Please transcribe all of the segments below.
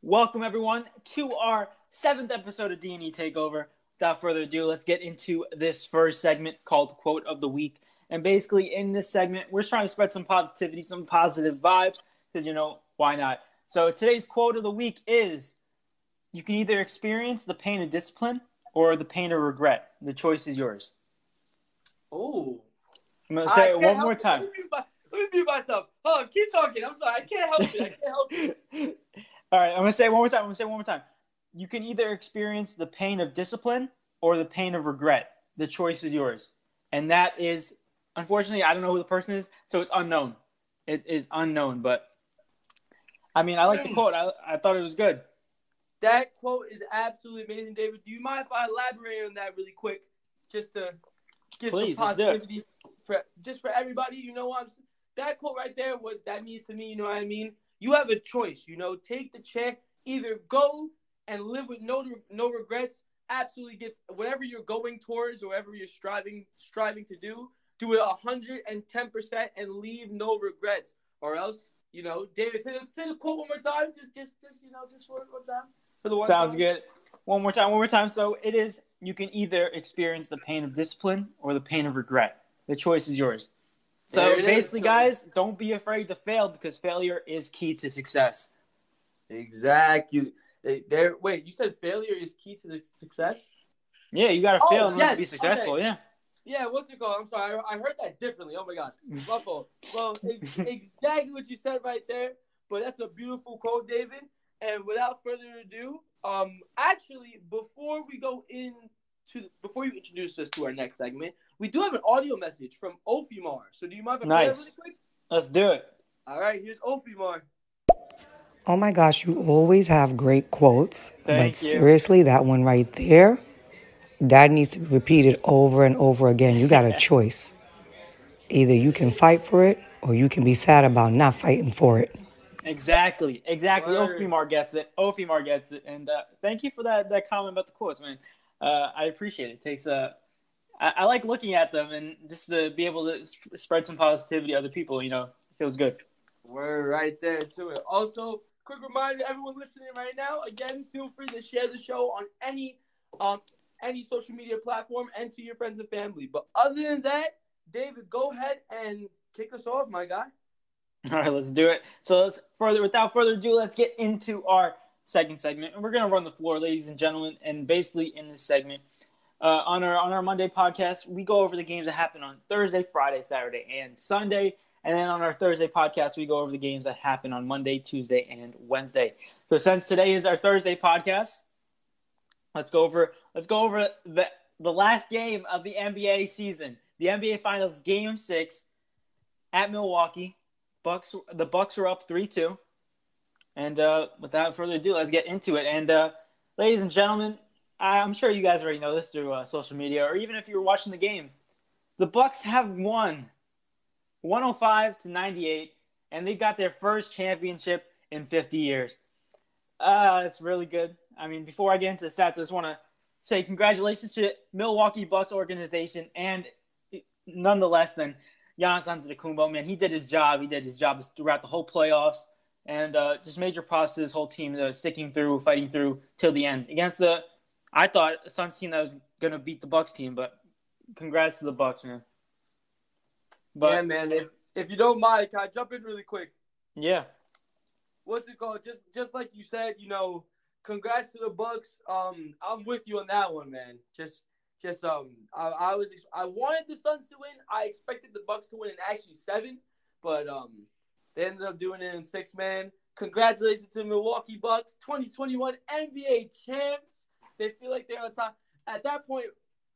Welcome everyone to our seventh episode of D&E Takeover. Without further ado, let's get into this first segment called Quote of the Week. And basically, in this segment, we're trying to spread some positivity, some positive vibes, because you know why not. So today's quote of the week is: "You can either experience the pain of discipline or the pain of regret. The choice is yours." Oh, I'm gonna say I it one more it. time. Let me, mute let me mute myself. Hold on, keep talking. I'm sorry. I can't help it. I can't help it. All right, I'm gonna say it one more time. I'm gonna say it one more time. You can either experience the pain of discipline or the pain of regret. The choice is yours, and that is, unfortunately, I don't know who the person is, so it's unknown. It is unknown, but I mean, I like the quote. I, I thought it was good. That quote is absolutely amazing, David. Do you mind if I elaborate on that really quick, just to give Please, some let's do it. positivity for just for everybody? You know what I'm that quote right there. What that means to me, you know what I mean? You have a choice. You know, take the chance. Either go and live with no no regrets. Absolutely, give whatever you're going towards or whatever you're striving striving to do. Do it hundred and ten percent and leave no regrets, or else you know, David, say the, say the quote one more time. Just, just, just, you know, just for one time. For the one Sounds time. good. One more time. One more time. So it is. You can either experience the pain of discipline or the pain of regret. The choice is yours. So is. basically, So- guys, don't be afraid to fail because failure is key to success. Exactly. There. Wait, you said failure is key to the success. Yeah, you got to Oh, fail in order to be successful. okay. Yeah. Yeah, what's it called? I'm sorry, I, I heard that differently. Oh my gosh, my fault. Well, ex- exactly what you said right there. But that's a beautiful quote, David. And without further ado, um, actually, before we go into before you introduce us to our next segment, we do have an audio message from Ophimar. So do you mind if I play that Nice. really quick? Let's do it. All right, here's Ophimar. Oh my gosh, you always have great quotes. Thank but you. seriously, that one right there, that needs to be repeated over and over again. You got a choice. Either you can fight for it or you can be sad about not fighting for it. Exactly. Exactly. Word. Ofimar gets it. Ofimar gets it. And uh, thank you for that that comment about the quotes, man. Uh, I appreciate it. it takes a. I, I like looking at them and just to be able to sp- spread some positivity to other people. You know, feels good. We're right there to it. Also, quick reminder, everyone listening right now, again, feel free to share the show on any um any social media platform and to your friends and family. But other than that, David, go ahead and kick us off, my guy. All right, let's do it. So let's further without further ado, let's get into our second segment, and we're gonna run the floor, ladies and gentlemen. And basically, in this segment, uh, on our on our Monday podcast, we go over the games that happen on Thursday, Friday, Saturday, and Sunday. And then on our Thursday podcast, we go over the games that happen on Monday, Tuesday, and Wednesday. So since today is our Thursday podcast, let's go over let's go over the the last game of the NBA season, the NBA Finals, Game Six, at Milwaukee. Bucks. The Bucks are up three two. And uh, without further ado, let's get into it. And uh, ladies and gentlemen, I- I'm sure you guys already know this through uh, social media, or even if you were watching the game. The Bucks have won 105 to 98, and they got their first championship in 50 years. Uh, it's really good. I mean, before I get into the stats, I just want to say congratulations to the Milwaukee Bucks organization, and nonetheless, then Giannis Antetokounmpo, man, he did his job. He did his job throughout the whole playoffs, and uh, just major props to his whole team uh, sticking through, fighting through till the end against the. I thought a Suns team that was gonna beat the Bucks team, but congrats to the Bucks, man. But yeah, man. If, if you don't mind, can I jump in really quick? yeah, What's it called? Just just like you said, you know, congrats to the Bucks. Um, I'm with you on that one, man. Just just um, I, I was I wanted the Suns to win. I expected the Bucks to win in actually seven, but um, they ended up doing it in six man. Congratulations to the Milwaukee Bucks, 2021 NBA champs. They feel like they're on top. At that point,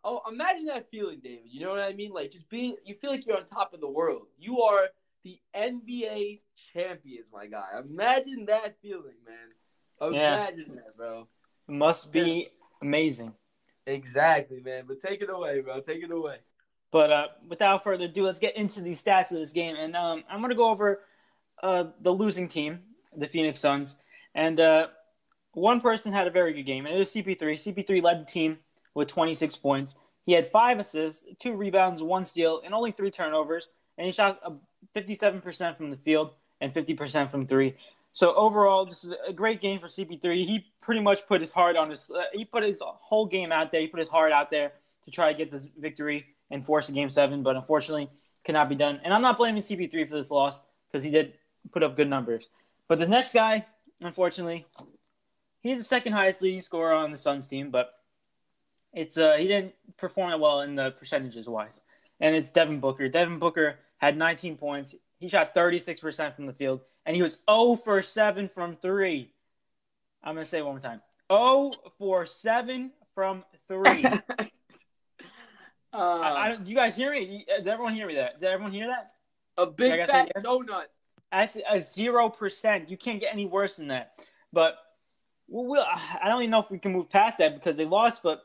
oh, imagine that feeling, David. You know what I mean? Like just being, you feel like you're on top of the world. You are the NBA champions, my guy. Imagine that feeling, man. Yeah. Imagine that, bro. it must be amazing. Exactly, man. But take it away, bro. Take it away. But uh, without further ado, let's get into the stats of this game. And um, I'm going to go over uh, the losing team, the Phoenix Suns. And uh, one person had a very good game, and it was CP3. CP3 led the team with 26 points. He had five assists, two rebounds, one steal, and only three turnovers. And he shot 57% from the field and 50% from three. So overall, just a great game for CP3. He pretty much put his heart on his. Uh, he put his whole game out there. He put his heart out there to try to get this victory and force a game seven, but unfortunately, cannot be done. And I'm not blaming CP3 for this loss because he did put up good numbers. But the next guy, unfortunately, he's the second highest leading scorer on the Suns team, but it's uh he didn't perform well in the percentages wise. And it's Devin Booker. Devin Booker had 19 points. He shot 36% from the field, and he was 0 for 7 from three. I'm gonna say it one more time. 0 for 7 from three. uh, I, I, you guys hear me? Did everyone hear me? That did everyone hear that? A big fat donut. That's a zero percent. You can't get any worse than that. But we'll, I don't even know if we can move past that because they lost. But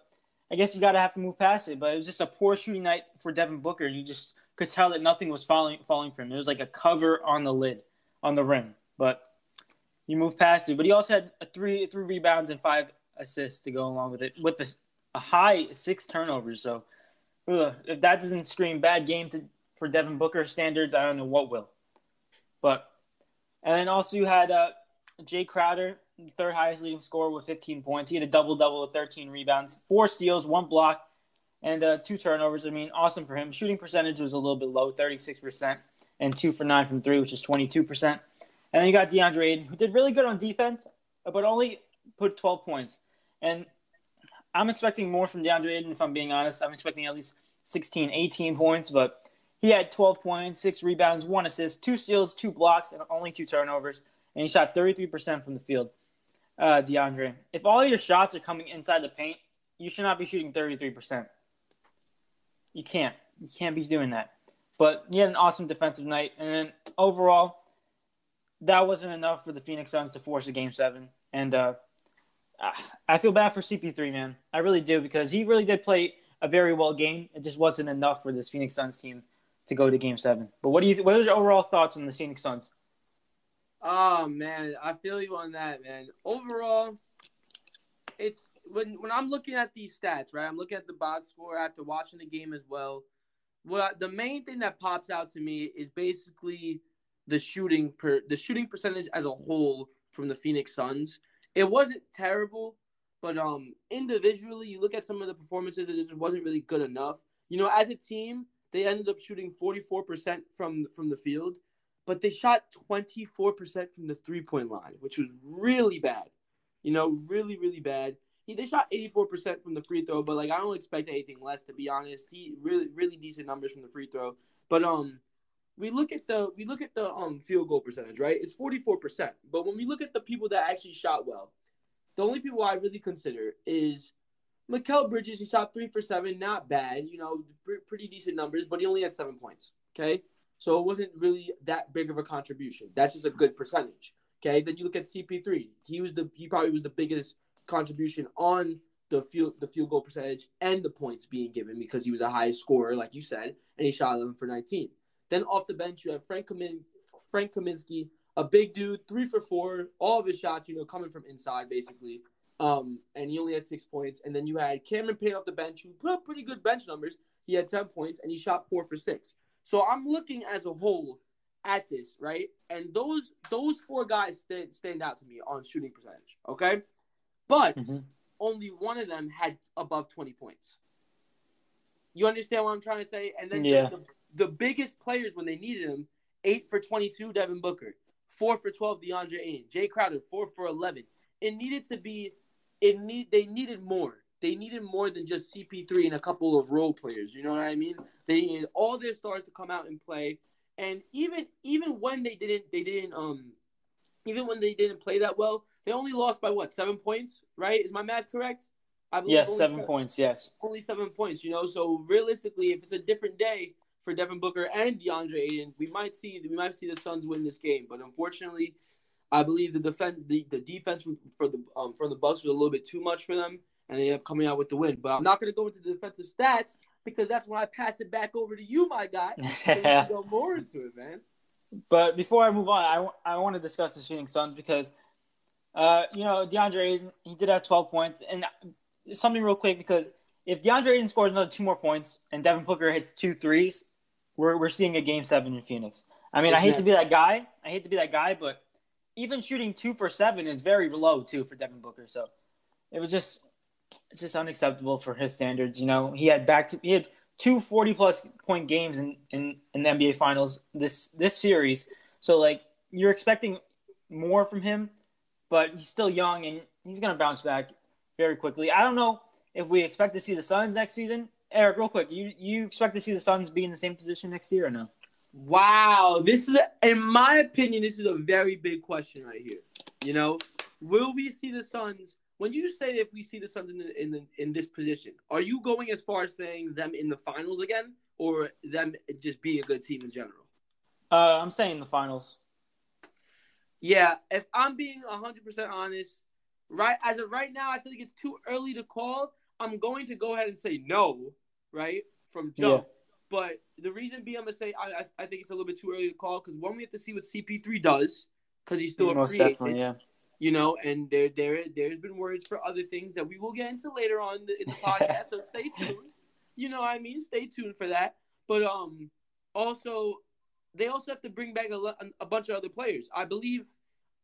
I guess you got to have to move past it. But it was just a poor shooting night for Devin Booker. And you just could tell that nothing was falling falling for him. It was like a cover on the lid, on the rim. But you move past it. But he also had a three three rebounds and five assists to go along with it, with the, a high six turnovers. So ugh, if that doesn't scream bad game to, for Devin Booker standards, I don't know what will. But and then also you had uh, Jae Crowder, third highest leading scorer with 15 points. He had a double double with 13 rebounds, four steals, one block, and uh, two turnovers. I mean, awesome for him. Shooting percentage was a little bit low, 36%, and two for nine from three, which is 22%. And then you got DeAndre Ayton, who did really good on defense, but only put 12 points. And I'm expecting more from DeAndre Ayton, if I'm being honest. I'm expecting at least 16, 18 points, but he had 12 points, six rebounds, one assist, two steals, two blocks, and only two turnovers. And he shot 33% from the field. Uh, DeAndre, if all your shots are coming inside the paint, you should not be shooting 33%. You can't. You can't be doing that. But he had an awesome defensive night. And then overall, that wasn't enough for the Phoenix Suns to force a game seven. And uh, I feel bad for CP3, man. I really do because he really did play a very well game. It just wasn't enough for this Phoenix Suns team to go to Game Seven. But what do you? Th- what are your overall thoughts on the Phoenix Suns? Oh man, I feel you on that, man. Overall, it's when when I'm looking at these stats, right? I'm looking at the box score after watching the game as well. Well, the main thing that pops out to me is basically the shooting per the shooting percentage as a whole from the Phoenix Suns. It wasn't terrible, but um individually, you look at some of the performances, and it just wasn't really good enough. You know, as a team, they ended up shooting 44% from from the field, but they shot 24% from the three-point line, which was really bad. You know, really really bad. He, they shot 84% from the free throw, but like I don't expect anything less to be honest. He really really decent numbers from the free throw. But um we look at the we look at the um field goal percentage, right? It's 44%. But when we look at the people that actually shot well, the only people I really consider is Mikal Bridges, he shot three for seven, not bad, you know, pretty decent numbers, but he only had seven points. Okay, so it wasn't really that big of a contribution. That's just a good percentage. Okay, then you look at CP3. He was the he probably was the biggest contribution on the field the field goal percentage and the points being given because he was a high scorer, like you said, and he shot 11 for 19. Then off the bench, you have Frank Kamin- Frank Kaminsky, a big dude, three for four, all of his shots, you know, coming from inside basically. Um, and he only had six points. And then you had Cameron Payne off the bench, who put up pretty good bench numbers. He had 10 points and he shot four for six. So I'm looking as a whole at this, right? And those those four guys stand, stand out to me on shooting percentage, okay? But mm-hmm. only one of them had above 20 points. You understand what I'm trying to say? And then yeah. the, the biggest players when they needed them, 8 for 22, Devin Booker, 4 for 12, DeAndre Ayton, Jae Crowder, 4 for 11. It needed to be it need they needed more. They needed more than just CP3 and a couple of role players. You know what I mean? They needed all their stars to come out and play. And even even when they didn't they didn't um even when they didn't play that well, they only lost by what seven points, right? Is my math correct? I believe yes, seven, seven points. Yes, only seven points. You know, so realistically, if it's a different day for Devin Booker and DeAndre Ayton, we might see we might see the Suns win this game. But unfortunately, I believe the defense the, the defense for the um, from the Bucks was a little bit too much for them, and they end up coming out with the win. But I'm not going to go into the defensive stats because that's when I pass it back over to you, my guy. go more into it, man. But before I move on, I, I want to discuss the Phoenix Suns because, uh, you know, DeAndre he did have 12 points, and something real quick because if DeAndre Ayton scores another two more points and Devin Booker hits two threes, we're we're seeing a game seven in Phoenix. I mean, I hate to be that guy. I hate to be that guy, but even shooting two for seven is very low too for Devin Booker. So it was just it's just unacceptable for his standards. You know, he had back to he had two 40 plus point games in, in, in the NBA finals this this series. So like you're expecting more from him, but he's still young and he's gonna bounce back very quickly. I don't know if we expect to see the Suns next season. Eric, real quick, you you expect to see the Suns be in the same position next year or no? Wow, this is, a, in my opinion, this is a very big question right here. You know, will we see the Suns? When you say if we see the Suns in the, in the, in this position, are you going as far as saying them in the finals again, or them just being a good team in general? Uh, I'm saying the finals. Yeah, if I'm being 100% honest, right as of right now, I feel like it's too early to call. I'm going to go ahead and say no, right from jump. Yeah. But the reason being, I'm gonna say I, I, think it's a little bit too early to call because one, we have to see what CP3 does because he's still a free agent. Yeah. You know, and there there there's been words for other things that we will get into later on in the, in the podcast. so stay tuned. You know, I mean, stay tuned for that. But um, also they also have to bring back a, a bunch of other players. I believe.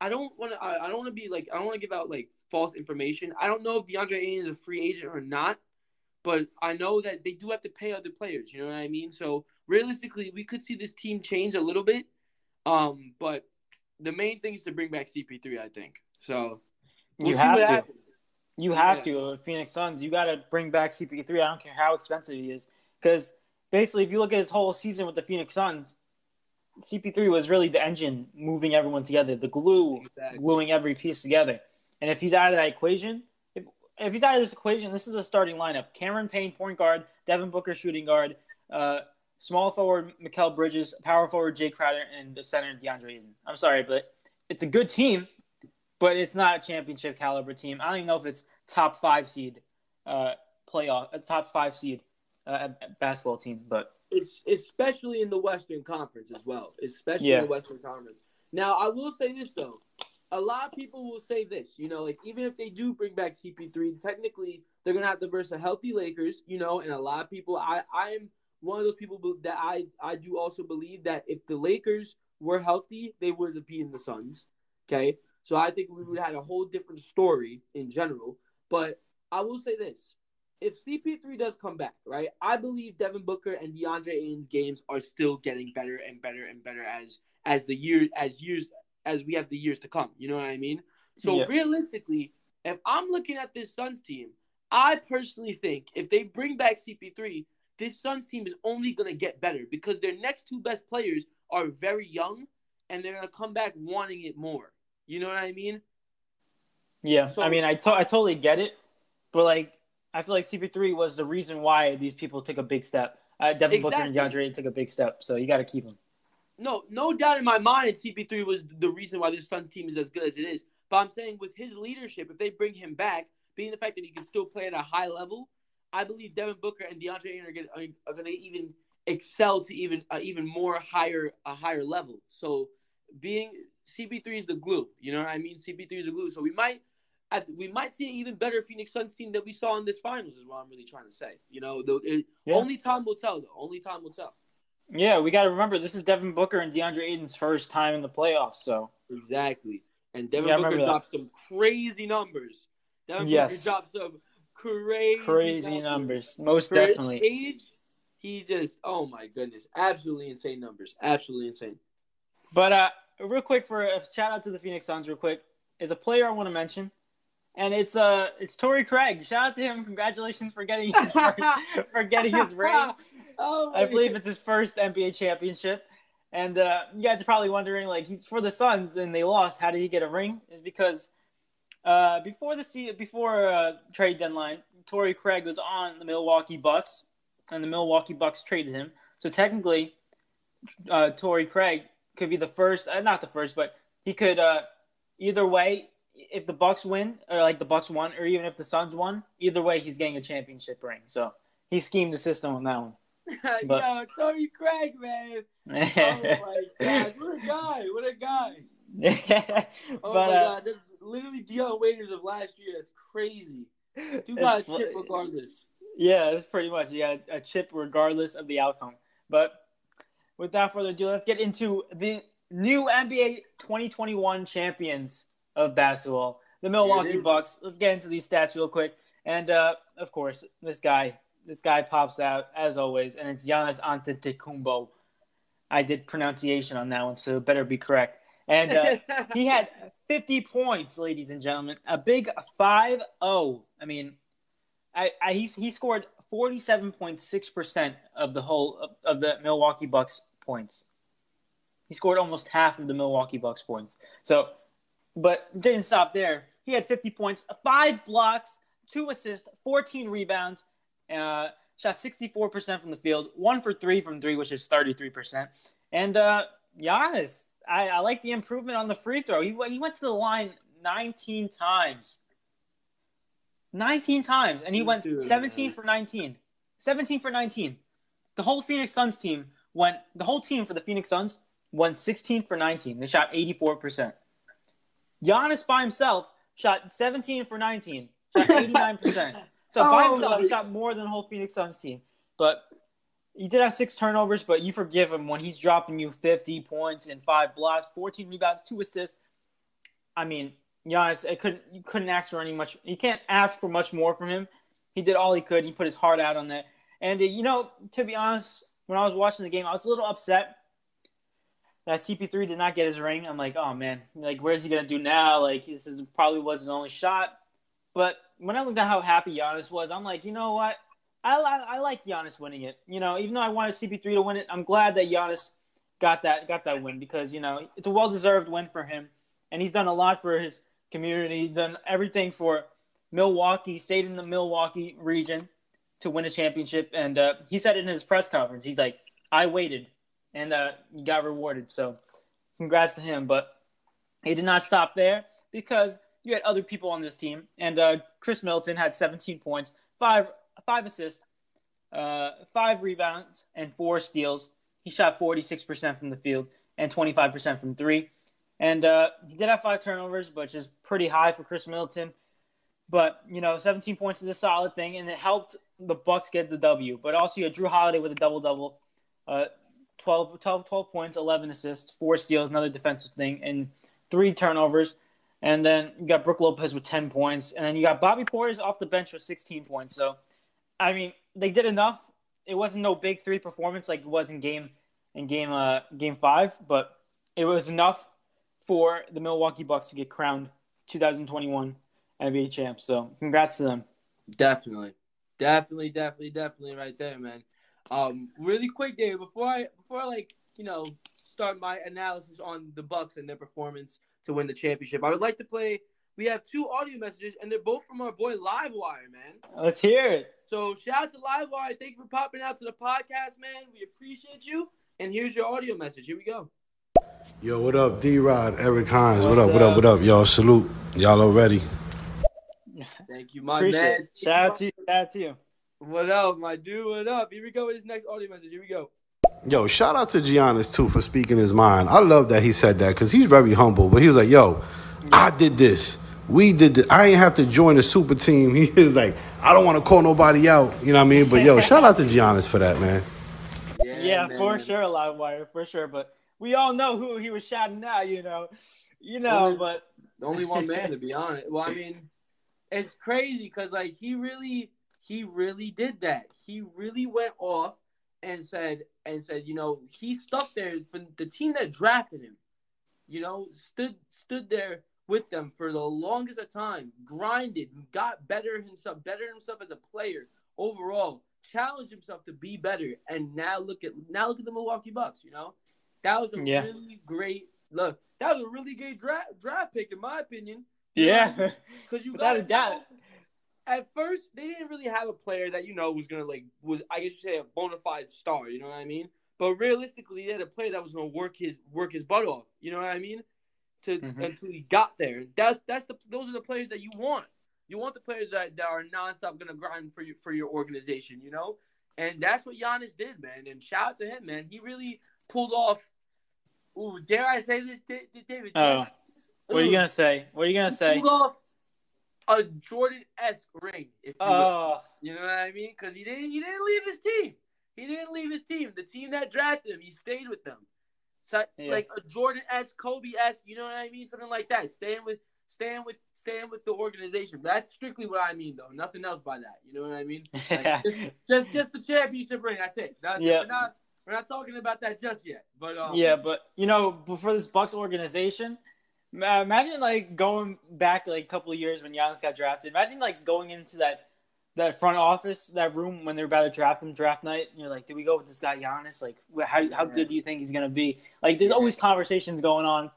I don't want to. I, I don't want to be like. I don't want to give out like false information. I don't know if DeAndre Ayton is a free agent or not. But I know that they do have to pay other players. You know what I mean? So realistically, we could see this team change a little bit. Um, but the main thing is to bring back CP3. I think so. We'll you have to. Happens. You have yeah. to. Phoenix Suns, you got to bring back CP3. I don't care how expensive he is, because basically, if you look at his whole season with the Phoenix Suns, CP3 was really the engine moving everyone together, the glue exactly. gluing every piece together. And if he's out of that equation, if he's out of this equation, this is a starting lineup: Cameron Payne, point guard; Devin Booker, shooting guard; uh, small forward Mikal Bridges, power forward Jae Crowder, and the center DeAndre Ayton. I'm sorry, but it's a good team, but it's not a championship caliber team. I don't even know if it's top five seed uh, playoff, a top five seed uh, basketball team, but it's especially in the Western Conference as well, especially yeah. in the Western Conference. Now, I will say this though a lot of people will say this, you know, like even if they do bring back CP3, technically they're gonna have to verse a healthy Lakers, you know, and a lot of people, I I'm one of those people that I I do also believe that if the Lakers were healthy, they would have beaten the Suns. Okay, so I think we would have had a whole different story in general. But I will say this: if CP3 does come back, right, I believe Devin Booker and DeAndre Ayton's games are still getting better and better and better as as the year as years as we have the years to come. You know what I mean? So yeah. realistically, if I'm looking at this Suns team, I personally think if they bring back CP3, this Suns team is only going to get better because their next two best players are very young and they're going to come back wanting it more. You know what I mean? Yeah. So, I mean, I, to- I totally get it. But, like, I feel like CP3 was the reason why these people took a big step. Uh, Devin exactly. Booker and DeAndre took a big step. So you got to keep them no, no doubt in my mind, CP3 was the reason why this Suns team is as good as it is. But I'm saying with his leadership, if they bring him back, being the fact that he can still play at a high level, I believe Devin Booker and DeAndre Ayton are going to even excel to even uh, even more higher a higher level. So being CP3 is the glue, you know what I mean? CP3 is the glue. So we might at, we might see an even better Phoenix Suns team that we saw in this finals. Is what I'm really trying to say. You know, the, it, yeah. only time will tell. Though only time will tell. Yeah, we got to remember this is Devin Booker and DeAndre Ayton's first time in the playoffs. So exactly, and Devin Booker dropped some crazy numbers. Devin yes. Booker dropped some crazy crazy numbers. numbers. Most For definitely. age, he just oh my goodness, absolutely insane numbers, absolutely insane. But uh, real quick for a shout out to the Phoenix Suns, real quick, is a player I want to mention and it's uh it's Torrey Craig. Shout out to him. Congratulations for getting his first, for getting his ring. oh, I believe God. it's his first NBA championship. And uh, you guys are probably wondering, like, he's for the Suns and they lost. How did he get a ring? Is because uh, before the se- before uh, trade deadline, Torrey Craig was on the Milwaukee Bucks, and the Milwaukee Bucks traded him. So technically, uh, Torrey Craig could be the first, uh, not the first, but he could uh, either way if the Bucks win, or like the Bucks won, or even if the Suns won, either way, he's getting a championship ring. So he schemed the system on that one. But... Yo, Tony Craig, man. oh my gosh, what a guy! What a guy! oh but, my uh, that's literally Dion Waiters of last year. That's crazy. Two guys chip regardless. Yeah, that's pretty much. You got a chip regardless of the outcome. But without further ado, let's get into the new NBA 2021 champions of basketball, the Milwaukee Bucks. Let's get into these stats real quick. And uh, of course, this guy, this guy pops out as always, and it's Giannis Antetokounmpo. I did pronunciation on that one, so it better be correct. And uh, he had 50 points, ladies and gentlemen, a big 5-0. I mean, I, I he, he scored 47.6% of the whole of, of the Milwaukee Bucks points. He scored almost half of the Milwaukee Bucks points. So, but didn't stop there. He had 50 points, five blocks, two assists, 14 rebounds, uh, shot 64% from the field, one for three from three, which is 33%. And uh, Giannis, I, I like the improvement on the free throw. He, he went to the line 19 times. 19 times, and he went 17 for 19. 17 for 19. The whole Phoenix Suns team went, the whole team for the Phoenix Suns went 16 for 19. They shot 84%. Giannis by himself shot 17 for 19, shot 89%. So oh, by himself, he shot more than the whole Phoenix Suns team. But he did have six turnovers, but you forgive him when he's dropping you 50 points and five blocks, 14 rebounds, two assists. I mean, Giannis, it couldn't you couldn't ask for any much. You can't ask for much more from him. He did all he could. He put his heart out on that. And uh, you know, to be honest, when I was watching the game, I was a little upset that CP3 did not get his ring. I'm like, oh man, like where's he gonna do now? Like this is probably was his only shot. But when I looked at how happy Giannis was, I'm like, you know what? I, I, I like Giannis winning it. You know, even though I wanted CP3 to win it, I'm glad that Giannis got that got that win because you know it's a well deserved win for him, and he's done a lot for his community, done everything for Milwaukee, stayed in the Milwaukee region to win a championship, and uh, he said in his press conference, he's like, I waited and uh, got rewarded. So congrats to him. But he did not stop there because you had other people on this team. And uh, Khris Middleton had 17 points, five five assists, uh, five rebounds, and four steals. He shot 46% from the field and 25% from three. And uh, he did have five turnovers, which is pretty high for Khris Middleton. But you know, 17 points is a solid thing, and it helped the Bucks get the W. But also, you had Jrue Holiday with a double double, uh, 12, 12, 12 points, 11 assists, four steals, another defensive thing, and three turnovers. And then you got Brook Lopez with 10 points. And then you got Bobby Portis off the bench with 16 points. So, I mean, they did enough. It wasn't no big three performance like it was in game in game uh game five, but it was enough for the Milwaukee Bucks to get crowned 2021 NBA champs. So congrats to them. Definitely. Definitely, definitely, definitely right there, man. Um, really quick, David, before I before I like you know start my analysis on the Bucks and their performance to win the championship, I would like to play. We have two audio messages, and they're both from our boy Livewire, man. Let's hear it. So shout out to Livewire. Thank you for popping out to the podcast, man. We appreciate you. And here's your audio message. Here we go. Yo, what up, D Rod, Eric Hines? What up, what up, what up? Y'all salute. Y'all already. Thank you, my Appreciate man. It. Shout out to you. Shout out to you. What up, my dude? What up? Here we go with his next audio message. Here we go. Yo, shout out to Giannis too for speaking his mind. I love that he said that because he's very humble. But he was like, "Yo. I did this. We did this. I ain't have to join the super team." He was like, "I don't want to call nobody out." You know what I mean? But yo, shout out to Giannis for that, man. Yeah, yeah man, for man. sure, Livewire for sure. But we all know who he was shouting out. You know, you know. Only, but only one man to be honest. Well, I mean, it's crazy because like he really he really did that. He really went off and said and said, you know, he stuck there for the team that drafted him. You know, stood stood there with them for the longest of time, grinded, got better himself, better himself as a player overall, challenged himself to be better, and now look at now look at the Milwaukee Bucks. You know, that was a yeah. really great look. That was a really great draft draft pick, in my opinion. Yeah, because you got that. At first, they didn't really have a player that you know was gonna like was I guess you say a bona fide star. You know what I mean? But realistically, they had a player that was gonna work his work his butt off. You know what I mean? To mm-hmm. until he got there. That's that's the those are the players that you want. You want the players that, that are nonstop gonna grind for you for your organization. You know, and that's what Giannis did, man. And shout out to him, man. He really pulled off. Ooh, dare I say this, to David? Oh. What are you gonna say? What are you gonna say? Pulled off a Jordan esque ring. If you. Oh, you know what I mean? Because he didn't he didn't leave his team. He didn't leave his team. The team that drafted him, he stayed with them. So Yeah. like a Jordan esque, Kobe esque. You know what I mean? Something like that. Staying with staying with staying with the organization. That's strictly what I mean, though. Nothing else by that. You know what I mean? Like, just, just just the championship ring. That's it. Yeah. We're not talking about that just yet. But um, yeah, but you know, before this Bucks organization, imagine like going back like a couple of years when Giannis got drafted. Imagine like going into that that front office, that room when they're about to draft him draft night, and you're like, "Do we go with this guy Giannis? Like, how how good do you think he's gonna be?" Like, there's always conversations going on,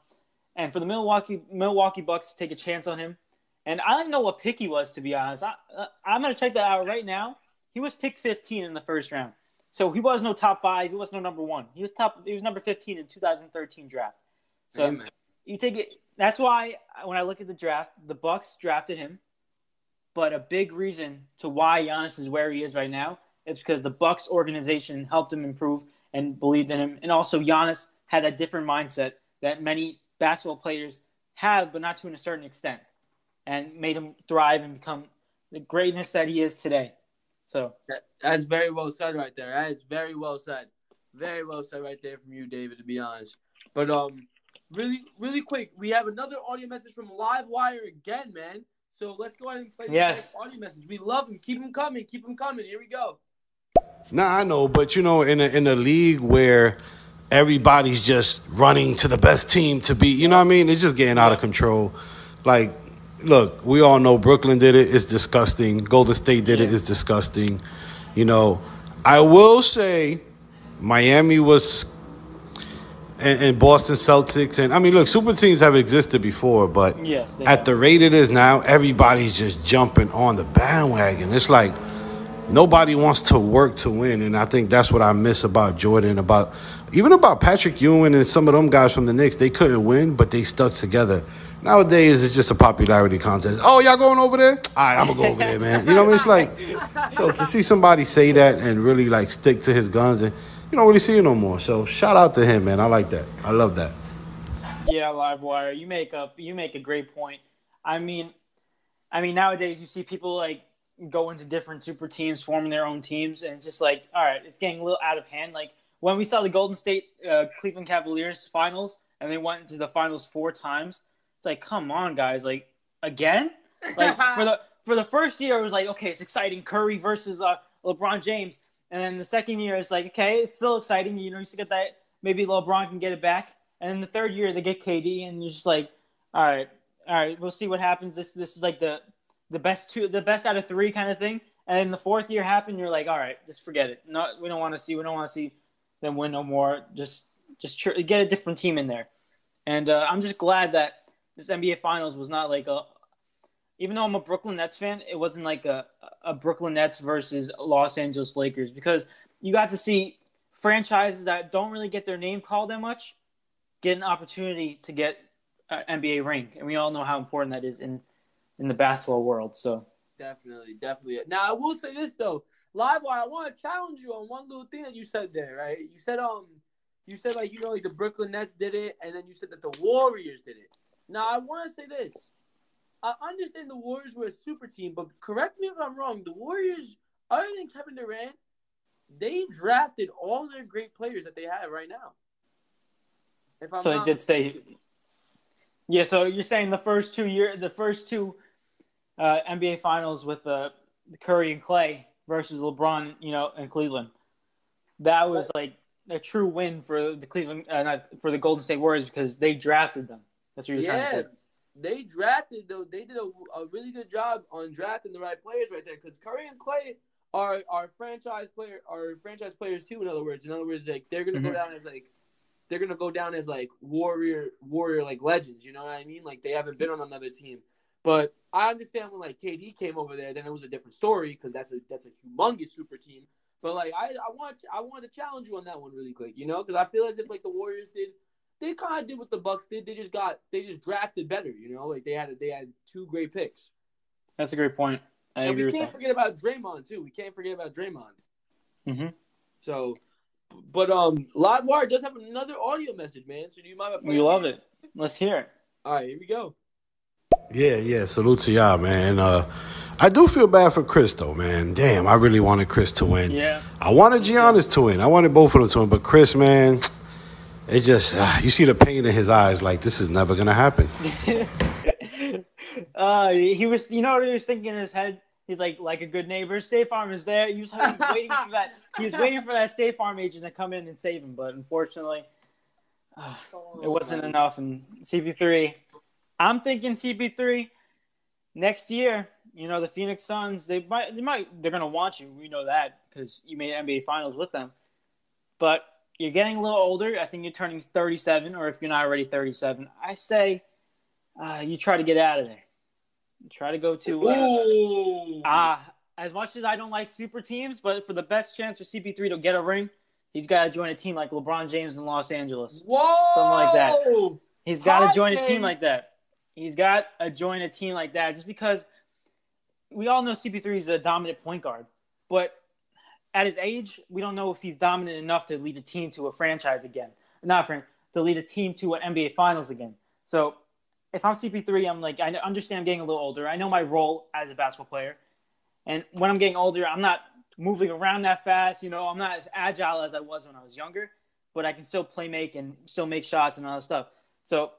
and for the Milwaukee Milwaukee Bucks to take a chance on him, and I don't know what pick he was to be honest. I, I I'm gonna check that out right now. He was pick 15 in the first round, so he was no top five. He was no number one. He was top. He was number 15 in 2013 draft. So man. you take it. That's why when I look at the draft, the Bucks drafted him. But a big reason to why Giannis is where he is right now is because the Bucks organization helped him improve and believed in him, and also Giannis had a different mindset that many basketball players have, but not to a certain extent, and made him thrive and become the greatness that he is today. So That, that's very well said right there. That is very well said. Very well said right there from you, David, to be honest. But um really really quick, we have another audio message from Livewire again, man. So let's go ahead and play the Yes. next audio message. We love them. Keep them coming. Keep them coming. Here we go. Nah, I know, but you know, in a in a league where everybody's just running to the best team to be, you know what I mean? It's just getting out of control. Like, look, we all know Brooklyn did it. It's disgusting. Golden State did it. It's disgusting. You know, I will say Miami was and, and Boston Celtics and I mean, look, super teams have existed before, but yes, at the rate it is now, everybody's just jumping on the bandwagon. It's like nobody wants to work to win, and I think that's what I miss about Jordan, about even about Patrick Ewing and some of them guys from the Knicks. They couldn't win, but they stuck together. Nowadays, it's just a popularity contest. Oh, y'all going over there? All right, I'm gonna go over there, man. You know what I mean? It's like so to see somebody say that and really like stick to his guns, and you don't really see it no more. So shout out to him, man. I like that. I love that. Yeah, Livewire, you make up you make a great point. I mean, I mean nowadays you see people like go into different super teams, forming their own teams, and it's just like, all right, it's getting a little out of hand. Like when we saw the Golden State uh, Cleveland Cavaliers finals, and they went into the finals four times. It's like, come on, guys, like again. Like for the for the first year, it was like, okay, it's exciting, Curry versus uh, LeBron James, and then the second year, is like, okay, it's still exciting. You know, you still get that. Maybe LeBron can get it back. And then the third year, they get KD, and you're just like, all right, all right, we'll see what happens. This this is like the the best two, the best out of three kind of thing. And then the fourth year happened, you're like, all right, just forget it. No, we don't want to see. We don't want to see them win no more. Just just tr- get a different team in there. And uh, I'm just glad that this NBA Finals was not like a. Even though I'm a Brooklyn Nets fan, it wasn't like a a Brooklyn Nets versus Los Angeles Lakers because you got to see franchises that don't really get their name called that much get an opportunity to get an NBA ring, and we all know how important that is in in the basketball world. So Definitely, definitely. Now I will say this though, Livewire, I want to challenge you on one little thing that you said there, right? You said um, you said like you know like the Brooklyn Nets did it, and then you said that the Warriors did it. Now I want to say this. I understand the Warriors were a super team, but correct me if I'm wrong. The Warriors, other than Kevin Durant, they drafted all their great players that they have right now. If I'm so they did stay. Yeah, so you're saying the first two year, the first two uh, NBA Finals with uh, Curry and Klay versus LeBron, you know, in Cleveland, that was like a true win for the Cleveland, uh, not for the Golden State Warriors because they drafted them. That's what you're trying to say. They drafted though. They did a, a really good job on drafting the right players right there. Because Curry and Klay are are franchise player are franchise players too. In other words, in other words, like they're gonna go Mhm. down as like they're gonna go down as like warrior warrior like legends. You know what I mean? Like they haven't been on another team. But I understand when like KD came over there, then it was a different story because that's a that's a humongous super team. But like I I want I wanted to challenge you on that one really quick, you know, because I feel as if like the Warriors did they kind of did what the Bucks did. They just got they just drafted better, you know. Like they had they had two great picks. That's a great point. I and agree we can't that. forget about Draymond too. We can't forget about Draymond. Mhm. So, but um, Livewire does have another audio message, man. So do you mind? if I We love it. Let's hear it. All right, here we go. Yeah, yeah. Salute to y'all, man. Uh, I do feel bad for Chris though, man. Damn, I really wanted Chris to win. Yeah. I wanted Giannis to win. I wanted both of them to win, but Chris, man, it just uh, you see the pain in his eyes. Like this is never gonna happen. uh, he was, you know what he was thinking in his head? He's like, like a good neighbor. State Farm is there. He was, he was waiting for that. He was waiting for that State Farm agent to come in and save him, but unfortunately, uh, it wasn't enough. And CP3, I'm thinking CP3 next year. You know, the Phoenix Suns, they might, they might, they're gonna want you. We know that because you made NBA Finals with them. But you're getting a little older. I think you're turning 37, or if you're not already 37, I say uh, you try to get out of there. You try to go to Ooh. uh, as much as I don't like super teams, but for the best chance for CP3 to get a ring, he's got to join a team like LeBron James in Los Angeles. Whoa. something like that. He's got to join a team like that. He's got to join a team like that just because we all know CP3 is a dominant point guard, but at his age, we don't know if he's dominant enough to lead a team to a franchise again. Not fran- to lead a team to an NBA Finals again. So if I'm CP3, I'm like I understand I'm getting a little older. I know my role as a basketball player, and when I'm getting older, I'm not moving around that fast. You know, I'm not as agile as I was when I was younger, but I can still play make and still make shots and all that stuff. So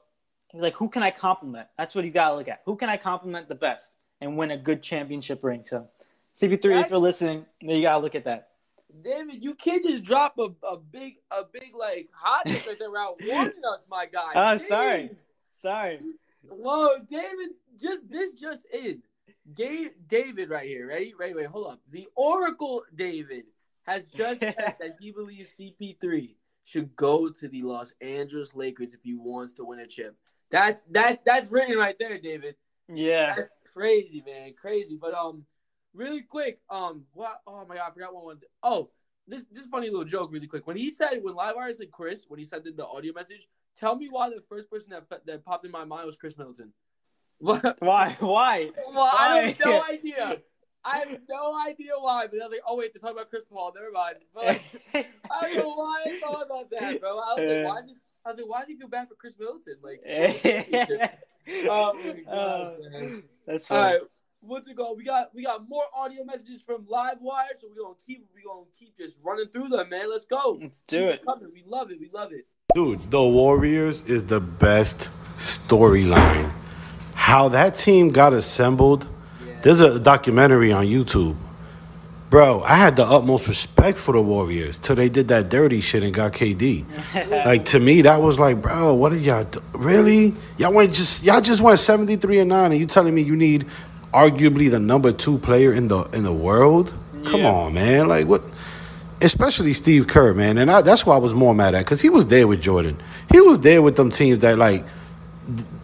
he's like, who can I compliment? That's what you got to look at. Who can I compliment the best and win a good championship ring? So CP3, if you're listening, you got to look at that. David, you can't just drop a, a big a big like hot take like that without warning us, my guy. Oh, sorry. Sorry. Whoa, David, just this just in. Ga- David right here, right? Right, wait, hold up. The Oracle David has just said that he believes CP3 should go to the Los Angeles Lakers if he wants to win a chip. That's that that's written right there, David. Yeah. That's crazy, man. Crazy. But um really quick, um what oh my god, I forgot one one. Oh, this this funny little joke really quick. When he said when Livewire said Chris, when he sent in the audio message, tell me why the first person that that popped in my mind was Khris Middleton. What Why? Why? well, I have Why? no idea. I have no idea why, but I was like, oh wait, they're talking about Chris Paul. Never mind. But like, I don't know why I thought about that, bro. I was like, why? Did, I was like, why do you feel bad for Khris Middleton? Like, oh my gosh, man. that's All funny. right, what's it called? We got we got more audio messages from Livewire, so we're gonna keep we gonna keep just running through them, man. Let's go. Let's do it. Coming. We love it. We love it. Dude, the Warriors is the best storyline. How that team got assembled. There's a documentary on YouTube. Bro, I had the utmost respect for the Warriors till they did that dirty shit and got KD. like to me, that was like, bro, what did y'all do? Really? Y'all went just y'all just went 73 and 9 and you telling me you need arguably the number two player in the in the world? Come on, man. Like what especially Steve Kerr, man. And I, that's why I was more mad at because he was there with Jordan. He was there with them teams that like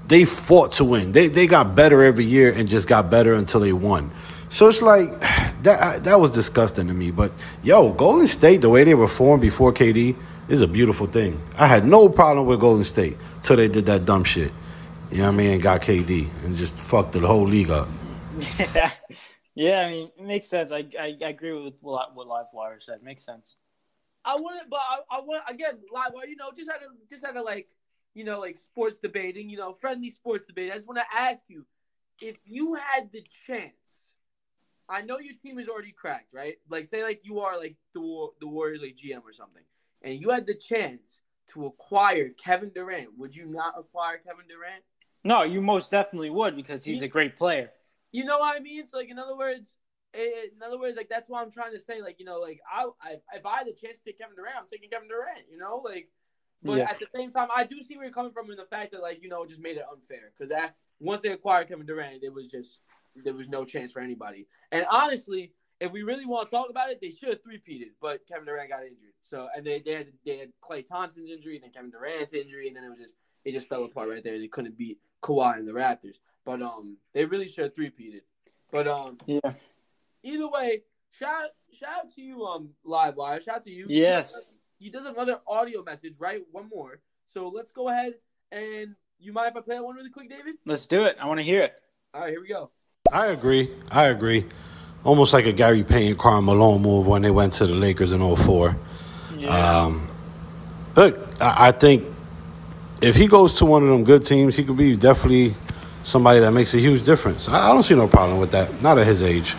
they fought to win. They they got better every year and just got better until they won. So it's like that that was disgusting to me. But yo, Golden State, the way they were formed before KD is a beautiful thing. I had no problem with Golden State till they did that dumb shit. You know what I mean? Got KD and just fucked the whole league up. Yeah, yeah. I mean, it makes sense. I, I, I agree with what, what Livewire said. Makes sense. I it, but I, I want again live. You know, just had a just had a like you know like sports debating. You know, friendly sports debate. I just want to ask you if you had the chance. I know your team is already cracked, right? Like, say, like you are like the the Warriors, like GM or something, and you had the chance to acquire Kevin Durant. Would you not acquire Kevin Durant? No, you most definitely would because he's a great player. You know what I mean? So like in other words, in other words, like that's what I'm trying to say. Like you know, like I, I if I had the chance to take Kevin Durant, I'm taking Kevin Durant. You know, like, but Yeah. at the same time, I do see where you're coming from in the fact that like you know it just made it unfair because once they acquired Kevin Durant, it was just there was no chance for anybody. And honestly, if we really want to talk about it, they should have three-peated, but Kevin Durant got injured. So and they they had they had Klay Thompson's injury, and then Kevin Durant's injury, and then it was just it just fell apart right there. They couldn't beat Kawhi and the Raptors. But um, they really should have three-peated. But um, Yeah. either way, shout shout out to you, um, Live Livewire. Shout out to you. Yes. He does another audio message, right? One more. So let's go ahead and you mind if I play that one really quick, David? Let's do it. I want to hear it. All right, here we go. I agree. I agree. Almost like a Gary Payton, Karl Malone move when they went to the Lakers in 04. Yeah. Um, look, I, I think if he goes to one of them good teams, he could be definitely somebody that makes a huge difference. I, I don't see no problem with that. Not at his age.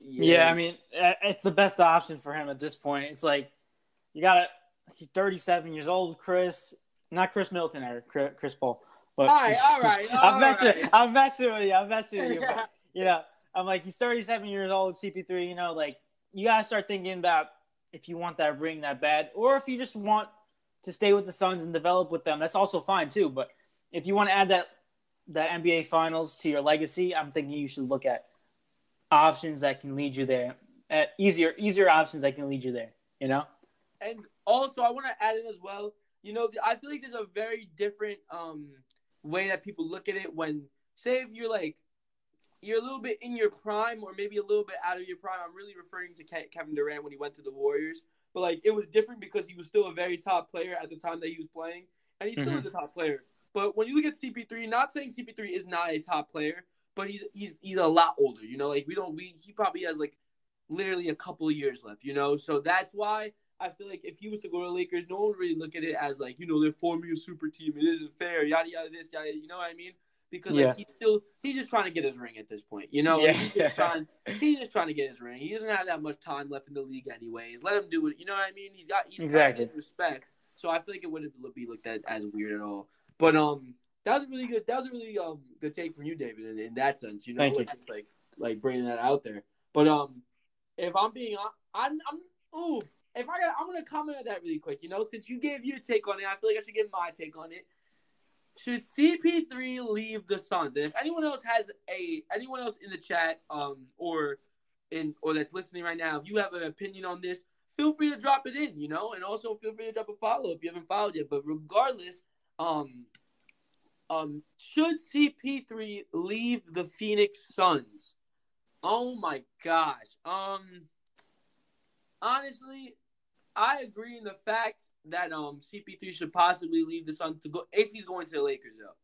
Yeah, I mean, it's the best option for him at this point. It's like you got to. He's 37 years old, Chris. Not Chris Milton or Chris, Chris Paul. But All right, all right, all I'm messing. right. I'm messing with you. I'm messing with you. But, you know, I'm like he's 37 years old, CP3. You know, like you gotta start thinking about if you want that ring that bad, or if you just want to stay with the Suns and develop with them. That's also fine too. But if you want to add that that NBA Finals to your legacy, I'm thinking you should look at options that can lead you there. At easier easier options that can lead you there. You know. And also, I want to add in as well. You know, I feel like there's a very different um way that people look at it when, say, if you're like, you're a little bit in your prime or maybe a little bit out of your prime. I'm really referring to Kevin Durant when he went to the Warriors. But like, it was different because he was still a very top player at the time that he was playing, and he still Mhm. is a top player. But when you look at CP3, not saying CP3 is not a top player, but he's he's he's a lot older. You know, like we don't we he probably has like literally a couple of years left. You know, so that's why I feel like if he was to go to the Lakers, no one would really look at it as like, you know, they're forming a super team. It isn't fair, yada yada this, yada. You know what I mean? Because Yeah. like he's still he's just trying to get his ring at this point. You know, Yeah. Like, he's just trying he's just trying to get his ring. He doesn't have that much time left in the league anyways. Let him do it. You know what I mean? He's got he's Exactly. exactly respect. So I feel like it wouldn't be looked at as weird at all. But um, that was a really good. That was a really um good take from you, David. In, in that sense, you know, Thank you. like, just like like bringing that out there. But um, if I'm being, I'm I'm ooh, if I got, I'm gonna comment on that really quick. You know, since you gave your take on it, I feel like I should give my take on it. Should CP3 leave the Suns? And if anyone else has a anyone else in the chat, um, or in or that's listening right now, if you have an opinion on this, feel free to drop it in. You know, and also feel free to drop a follow if you haven't followed yet. But regardless, um, um, should CP3 leave the Phoenix Suns? Oh my gosh. Um, honestly, I agree in the fact that um CP3 should possibly leave the Suns to go if he's going to the Lakers though.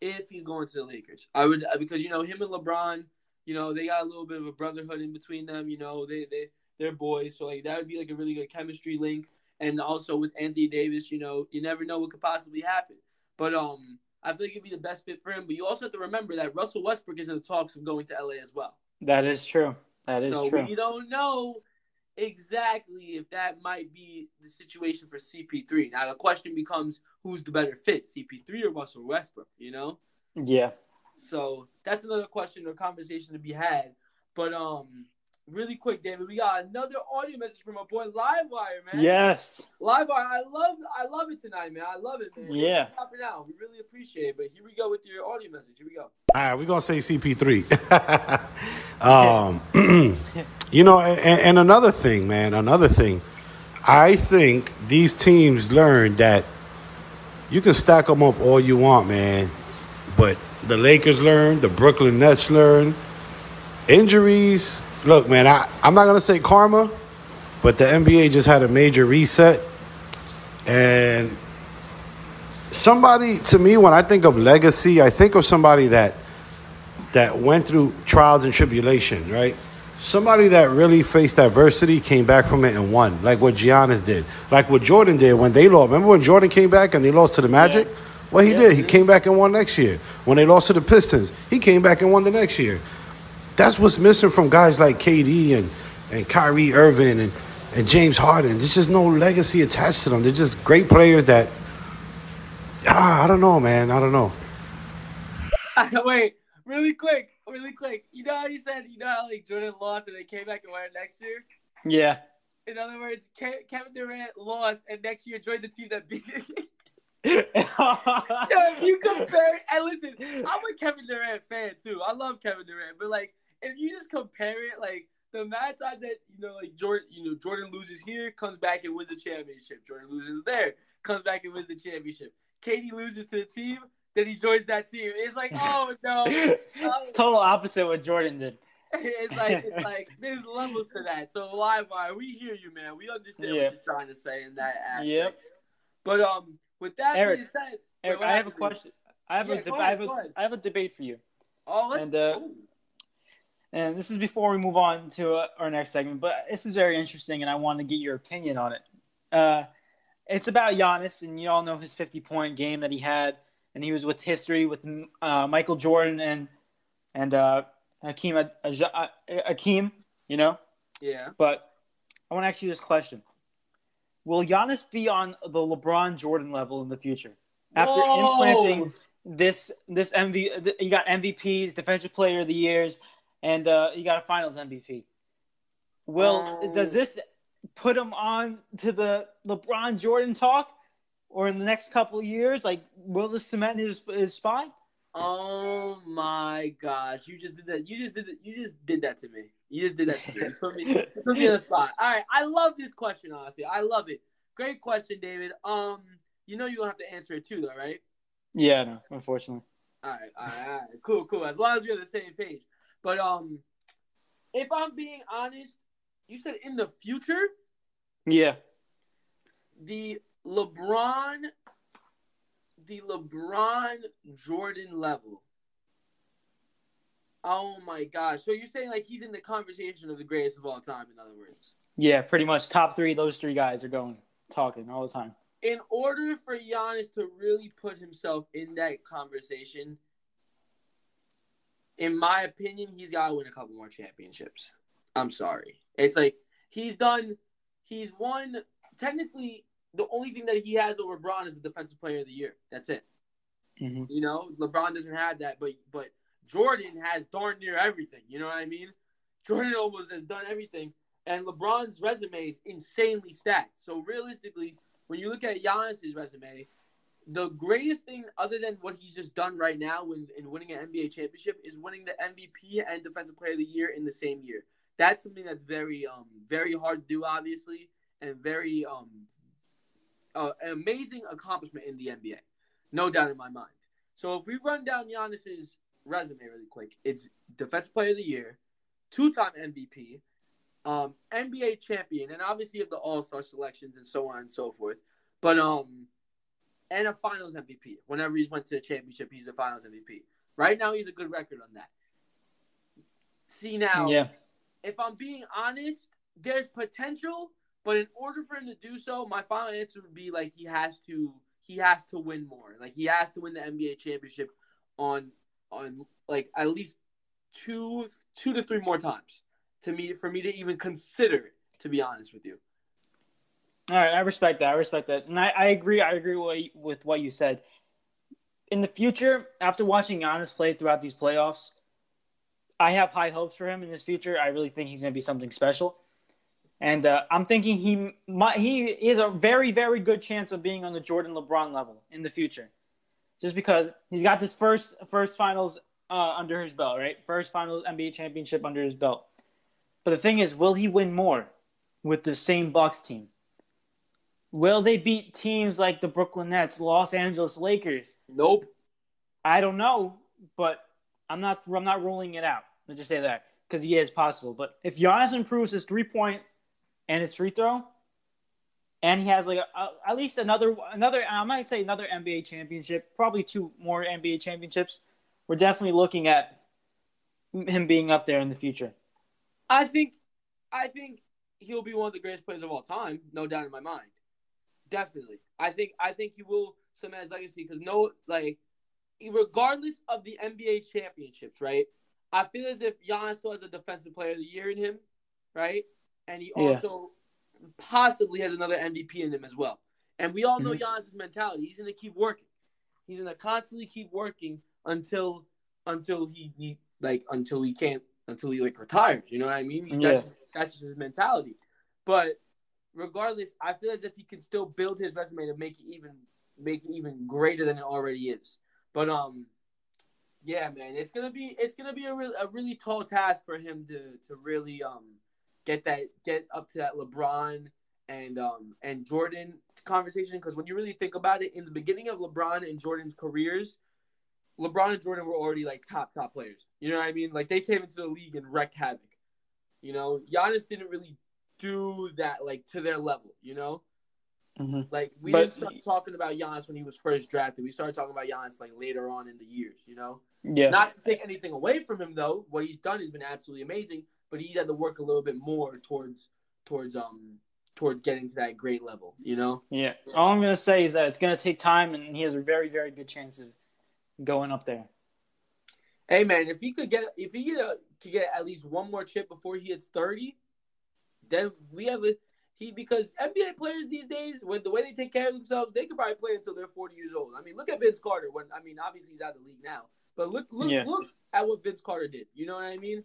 If he's going to the Lakers, I would uh, because you know him and LeBron, you know they got a little bit of a brotherhood in between them. You know they they they're boys, so like that would be like a really good chemistry link. And also with Anthony Davis, you know you never know what could possibly happen. But um, I feel like it'd be the best fit for him. But you also have to remember that Russell Westbrook is in the talks of going to LA as well. That is true. That is so true. we don't know exactly if that might be the situation for CP3. Now the question becomes who's the better fit, CP3 or Russell Westbrook, you know? Yeah. So that's another question or conversation to be had. But um really quick, David, we got another audio message from our boy Livewire, man. Yes. Livewire, I love I love it tonight, man. I love it, man. Yeah. Stop it out. We really appreciate it. But here we go with your audio message. Here we go. All right, we're gonna say CP3. um, you know, and, and another thing, man, another thing. I think these teams learned that you can stack them up all you want, man. But the Lakers learned, the Brooklyn Nets learned. Injuries. Look, man, I, I'm not gonna say karma, but the NBA just had a major reset, and somebody to me when I think of legacy, I think of somebody that that went through trials and tribulation, right? Somebody that really faced adversity, came back from it and won, like what Giannis did, like what Jordan did when they lost. Remember when Jordan came back and they lost to the Magic? Yeah. What he Yeah, did, he came back and won next year. When they lost to the Pistons, he came back and won the next year. That's what's missing from guys like KD and, and Kyrie Irving and, and James Harden. There's just no legacy attached to them. They're just great players that, ah, I don't know, man. I don't know. Wait, really quick, really quick. You know how you said, you know how like Jordan lost and they came back and won next year? Yeah. In other words, Ke- Kevin Durant lost and next year joined the team that beat yeah. Yo, if you compare, and listen, I'm a Kevin Durant fan too. I love Kevin Durant, but like, if you just compare it, like the of times that you know, like Jordan, you know, Jordan loses here, comes back and wins the championship. Jordan loses there, comes back and wins the championship. KD loses to the team, then he joins that team. It's like, oh no, it's total opposite what Jordan did. it's like it's like there's levels to that. So Livewire, we hear you, man. We understand Yeah. what you're trying to say in that aspect. Yep. But um, with that Eric, being said, Eric, wait, I have a question. I have Yeah, a deb- ahead, I have a have a debate for you. Oh, let's And, uh, oh. And this is before we move on to uh, our next segment, but this is very interesting, and I want to get your opinion on it. Uh, it's about Giannis, and you all know his 50 point game that he had and he was with history with uh, Michael Jordan and and uh, Hakeem uh, Hakeem, you know. Yeah. But I want to ask you this question: Will Giannis be on the LeBron Jordan level in the future after Whoa! implanting this this MV? You got MVPs, Defensive Player of the Years, and uh, you got a Finals MVP. Will Oh. does this put him on to the LeBron Jordan talk, or in the next couple of years, like will this cement his his spot? Oh my gosh! You just did that. You just did that. You just did that to me. You just did that to me. Put me, put me on the spot. All right, I love this question. Honestly, I love it. Great question, David. Um, you know you don't have to answer it too, though, right? Yeah, no, unfortunately. All right, all right, all right. Cool, cool. As long as we're on the same page. But um, if I'm being honest, you said in the future Yeah, the LeBron, the LeBron Jordan level. Oh my gosh! So you're saying like he's in the conversation of the greatest of all time? In other words, yeah, pretty much top three. Those three guys are going talking all the time. in order for Giannis to really put himself in that conversation, in my opinion, he's got to win a couple more championships. I'm sorry. It's like he's done, he's won. Technically, the only thing that he has over LeBron is the Defensive Player of the Year. That's it. Mm-hmm. You know, LeBron doesn't have that, but but Jordan has darn near everything. You know what I mean? Jordan almost has done everything, and LeBron's resume is insanely stacked. So realistically, when you look at Giannis's resume, the greatest thing other than what he's just done right now in, in winning an NBA championship is winning the MVP and Defensive Player of the Year in the same year. That's something that's very um very hard to do, obviously, and very um uh, an amazing accomplishment in the NBA, no doubt in my mind. So if we run down Giannis's resume really quick, it's Defensive Player of the Year, two-time MVP, um, NBA champion, and obviously of the All Star selections and so on and so forth. But um, and a Finals MVP. Whenever he's went to the championship, he's a Finals MVP. Right now, he's a good record on that. See now, Yeah, if I'm being honest, there's potential, but in order for him to do so, my final answer would be like he has to he has to win more. Like he has to win the NBA championship on on like at least two two to three more times to me for me to even consider it. To be honest with you, all right, I respect that. I respect that, and I, I agree. I agree with, what you said. In the future, after watching Giannis play throughout these playoffs, I have high hopes for him in his future. I really think he's going to be something special, and uh, I'm thinking he might, he has a very very good chance of being on the Jordan LeBron level in the future, just because he's got this first first finals uh, under his belt, right? First finals NBA championship under his belt. But the thing is, will he win more with the same Bucks team? Will they beat teams like the Brooklyn Nets, Los Angeles Lakers? nope. I don't know, but I'm not. I'm not ruling it out. Let's just say that because yeah, it's possible. But if Giannis improves his three point and his free throw, and he has like a, a- at least another another I might say another NBA championship, probably two more NBA championships, we're definitely looking at him being up there in the future. I think, I think he'll be one of the greatest players of all time, no doubt in my mind. Definitely, I think I think he will cement his legacy because no, like, regardless of the NBA championships, right? I feel as if Giannis still has a Defensive Player of the Year in him, right? And he Yeah. also possibly has another MVP in him as well. And we all know Mhm. Giannis's mentality. He's gonna keep working. He's gonna constantly keep working until until he, he like until he can't until he like retires. You know what I mean? Yeah. That's just, that's just his mentality. But regardless, I feel as if he can still build his resume to make it even make it even greater than it already is. But um, yeah, man, it's gonna be it's gonna be a really a really tall task for him to to really um get that get up to that LeBron and um and Jordan conversation because when you really think about it, in the beginning of LeBron and Jordan's careers, LeBron and Jordan were already like top top players. You know what I mean? Like they came into the league and wrecked havoc. You know, Giannis didn't really do that like to their level. You know, Mm-hmm. like we But- didn't start talking about Giannis when he was first drafted. We started talking about Giannis like later on in the years. You know, Yeah. not to take anything away from him though. What he's done has been absolutely amazing, but he's had to work a little bit more towards towards um towards getting to that great level. You know. Yeah. All I'm gonna say is that it's gonna take time, and he has a very, very good chance of going up there. Hey man, if he could get if he get a, could get at least one more chip before he hits thirty, then we have a he because NBA players these days, when the way they take care of themselves, they could probably play until they're forty years old. I mean, look at Vince Carter. When I mean, obviously he's out of the league now, but look look Yeah. look at what Vince Carter did. You know what I mean?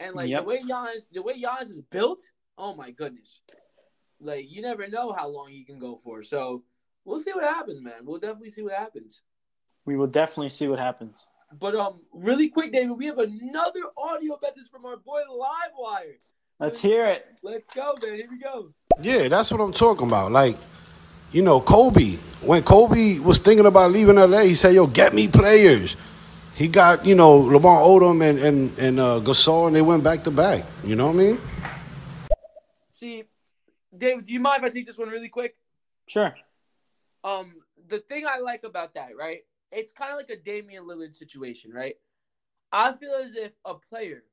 And like Yep. the way Giannis, the way Giannis is built, oh my goodness, like you never know how long he can go for. So we'll see what happens, man. We'll definitely see what happens. We will definitely see what happens. But um, really quick, David, we have another audio message from our boy Livewire. Let's hear it. Let's go, man. Here we go. Yeah, that's what I'm talking about. Like, you know, Kobe. When Kobe was thinking about leaving LA, he said, "Yo, get me players." He got, you know, Lamar Odom and and and uh, Gasol, and they went back to back. You know what I mean? See, David, do you mind if I take this one really quick? Sure. Um, the thing I like about that, right? It's kind of like a Damian Lillard situation, right? I feel as if a player,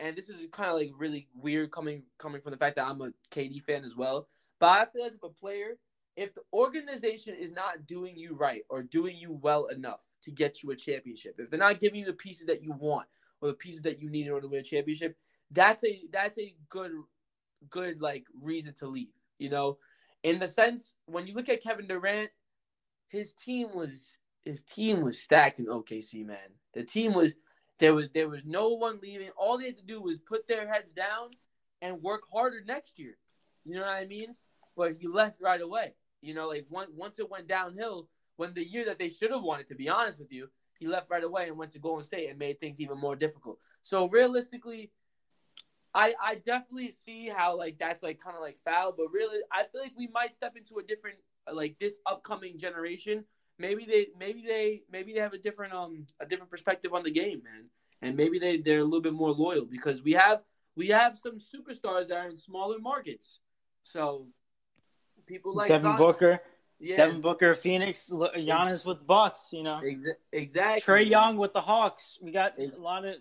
and this is kind of like really weird coming coming from the fact that I'm a KD fan as well, but I feel as if a player, if the organization is not doing you right or doing you well enough to get you a championship, if they're not giving you the pieces that you want or the pieces that you need in order to win a championship, that's a that's a good good like reason to leave. You know, in the sense when you look at Kevin Durant, his team was his team was stacked in OKC. Man, the team was there was there was no one leaving. All they had to do was put their heads down and work harder next year. You know what I mean? But he left right away. You know, like one, once it went downhill, when the year that they should have it, to be honest with you, he left right away and went to Golden State and made things even more difficult. So realistically, I I definitely see how like that's like kind of like foul, but really I feel like we might step into a different like this upcoming generation. Maybe they maybe they maybe they have a different um a different perspective on the game, man, and maybe they they're a little bit more loyal because we have we have some superstars that are in smaller markets, so people like Devin Zion- Booker. yeah, Devin Booker, Phoenix, L- Giannis with Bucks, you know. exa- exactly. Trae Young with the Hawks. We got a lot of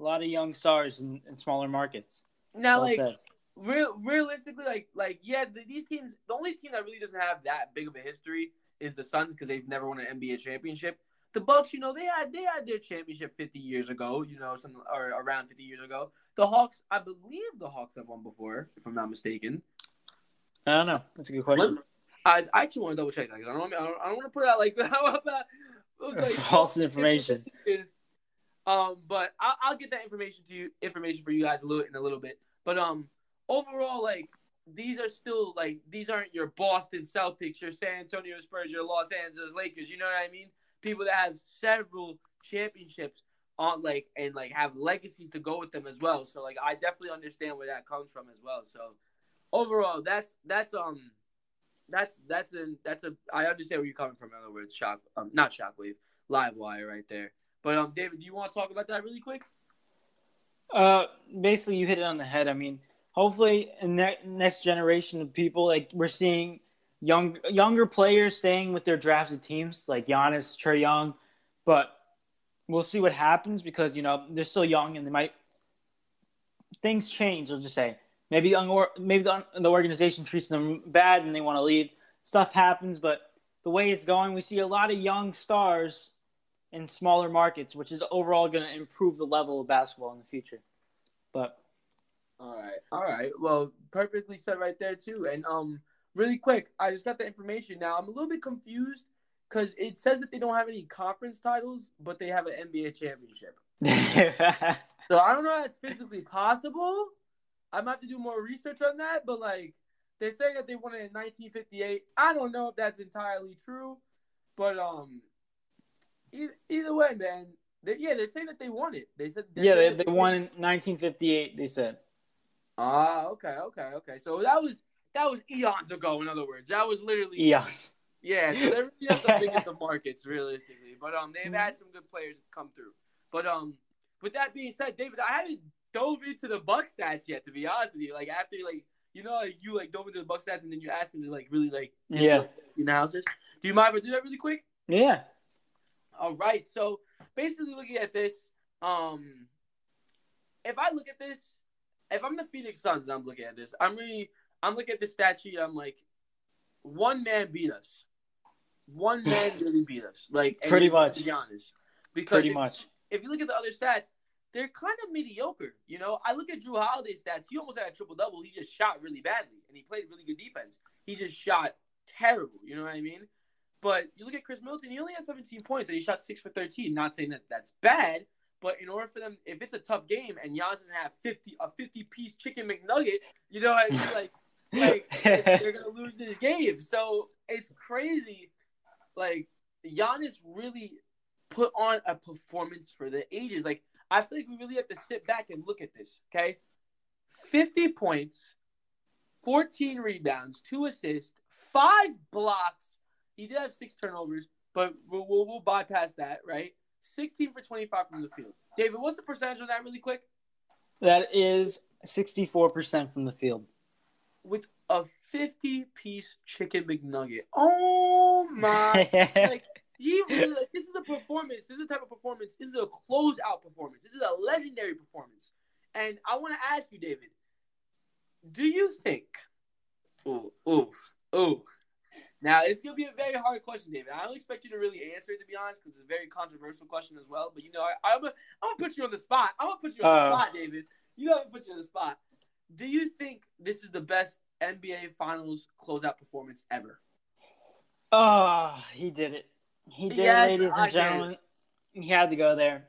a lot of young stars in, in smaller markets. now Well like said. real realistically, like like yeah, the, these teams. The only team that really doesn't have that big of a history is the Suns because they've never won an NBA championship. The Bucks, you know, they had they had their championship 50 years ago, you know, some or around 50 years ago. The Hawks, I believe the Hawks have won before, if I'm not mistaken. I don't know. That's a good question. I, I actually want to double check that because I don't, I don't, I don't want to put out like how about like, False information. Um, but I'll, I'll get that information to you, information for you guys a little in a little bit. But um, overall, like these are still like these aren't your Boston Celtics, your San Antonio Spurs, your Los Angeles Lakers. You know what I mean? People that have several championships on like and like have legacies to go with them as well. So like I definitely understand where that comes from as well. So overall, that's that's um that's that's a that's a I understand where you're coming from. In other words, shock um not shockwave, Livewire right there. But um, David, do you want to talk about that really quick? Uh, basically, you hit it on the head. I mean, hopefully, in ne- next generation of people, like we're seeing young younger players staying with their drafted teams, like Giannis, Trae Young, but we'll see what happens because you know they're still young and they might things change. I'll just say maybe maybe the, the organization treats them bad and they want to leave. Stuff happens, but the way it's going, we see a lot of young stars in smaller markets, which is overall going to improve the level of basketball in the future. But All right, all right. Well, perfectly said right there too. And um, really quick, I just got the information now. I'm a little bit confused because it says that they don't have any conference titles, but they have an NBA championship. So I don't know if that's physically possible. I might have to do more research on that, but like they say that they won it in 1958. I don't know if that's entirely true, but um, either, either way, man. They, yeah, they say that they won it. They said yeah, they, they won in 1958. They said. Ah, okay, okay, okay. So that was that was eons ago. In other words, that was literally Eons. Yeah, so they're really not the biggest of markets realistically, but um, they've had some good players come through. But um, with that being said, David, I haven't dove into the Buck stats yet. To be honest with you, like after like you know like, you like dove into the Buck stats and then you asked me to like really like Yeah. like, analysis. Do you mind if I do that really quick? Yeah. All right. So basically, looking at this, um, if I look at this, if I'm the Phoenix Suns, and I'm looking at this. I'm really, I'm looking at the statue. I'm like, one man beat us. one man really beat us. Like Pretty much. Giannis. Because Pretty if, much. if you look at the other stats, they're kind of mediocre. You know, I look at Jrue Holiday's stats. He almost had a triple double. He just shot really badly, and he played really good defense. He just shot terrible. You know what I mean? But you look at Khris Middleton. He only had 17 points, and he shot six for 13. Not saying that that's bad, but in order for them, if it's a tough game and Giannis doesn't have 50 a 50 piece chicken McNugget, you know I mean? Like, like they're gonna lose this game. So it's crazy. Like Giannis really put on a performance for the ages. Like I feel like we really have to sit back and look at this. Okay, fifty points, fourteen rebounds, two assists, five blocks. He did have six turnovers, but we'll, we'll, we'll bypass that, right? Sixteen for twenty-five from the field. David, what's the percentage on that, really quick? that is 64% from the field. With a fifty-piece chicken McNugget. Oh my! like he really like this is a performance. This is a type of performance. This is a closeout performance. This is a legendary performance. And I want to ask you, David, do you think? Oh, oh, oh. Now it's gonna be a very hard question, David. I don't expect you to really answer it, to be honest, because it's a very controversial question as well. But you know, I, I'm gonna, I'm gonna put you on the spot. I'm gonna put you on the Uh. spot, David. You know, I'm gonna put you on the spot. Do you think this is the best NBA Finals closeout performance ever? Oh, he did it. He did Yes, it, ladies I and did. gentlemen. He had to go there.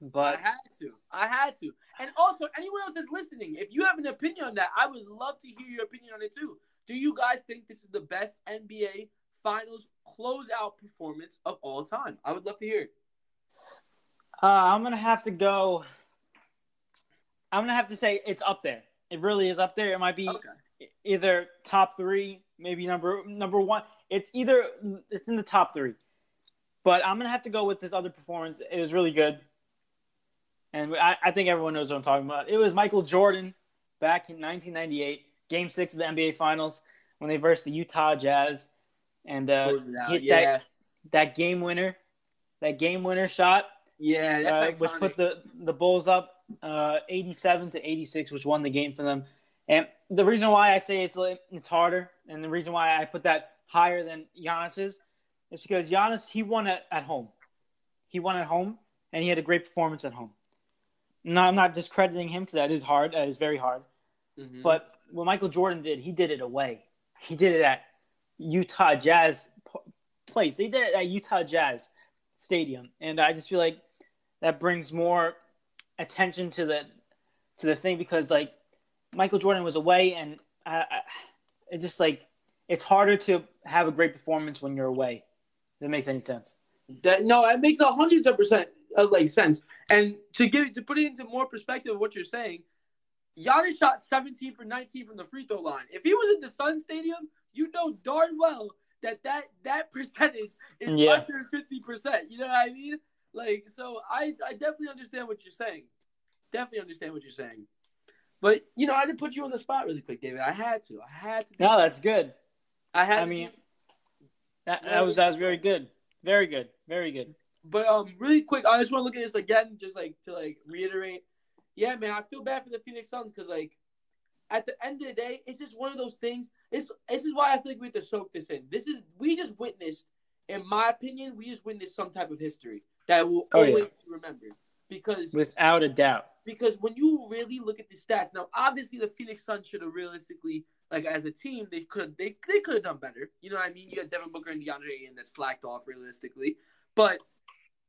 But I had to. I had to. And also, anyone else that's listening, if you have an opinion on that, I would love to hear your opinion on it too. Do you guys think this is the best NBA Finals closeout performance of all time? I would love to hear it. uh, I'm going to have to go. I'm going to have to say it's up there. It really is up there. It might be Okay. either top three, maybe number number one. It's either it's in the top three, but I'm gonna have to go with this other performance. It was really good, and I, I think everyone knows what I'm talking about. It was Michael Jordan back in 1998, Game Six of the NBA Finals when they versed the Utah Jazz, and uh, Close it out. hit yeah. that that game winner, that game winner shot, yeah, uh, which put the the Bulls up uh, 87 to 86, which won the game for them. And the reason why I say it's it's harder, and the reason why I put that higher than Giannis's, is because Giannis he won at, at home. He won at home, and he had a great performance at home. No, I'm not discrediting him because that is hard. That is very hard. Mhm. But what Michael Jordan did, he did it away. He did it at Utah Jazz place. They did it at Utah Jazz Stadium, and I just feel like that brings more attention to the to the thing because like Michael Jordan was away, and I, I, it just like it's harder to have a great performance when you're away. If that makes any sense. That no, it makes a hundred percent uh, like sense. And to give to put it into more perspective of what you're saying, Giannis shot 17 for 19 from the free throw line. If he was in the Sun Stadium, you know darn well that that that percentage is Yeah. under 50 percent. You know what I mean? Like, so I I definitely understand what you're saying. Definitely understand what you're saying. But you know, I didn't put you on the spot really quick, David. I had to. I had to. No, that. that's good. I had. I mean, That, that was that was very good. Very good. Very good. But um, really quick, I just want to look at this again, just like to like reiterate. Yeah, man, I feel bad for the Phoenix Suns because like at the end of the day, it's just one of those things. It's this is why I feel like we have to soak this in. This is we just witnessed, in my opinion, we just witnessed some type of history that will Oh, yeah. always be remembered. Because Without a doubt. because when you really look at the stats, now obviously the Phoenix Suns should have realistically, like as a team, they could they they could have done better. You know what I mean? You got Devin Booker and DeAndre Ayton that slacked off realistically, but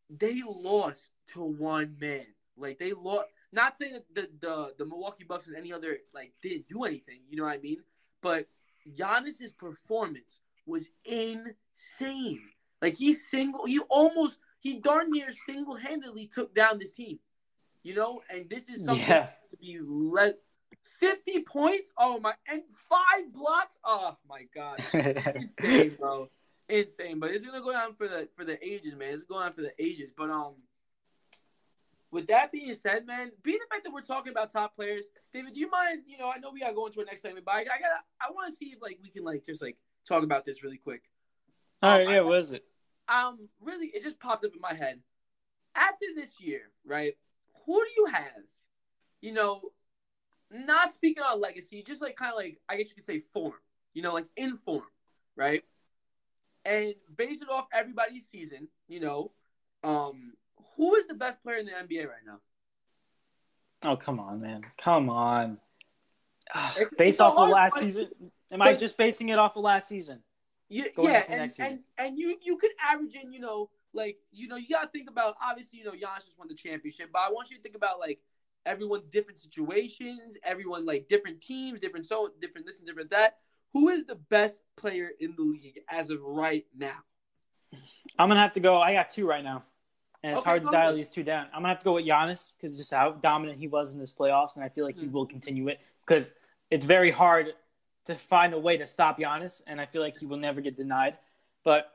they lost to one man. Like they lost. Not saying that the the the Milwaukee Bucks and any other like didn't do anything. You know what I mean? But Giannis's performance was insane. Like he single, he almost, he darn near single handedly took down this team. You know, and this is something Yeah. to be let. Fifty points. Oh my, and five blocks. Oh my god, insane, bro, insane. But it's gonna go down for the for the ages, man. It's going on for the ages. But um, with that being said, man, being the fact that we're talking about top players, David, do you mind? You know, I know we gotta go into our next segment, but I, I gotta, I want to see if like we can like just like talk about this really quick. All right, Um, yeah, what is it? um really it just popped up in my head after this year right who do you have you know not speaking on legacy just like kind of like i guess you could say form you know like in form right and base it off everybody's season, you know, um, who is the best player in the NBA right now? Oh come on, man, come on. Ah, it's- Based off of last season, am I just basing it off of last season? Yeah, yeah, and, and and you you could average in, you know, like you know, you gotta think about obviously, you know, Giannis just won the championship, but I want you to think about like everyone's different situations, everyone like different teams, different so different this and different that. Who is the best player in the league as of right now? I'm gonna have to go. I got two right now, and it's Okay, hard to dial these two down. I'm gonna have to go with Giannis because just how dominant he was in this playoffs, and I feel like he Mhm. will continue it because it's very hard to find a way to stop Giannis, and I feel like he will never get denied. But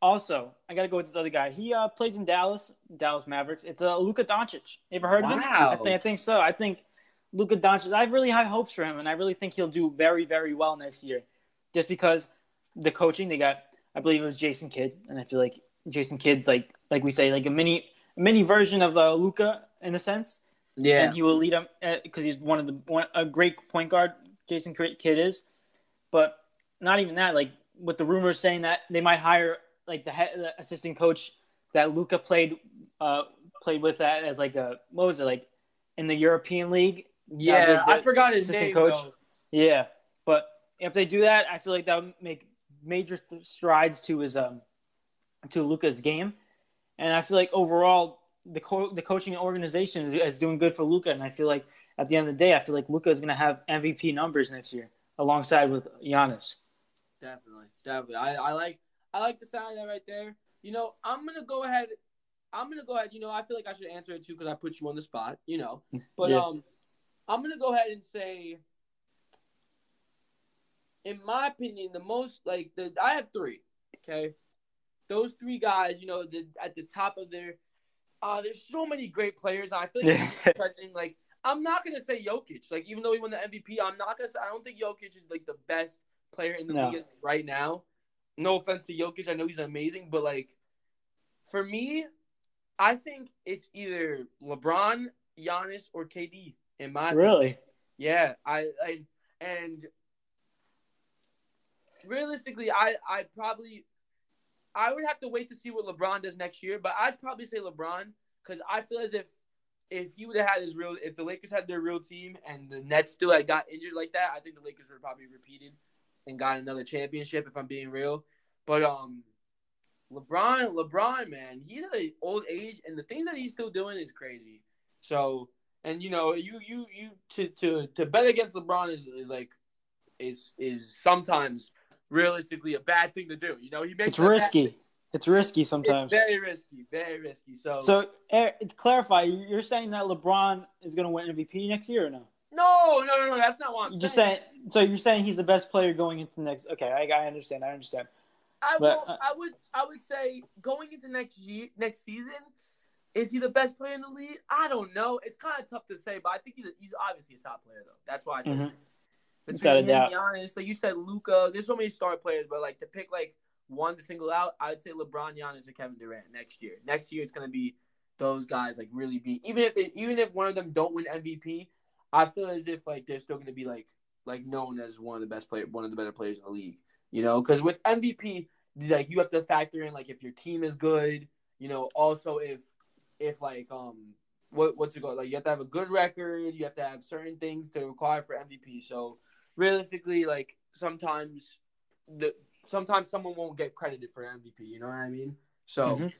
also, I gotta go with this other guy. He uh, plays in Dallas, Dallas Mavericks. It's uh, Luka Doncic. You ever heard of him? Wow. I think I think so. I think Luka Doncic. I have really high hopes for him, and I really think he'll do very very well next year, just because the coaching they got. I believe it was Jason Kidd, and I feel like Jason Kidd's like like we say like a mini mini version of uh, Luka in a sense, Yeah. and he will lead him because he's one of the one, a great point guard. Jason Kidd is, but not even that. Like with the rumors saying that they might hire like the, head, the assistant coach that Luka played uh played with that as like a what was it like in the European League yeah, I forgot his assistant name. coach. though. yeah, but if they do that, I feel like that would make major th- strides to his um to Luka's game, and I feel like overall the co- the coaching organization is, is doing good for Luka, and I feel like at the end of the day, I feel like Luka is going to have MVP numbers next year alongside with Giannis. Definitely, definitely. I, I like I like the sound of that right there. You know, I'm gonna go ahead. I'm gonna go ahead. You know, I feel like I should answer it too because I put you on the spot. You know, but Yeah. um, I'm gonna go ahead and say, in my opinion, the most like the I have three. Okay, those three guys. You know, the, at the top of their. Uh, there's so many great players. I feel like like I'm not gonna say Jokic. Like even though he won the MVP, I'm not gonna. Say, I don't think Jokic is like the best player in the No. league right now. No offense to Jokic, I know he's amazing, but like for me, I think it's either LeBron, Giannis, or KD. In my opinion. Really? yeah, I, I and realistically, I I probably I would have to wait to see what LeBron does next year, but I'd probably say LeBron because I feel as if if he would have had his real, if the Lakers had their real team and the Nets still had got injured like that, I think the Lakers would probably repeated and got another championship. If I'm being real, but um, LeBron, LeBron, man, he's at an old age, and the things that he's still doing is crazy. So, and you know, you you you to to to bet against LeBron is is like is is sometimes realistically a bad thing to do. You know, he makes It's risky. It's risky It's sometimes. very risky, very risky. So, So, to clarify, you're saying that LeBron is going to win MVP next year or no? no, no, no, no, that's not what I'm You're just saying. saying. So you're saying he's the best player going into next. Okay, I, I understand. I understand. I But, will, uh, I would I would say going into next year next season, is he the best player in the league? I don't know. It's kind of tough to say, but I think he's a, he's obviously a top player though. That's why I said Mhm. Between him, doubt. Giannis, like you said, Luka. There's so many star players, but like to pick like one to single out, I'd say LeBron, Giannis, or Kevin Durant next year. Next year, it's gonna be those guys like really be even if they even if one of them don't win MVP, I feel as if like they're still gonna be like like known as one of the best player, one of the better players in the league. You know, because with MVP, like you have to factor in like if your team is good. You know, also if if like um what what's it called? Like you have to have a good record. You have to have certain things to require for MVP. So realistically, like sometimes the sometimes someone won't get credited for MVP. You know what I mean? So Mhm.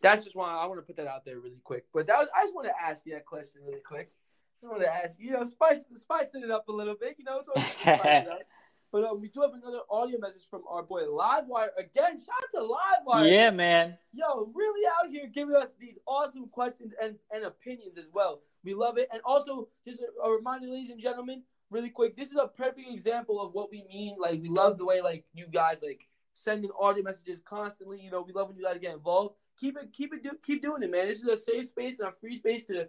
that's just why I want to put that out there really quick. But that was I just want to ask you that question really quick. Just want to ask you, know, spice spicing it up a little bit. You know, it's always good to spice it up. But um, we do have another audio message from our boy Livewire. Again, shout out to Livewire. Yeah, man. Yo, really out here giving us these awesome questions and, and opinions as well. We love it. And also, just a, a reminder, ladies and gentlemen, really quick, this is a perfect example of what we mean. Like, we love the way, like, you guys, like, sending audio messages constantly. You know, we love when you guys get involved. Keep it, keep it, do, keep doing it, man. This is a safe space and a free space to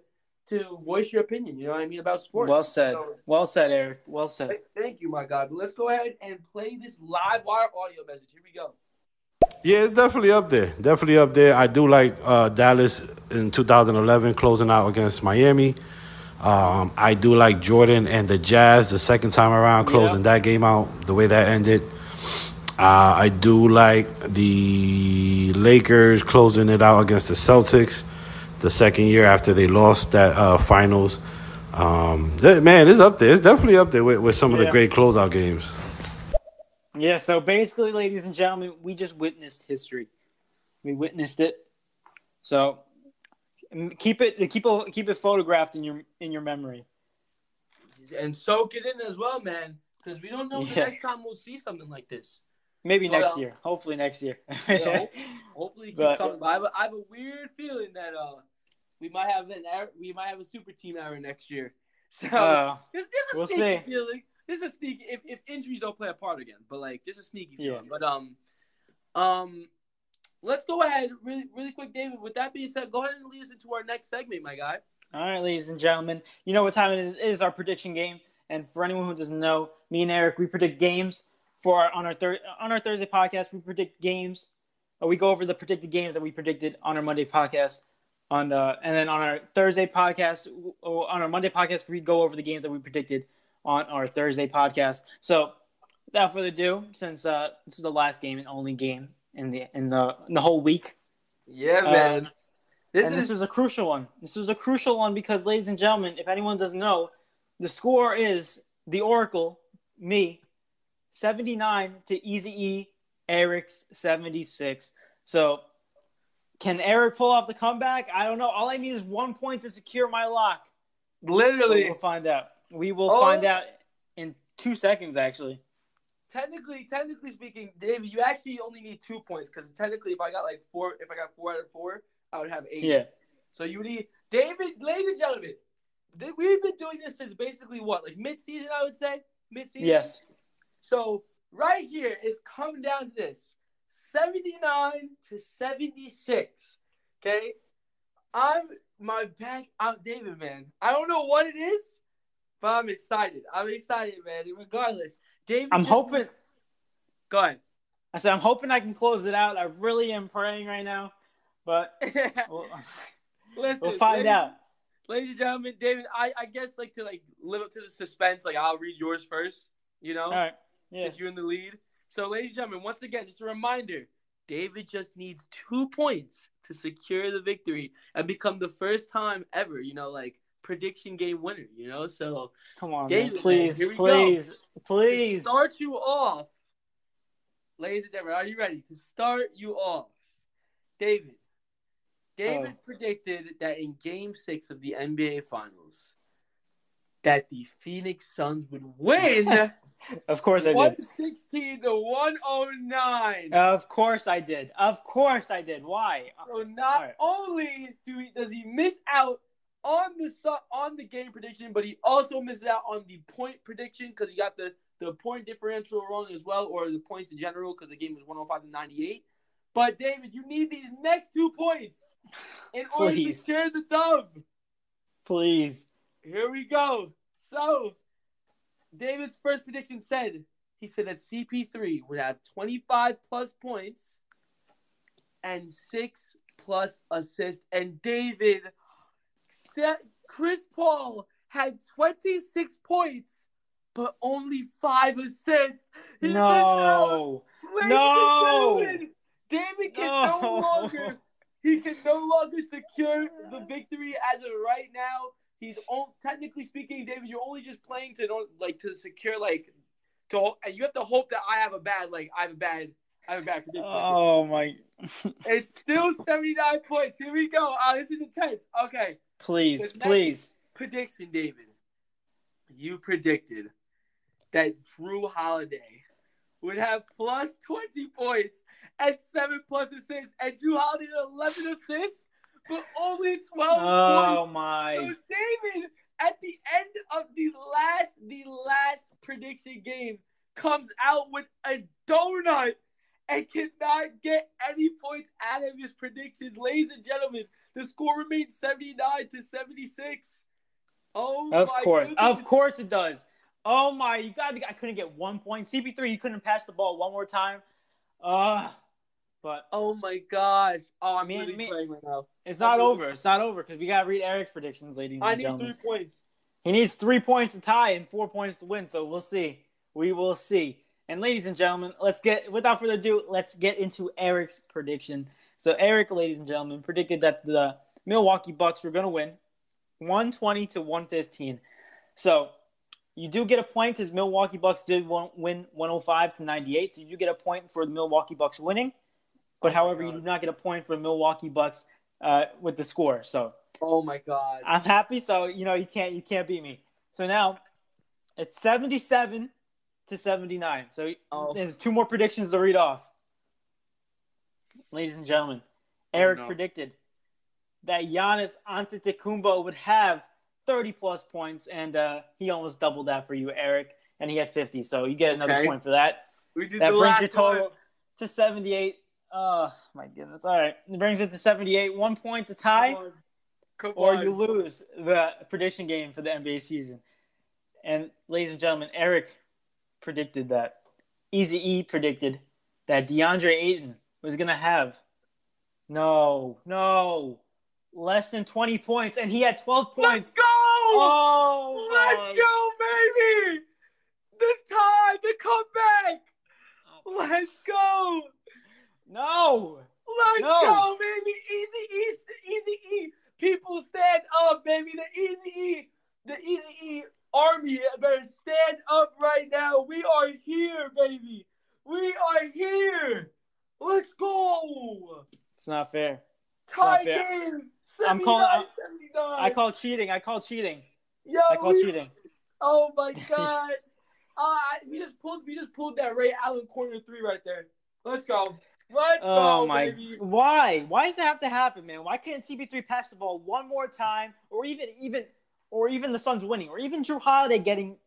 to voice your opinion. You know what I mean about sports. Well said. So, Well said, Eric. Well said. thank you, my God. But let's go ahead and play this Livewire audio message. Here we go. Yeah, it's definitely up there. Definitely up there. I do like uh, Dallas in 2011 closing out against Miami. Um, I do like Jordan and the Jazz the second time around closing Yep. that game out, the way that ended. Uh, I do like the Lakers closing it out against the Celtics the second year after they lost that uh, finals. Um, th- man, it's up there. It's definitely up there with, with some of the great closeout games. Yeah, so basically, ladies and gentlemen, we just witnessed history. We witnessed it. So keep it keep it keep it photographed in your in your memory. and soak it in as well, man, because we don't know the next time we'll see something like this. Maybe Well, next year. Hopefully next year. Yeah, hope- Hopefully, it keeps But- coming. I have, a, I have a weird feeling that uh, we might have an er- we might have a super team error next year. So Uh, there's, there's a we'll sneaky see. feeling. There's a sneaky if, if injuries don't play a part again, but like there's a sneaky Yeah. feeling. But um, um, let's go ahead really really quick, David. With that being said, go ahead and lead us into our next segment, my guy. All right, ladies and gentlemen, you know what time it is? It is our prediction game, and for anyone who doesn't know, me and Eric we predict games for our, on our third on our Thursday podcast. We predict games, or we go over the predicted games that we predicted on our Monday podcast. On uh, and then on our Thursday podcast, on our Monday podcast, we go over the games that we predicted on our Thursday podcast. So, without further ado, since uh, this is the last game and only game in the in the in the whole week, Yeah, um, man. This and is this was a crucial one. This was a crucial one because, ladies and gentlemen, if anyone doesn't know, the score is the Oracle, me, 79 to Easy E, Eric's 76. So, can Eric pull off the comeback? I don't know. All I need is one point to secure my lock. literally We'll find out. We will Oh. find out in two seconds, actually. Technically, technically speaking, David, you actually only need two points because technically, if I got like four, if I got four out of four, I would have eight. Yeah. So you need David, ladies and gentlemen. We've been doing this since basically what, like mid-season, I would say, mid-season. Yes. So right here, it's come down to this: seventy-nine to seventy-six. Okay, I'm my back out, David. Man, I don't know what it is, but I'm excited. I'm excited, man. Regardless, David. I'm hoping. Go ahead. I said, I'm hoping I can close it out. I really am praying right now, but we'll, Listen, we'll find ladies- out. Ladies and gentlemen, David, I, I guess like to like live up to the suspense, like I'll read yours first, you know, All right. Yeah. since you're in the lead. So, ladies and gentlemen, once again, just a reminder: David just needs two points to secure the victory and become the first time ever, you know, like prediction game winner. You know, so Come on, David, man. man, Please, please, to please. start you off, ladies and gentlemen, are you ready to start you off, David? David Oh. predicted that in Game Six of the NBA Finals, that the Phoenix Suns would win Of course I did. one sixteen to one oh nine. Of course I did. Of course I did. Why? So not Alright. only do he, does he miss out on the on the game prediction, but he also misses out on the point prediction because he got the the point differential wrong as well, or the points in general because the game was one hundred five to ninety eight. But David, you need these next two points in order to secure the dub. Please. Here we go. So, David's first prediction said he said that CP3 would have 25 plus points and six plus assists. And David Chris Paul had 26 points, but only five assists. He. No. No. gentlemen, David can no. No. longer he can no longer secure the victory as of right now. He's on, technically speaking, David. You're only just playing to know, like to secure like to and you have to hope that I have a bad like I have a bad I have a bad prediction. Oh my. It's still 79 points. Here we go. Uh, this is intense. Okay, please, please. prediction, David. You predicted that Jrue Holiday would have plus 20 points and seven plus assists, and Jrue Holiday had 11 assists, but only 12 Oh points. my. So David, at the end of the last, the last prediction game, comes out with a donut and cannot get any points out of his predictions. Ladies and gentlemen, the score remains 79 to 76. Oh, Of course. goodness. Of course it does. Oh my, you gotta be I couldn't get one point. CP3, you couldn't pass the ball one more time. Uh but Oh my gosh. Oh, I'm Man, man. playing right now. it's not I'm really- over. It's not over because we gotta read Eric's predictions, ladies I and need gentlemen. three points. He needs three points to tie and four points to win, so we'll see. We will see. And ladies and gentlemen, let's get without further ado, let's get into Eric's prediction. So Eric, ladies and gentlemen, predicted that the Milwaukee Bucks were going to win 120 to 115. So you do get a point because Milwaukee Bucks did win 105 to 98. So you do get a point for the Milwaukee Bucks winning. But oh however, you do not get a point for the Milwaukee Bucks uh, with the score. So oh my God, I'm happy. So you know you can't you can't beat me. So now it's 77 to 79. So oh. there's two more predictions to read off. Ladies and gentlemen, oh, Eric oh, no. predicted that Giannis Antetokounmpo would have 30 plus points, and uh, he almost doubled that for you, Eric, and he had 50. So you get another okay. point for that. We did that brings your total one. to 78. Oh my goodness! All right, it brings it to 78. One point to tie, Come Come or on. you lose the prediction game for the NBA season. And ladies and gentlemen, Eric predicted that. Easy E predicted that DeAndre Ayton was gonna have no, no, less than 20 points, and he had 12 points. Let's go! Oh, let's go, baby! This time, the comeback. Let's go! No. Let's no. go, baby! Easy E, Easy E. People stand up, baby. The Easy E, the Easy E army better stand up right now. We are here, baby. We are here. Let's go. It's not fair. Tie game. I'm calling. I call cheating. I call cheating. Yo, I call we, cheating. Oh my god. uh, we just pulled. We just pulled that Ray Allen corner three right there. Let's go. Let's oh go, my! Baby. Why? Why does it have to happen, man? Why can't CP3 pass the ball one more time, or even even or even the Suns winning, or even Jrue Holiday getting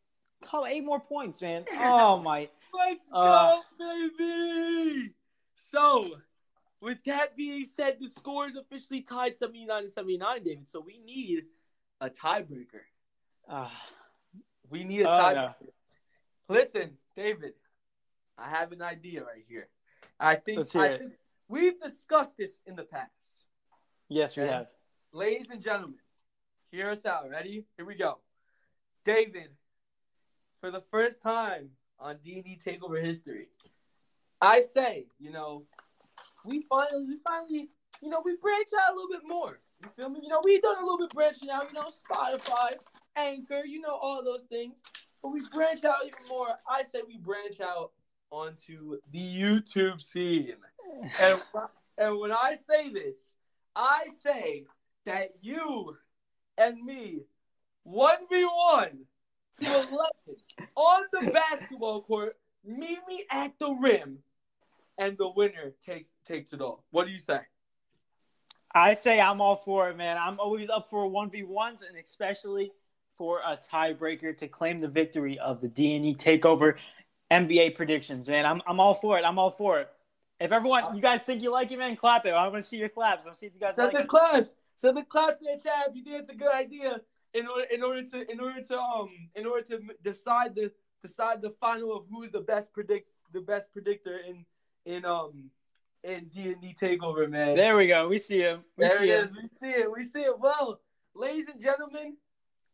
eight more points, man. Oh my! Let's uh, go, baby. So, with that being said, the score is officially tied 79 to 79, David. So we need a tiebreaker. Uh, we need a oh, tiebreaker. Listen, David, I have an idea right here. I think, I think we've discussed this in the past. Yes, we and have. Ladies and gentlemen, Hear us out. Ready? Here we go. David, for the first time on D&D Takeover history, I say, you know, we finally, we finally, you know, we branch out a little bit more. You feel me? You know, we've done a little bit branching out. You know, Spotify, Anchor, you know, all those things. But we branch out even more. I say we branch out onto the YouTube scene. and, and when I say this, I say that you and me, 1v1 to 11 on the basketball court. Meet me at the rim, and the winner takes takes it all. What do you say? I say I'm all for it, man. I'm always up for 1v1s and especially for a tiebreaker to claim the victory of the D&E takeover NBA predictions, man. I'm, I'm all for it. I'm all for it. If everyone, uh, you guys think you like it, man, clap it. I want to see your claps. I want to see if you guys Send like the it. claps. So the claps in the chat if you think it's a good idea in order in order to in order to um in order to decide the decide the final of who's the best predict the best predictor in in um in D and D takeover, man. There we go. We see him. We there see him. We see it. We see it. Well, ladies and gentlemen,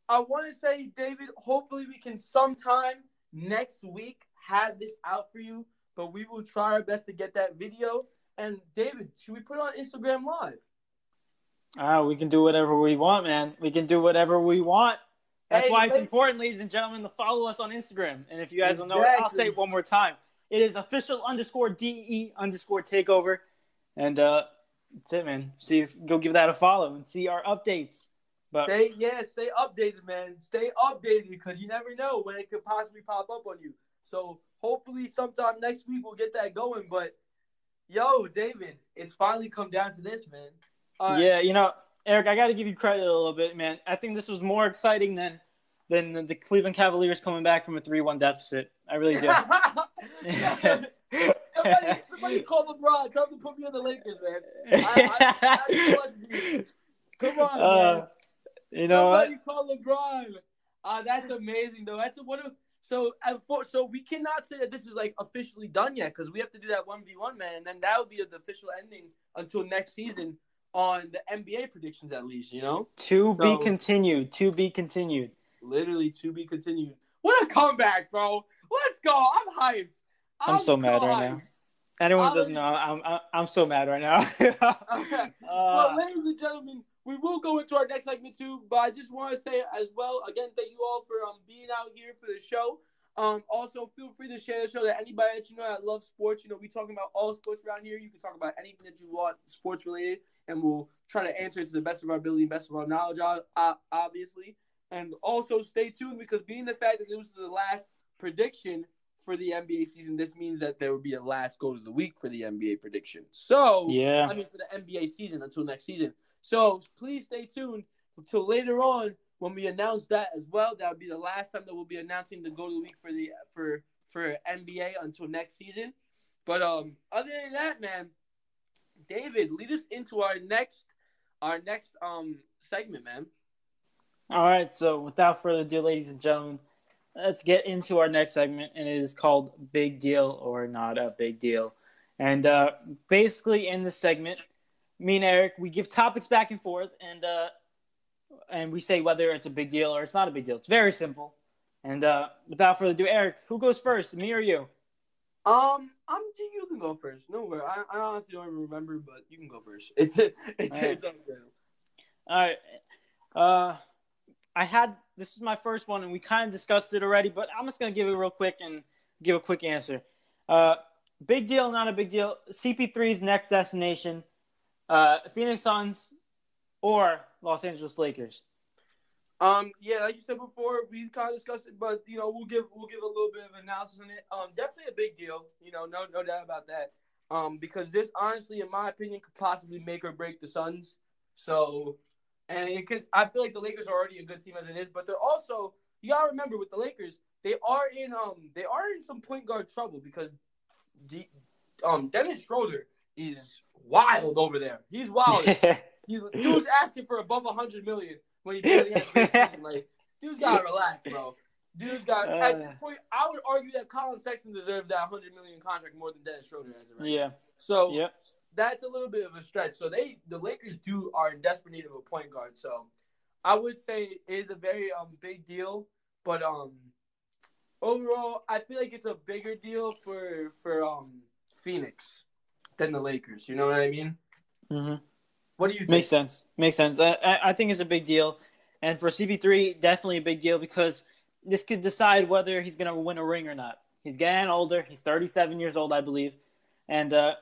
I want to say, David. Hopefully, we can sometime next week have this out for you. But we will try our best to get that video. And David, should we put it on Instagram Live? Ah, we can do whatever we want, man. We can do whatever we want. That's hey, why it's important, ladies and gentlemen, to follow us on Instagram. And if you guys exactly. don't know it, I'll say it one more time. It is official underscore DE underscore takeover. And uh that's it, man. See if go give that a follow and see our updates. But stay yeah, stay updated, man. Stay updated because you never know when it could possibly pop up on you. So hopefully sometime next week we'll get that going. But yo, David, it's finally come down to this, man. Uh, yeah, you know, Eric, I got to give you credit a little bit, man. I think this was more exciting than than the Cleveland Cavaliers coming back from a three-one deficit. I really do. somebody, somebody call LeBron. Tell him to put me on the Lakers, man. I, I, I Come on, uh, man. You know somebody what? call LeBron. Uh, that's amazing, though. That's a, what. A, so, for, so we cannot say that this is like officially done yet because we have to do that one v one, man, and then that would be the official ending until next season on the NBA predictions at least, you know? To so, be continued. To be continued. Literally to be continued. What a comeback, bro. Let's go. I'm hyped. I'm, so mad right now. Anyone I'm- doesn't know, I'm I'm, I'm so mad right now. Okay. Uh, but ladies and gentlemen, we will go into our next segment too. But I just want to say as well, again, thank you all for um being out here for the show. Um, also feel free to share the show to anybody that you know that loves sports. You know, we talking about all sports around here. You can talk about anything that you want sports related, and we'll try to answer it to the best of our ability, best of our knowledge, obviously. And also stay tuned because being the fact that this is the last prediction for the NBA season, this means that there will be a last go to the week for the NBA prediction. So Yeah. I mean for the NBA season until next season. So please stay tuned until later on when we announce that as well. that'll be the last time that we'll be announcing the go to week for the for for NBA until next season. But um, other than that, man, David, lead us into our next our next um segment, man. All right, so without further ado, ladies and gentlemen, let's get into our next segment, and it is called Big Deal or Not a Big Deal. And uh, basically, in this segment, me and Eric, we give topics back and forth, and uh, and we say whether it's a big deal or it's not a big deal. It's very simple. And uh, without further ado, Eric, who goes first, me or you? Um, I'm you can go first. No worry. I, I honestly don't even remember, but you can go first. It's it's, it's up. All right. Uh, I had this is my first one, and we kind of discussed it already, but I'm just gonna give it real quick and give a quick answer. Uh, big deal, not a big deal. CP3's next destination: uh, Phoenix Suns or Los Angeles Lakers. Um, yeah, like you said before, we kind of discussed it, but you know, we'll give we'll give a little bit of analysis on it. Um, definitely a big deal. You know, no no doubt about that. Um, because this honestly, in my opinion, could possibly make or break the Suns. So, and it could. I feel like the Lakers are already a good team as it is, but they're also. You gotta remember with the Lakers, they are in um they are in some point guard trouble because, the, um Dennis Schroeder is wild over there. He's wild. He's dude's asking for above hundred million when he barely has a good season. Like, dude's gotta relax, bro. Dude's got at this Uh. point. I would argue that Collin Sexton deserves that hundred million contract more than Dennis Schroeder has. Right yeah, now. So yep. that's a little bit of a stretch. So they, the Lakers, do are in desperate need of a point guard. So I would say it is a very um big deal, but um overall, I feel like it's a bigger deal for for um Phoenix than the Lakers. You know what I mean? hmm What do you think? Makes sense. Makes sense. I, I, think it's a big deal, and for CP3, definitely a big deal because this could decide whether he's going to win a ring or not. He's getting older. He's 37 years old, I believe, and uh,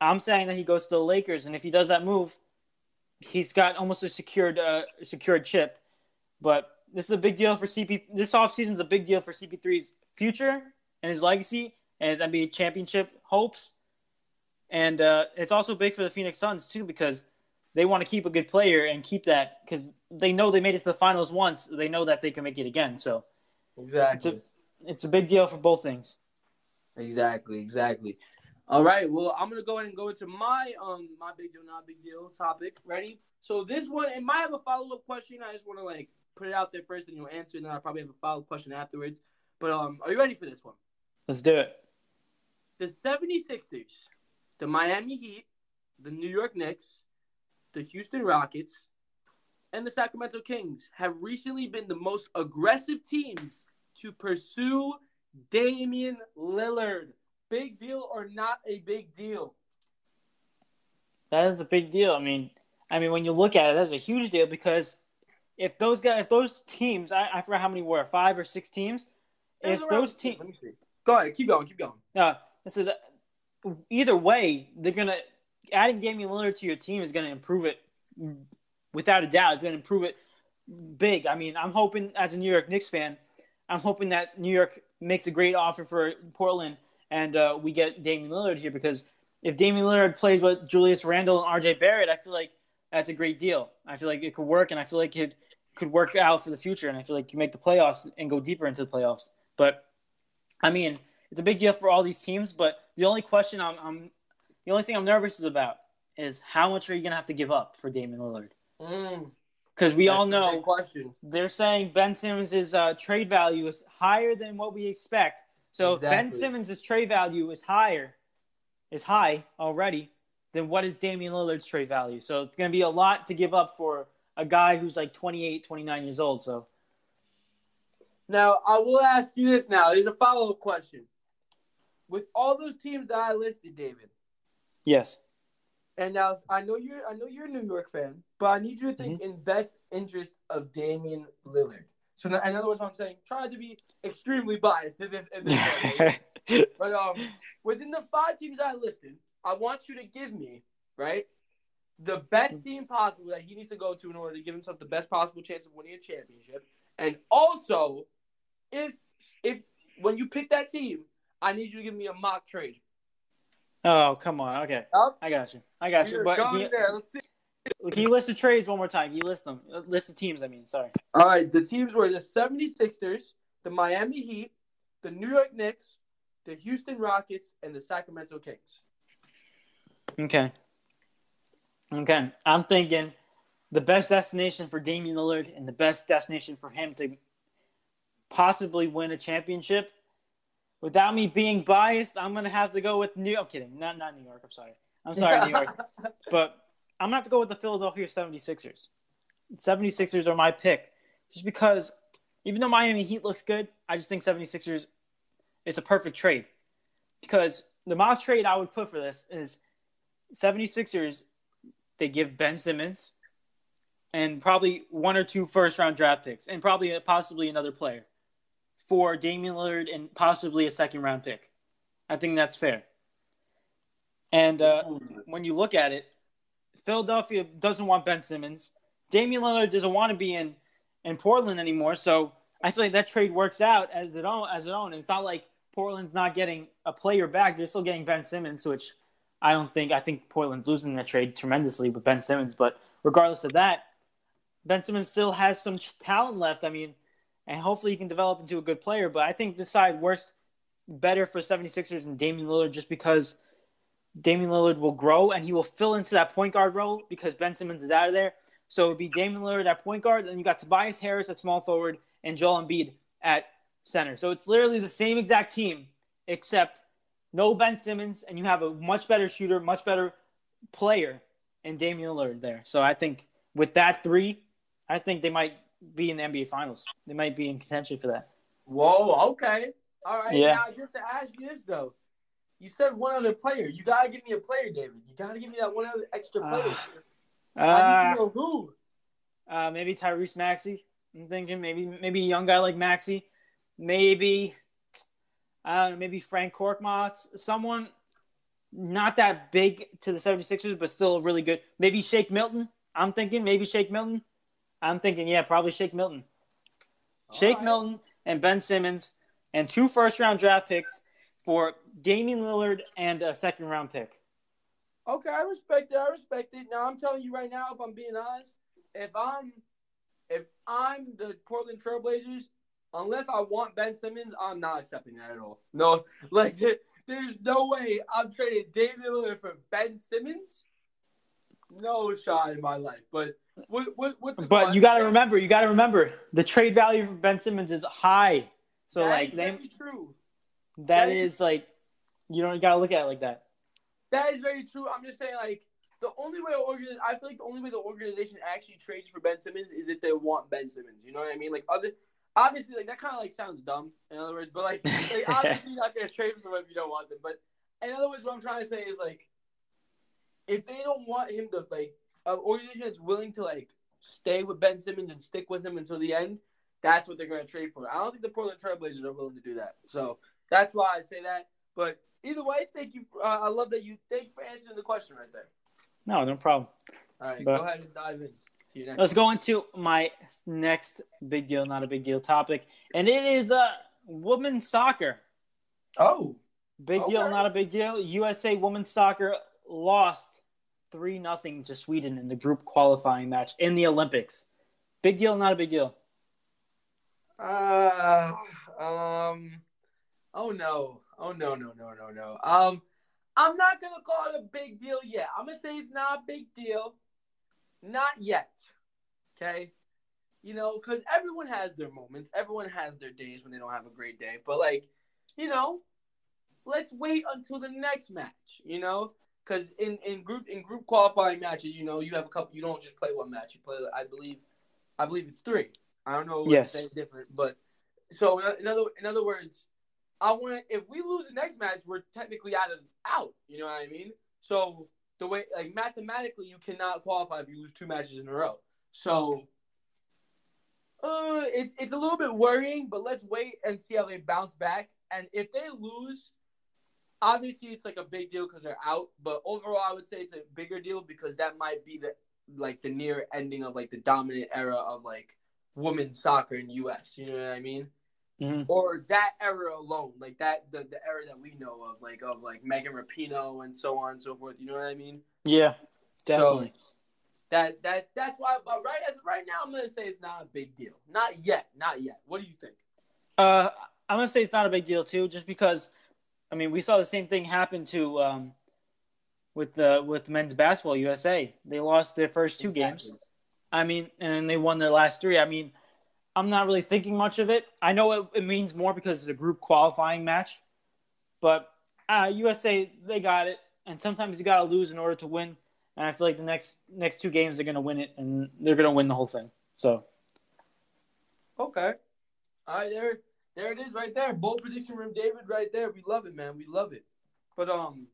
I'm saying that he goes to the Lakers, and if he does that move, he's got almost a secured uh, secured chip. But this is a big deal for CP. This offseason is a big deal for CP3's future and his legacy and his NBA championship hopes. And uh, it's also big for the Phoenix Suns too because they want to keep a good player and keep that because they know they made it to the finals once. They know that they can make it again. So it's Exactly. a it's a big deal for both things. Exactly, exactly. All right, well, I'm gonna go ahead and go into my um my big deal, not big deal topic. Ready? So this one, it might have a follow up question. I just want to like put it out there first, and you'll answer, and then I'll probably have a follow up question afterwards. But um, are you ready for this one? Let's do it. The 76ers, the Miami Heat, the New York Knicks, the Houston Rockets, and the Sacramento Kings have recently been the most aggressive teams to pursue Damian Lillard. Big deal or not a big deal? That is a big deal. I mean, I mean when you look at it, that's a huge deal because if those guys, if those teams, I, I forgot how many were, five or six teams. If those teams, Let me see. Go ahead. Keep going. Keep going. Uh, so that, either way, they're gonna adding Damian Lillard to your team is gonna improve it without a doubt. It's gonna improve it big. I mean, I'm hoping as a New York Knicks fan, I'm hoping that New York makes a great offer for Portland and uh, we get Damian Lillard here because if Damian Lillard plays with Julius Randle and RJ Barrett, I feel like that's a great deal. I feel like it could work, and I feel like it could work out for the future. And I feel like you make the playoffs and go deeper into the playoffs. But I mean, it's a big deal for all these teams. But the only question I'm, I'm the only thing I'm nervous about is how much are you gonna have to give up for Damian Lillard? Mm, Because we all that's a know they're saying Ben Simmons' uh, trade value is higher than what we expect. So if Ben Exactly. Simmons' trade value is higher, is high already, then what is Damian Lillard's trade value? So it's going to be a lot to give up for a guy who's like 28, 29 years old. So Now I will ask you this. Now there's a follow up question. with all those teams that I listed, David. Yes. And now I know you're I know you're a New York fan, but I need you to think in best interest of Damian Lillard. So in other words, what I'm saying, try to be extremely biased in this in this. But um within the five teams I listed, I want you to give me, right, the best team possible that he needs to go to in order to give himself the best possible chance of winning a championship. And also, if if when you pick that team, I need you to give me a mock trade. Oh, come on. Okay. Yup. I got you. I got you. But can you, there. Let's see. can you list the trades one more time? Can you list them? Uh, List the teams, I mean. Sorry. All right, the teams were the 76ers, the Miami Heat, the New York Knicks, the Houston Rockets, and the Sacramento Kings. Okay. Okay. I'm thinking the best destination for Damian Lillard and the best destination for him to possibly win a championship. Without me being biased, I'm gonna have to go with New. I'm kidding. Not not New York. I'm sorry. I'm sorry, New York. But I'm gonna have to go with the Philadelphia 76ers. 76ers are my pick, just because even though Miami Heat looks good, I just think 76ers is a perfect trade. Because the mock trade I would put for this is 76ers, they give Ben Simmons and probably one or two first round draft picks and probably uh, possibly another player for Damian Lillard and possibly a second round pick. I think that's fair. And uh, when you look at it, Philadelphia doesn't want Ben Simmons. Damian Lillard doesn't want to be in, in Portland anymore. So I feel like that trade works out as it own as it own. And it's not like Portland's not getting a player back; they're still getting Ben Simmons, which I don't think. I think Portland's losing that trade tremendously with Ben Simmons. But regardless of that, Ben Simmons still has some talent left. I mean, and hopefully he can develop into a good player. But I think this side works better for 76ers and Damian Lillard just because Damian Lillard will grow and he will fill into that point guard role because Ben Simmons is out of there. So it would be Damian Lillard at point guard, and you got Tobias Harris at small forward and Joel Embiid at center. So it's literally the same exact team, except no Ben Simmons, and you have a much better shooter, much better player, and Damian Lillard there. So I think with that three, I think they might be in the NBA Finals. They might be in contention for that. Whoa, okay. All right. Yeah. Now I have to ask you this though. You said one other player. You gotta give me a player, David. You gotta give me that one other extra player. I need Uh, to know who. uh, maybe Tyrese Maxey. I'm thinking maybe maybe a young guy like Maxey. Maybe I don't know, maybe Frank Korkmaz. Someone not that big to the 76ers, but still really good. Maybe Shake Milton. I'm thinking maybe Shake Milton. I'm thinking, yeah, probably Shake Milton. Shake All right. Milton and Ben Simmons and two first round draft picks for Damian Lillard and a second round pick. Okay, I respect it. I respect it. Now I'm telling you right now, if I'm being honest, if I'm if I'm the Portland Trailblazers, unless I want Ben Simmons, I'm not accepting that at all. No, like there- there's no way I'm trading David Lillard for Ben Simmons. No shot in my life. But what, what what's the But you got to remember, you got to remember the trade value for Ben Simmons is high. So That like is they, very true. that that is- is like you don't got to look at it like that. That is very true. I'm just saying, like, the only way organi- I feel like the only way the organization actually trades for Ben Simmons is if they want Ben Simmons. You know what I mean? Like, other obviously, like that kind of like sounds dumb. In other words, but like, like obviously, you're not gonna trade for someone if you don't want them. But in other words, what I'm trying to say is like, if they don't want him to like, an organization that's willing to like stay with Ben Simmons and stick with him until the end, that's what they're gonna trade for. I don't think the Portland Trailblazers are willing to do that. So that's why I say that. But either way, thank you. Uh, I love that you. Thank you for answering the question right there. No, no problem. All right, But- go ahead and dive in. To Let's go into my next big deal, not a big deal topic, and it is uh women's soccer. Oh, Big deal, not a big deal. USA women's soccer lost three nothing to Sweden in the group qualifying match in the Olympics. Big deal, not a big deal. uh, um, oh no, oh no, no, no, no, no. Um, I'm not gonna call it a big deal yet. I'm gonna say it's not a big deal, not yet. Okay, you know, because everyone has their moments. Everyone has their days when they don't have a great day. But like, you know, let's wait until the next match. You know, because in, in group in group qualifying matches, you know, you have a couple. You don't just play one match. You play, I believe, I believe it's three. I don't know. if Yes. it's different, but so in other in other words, I want if we lose the next match, we're technically out of out. You know what I mean? So the way like mathematically, you cannot qualify if you lose two matches in a row. So uh, it's it's a little bit worrying, but let's wait and see how they bounce back. And if they lose, obviously it's like a big deal because they're out. But overall, I would say it's a bigger deal because that might be the like the near ending of like the dominant era of like women's soccer in U.S. You know what I mean? Mhm. Or that era alone, like that the, the era that we know of, like of like Megan Rapinoe and so on and so forth. You know what I mean? Yeah, definitely. That that that's why. But right as right now, I'm gonna say it's not a big deal. Not yet. Not yet. What do you think? Uh, I'm gonna say it's not a big deal too, just because. I mean, we saw the same thing happen to um, with the with men's basketball USA. They lost their first two games. I mean, and they won their last three. I mean, I'm not really thinking much of it. I know it, it means more because it's a group qualifying match, but uh, USA they got it, and sometimes you got to lose in order to win. And I feel like the next next two games they're gonna win it, and they're gonna win the whole thing. So Okay. All right, there, there it is, right there. Bold prediction from David, right there. We love it, man. We love it. But um,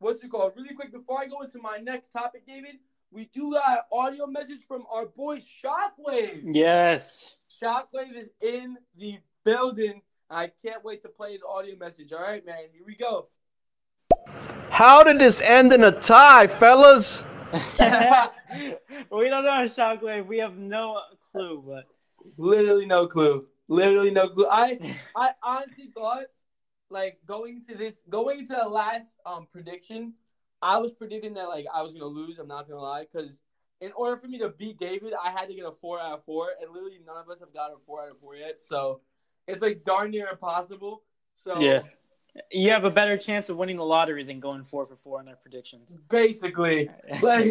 what's it called? Really quick before I go into my next topic, David, we do got audio message from our boy Shockwave. yes, Shockwave is in the building. I can't wait to play his audio message. All right, man. Here we go. How did this end in a tie, fellas? we don't know Shockwave. We have no clue, but Literally no clue. Literally no clue. I I honestly thought like going to this going to the last um prediction, I was predicting that like I was gonna lose. I'm not gonna lie, because in order for me to beat David, I had to get a four out of four, and literally none of us have got a four out of four yet. So it's like darn near impossible. So yeah, you have a better chance of winning the lottery than going four for four on our predictions. basically, like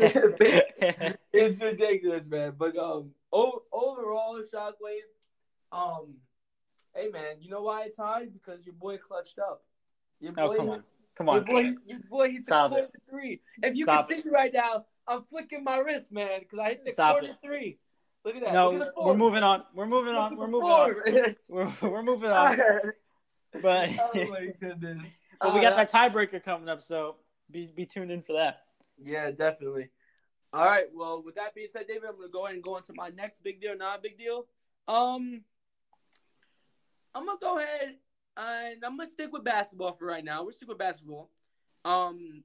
it's ridiculous, man. But um, o- overall, Shockwave, um, hey man, you know why I tied? Because your boy clutched up. Your boy, oh come on, come Your on. boy, your boy hit the corner it. three. If you Stop can see me right now, I'm flicking my wrist, man, because I hit the Stop corner it. three. Look at that. No, at we're moving on. We're moving on. We're moving on. We're, we're moving on. But, oh my goodness. but we Uh, got that tiebreaker coming up, so be be tuned in for that. Yeah, definitely. All right. Well, with that being said, David, I'm gonna go ahead and go into my next big deal, not a big deal. Um, I'm gonna go ahead and I'm gonna stick with basketball for right now. We're stick with basketball. Um,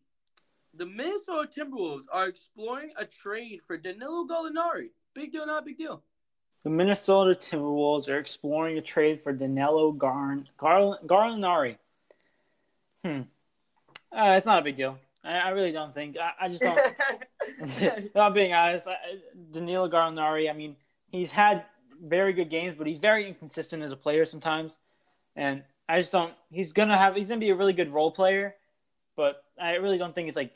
the Minnesota Timberwolves are exploring a trade for Danilo Gallinari. Big deal, not a big deal. The Minnesota Timberwolves are exploring a trade for Danilo Garn Gar, Garlinari. Hmm, uh, it's not a big deal. I, I really don't think. I, I just don't. I'm being honest, I, Danilo Garlinari. I mean, he's had very good games, but he's very inconsistent as a player sometimes, and I just don't. He's gonna have. He's gonna be a really good role player, but I really don't think it's like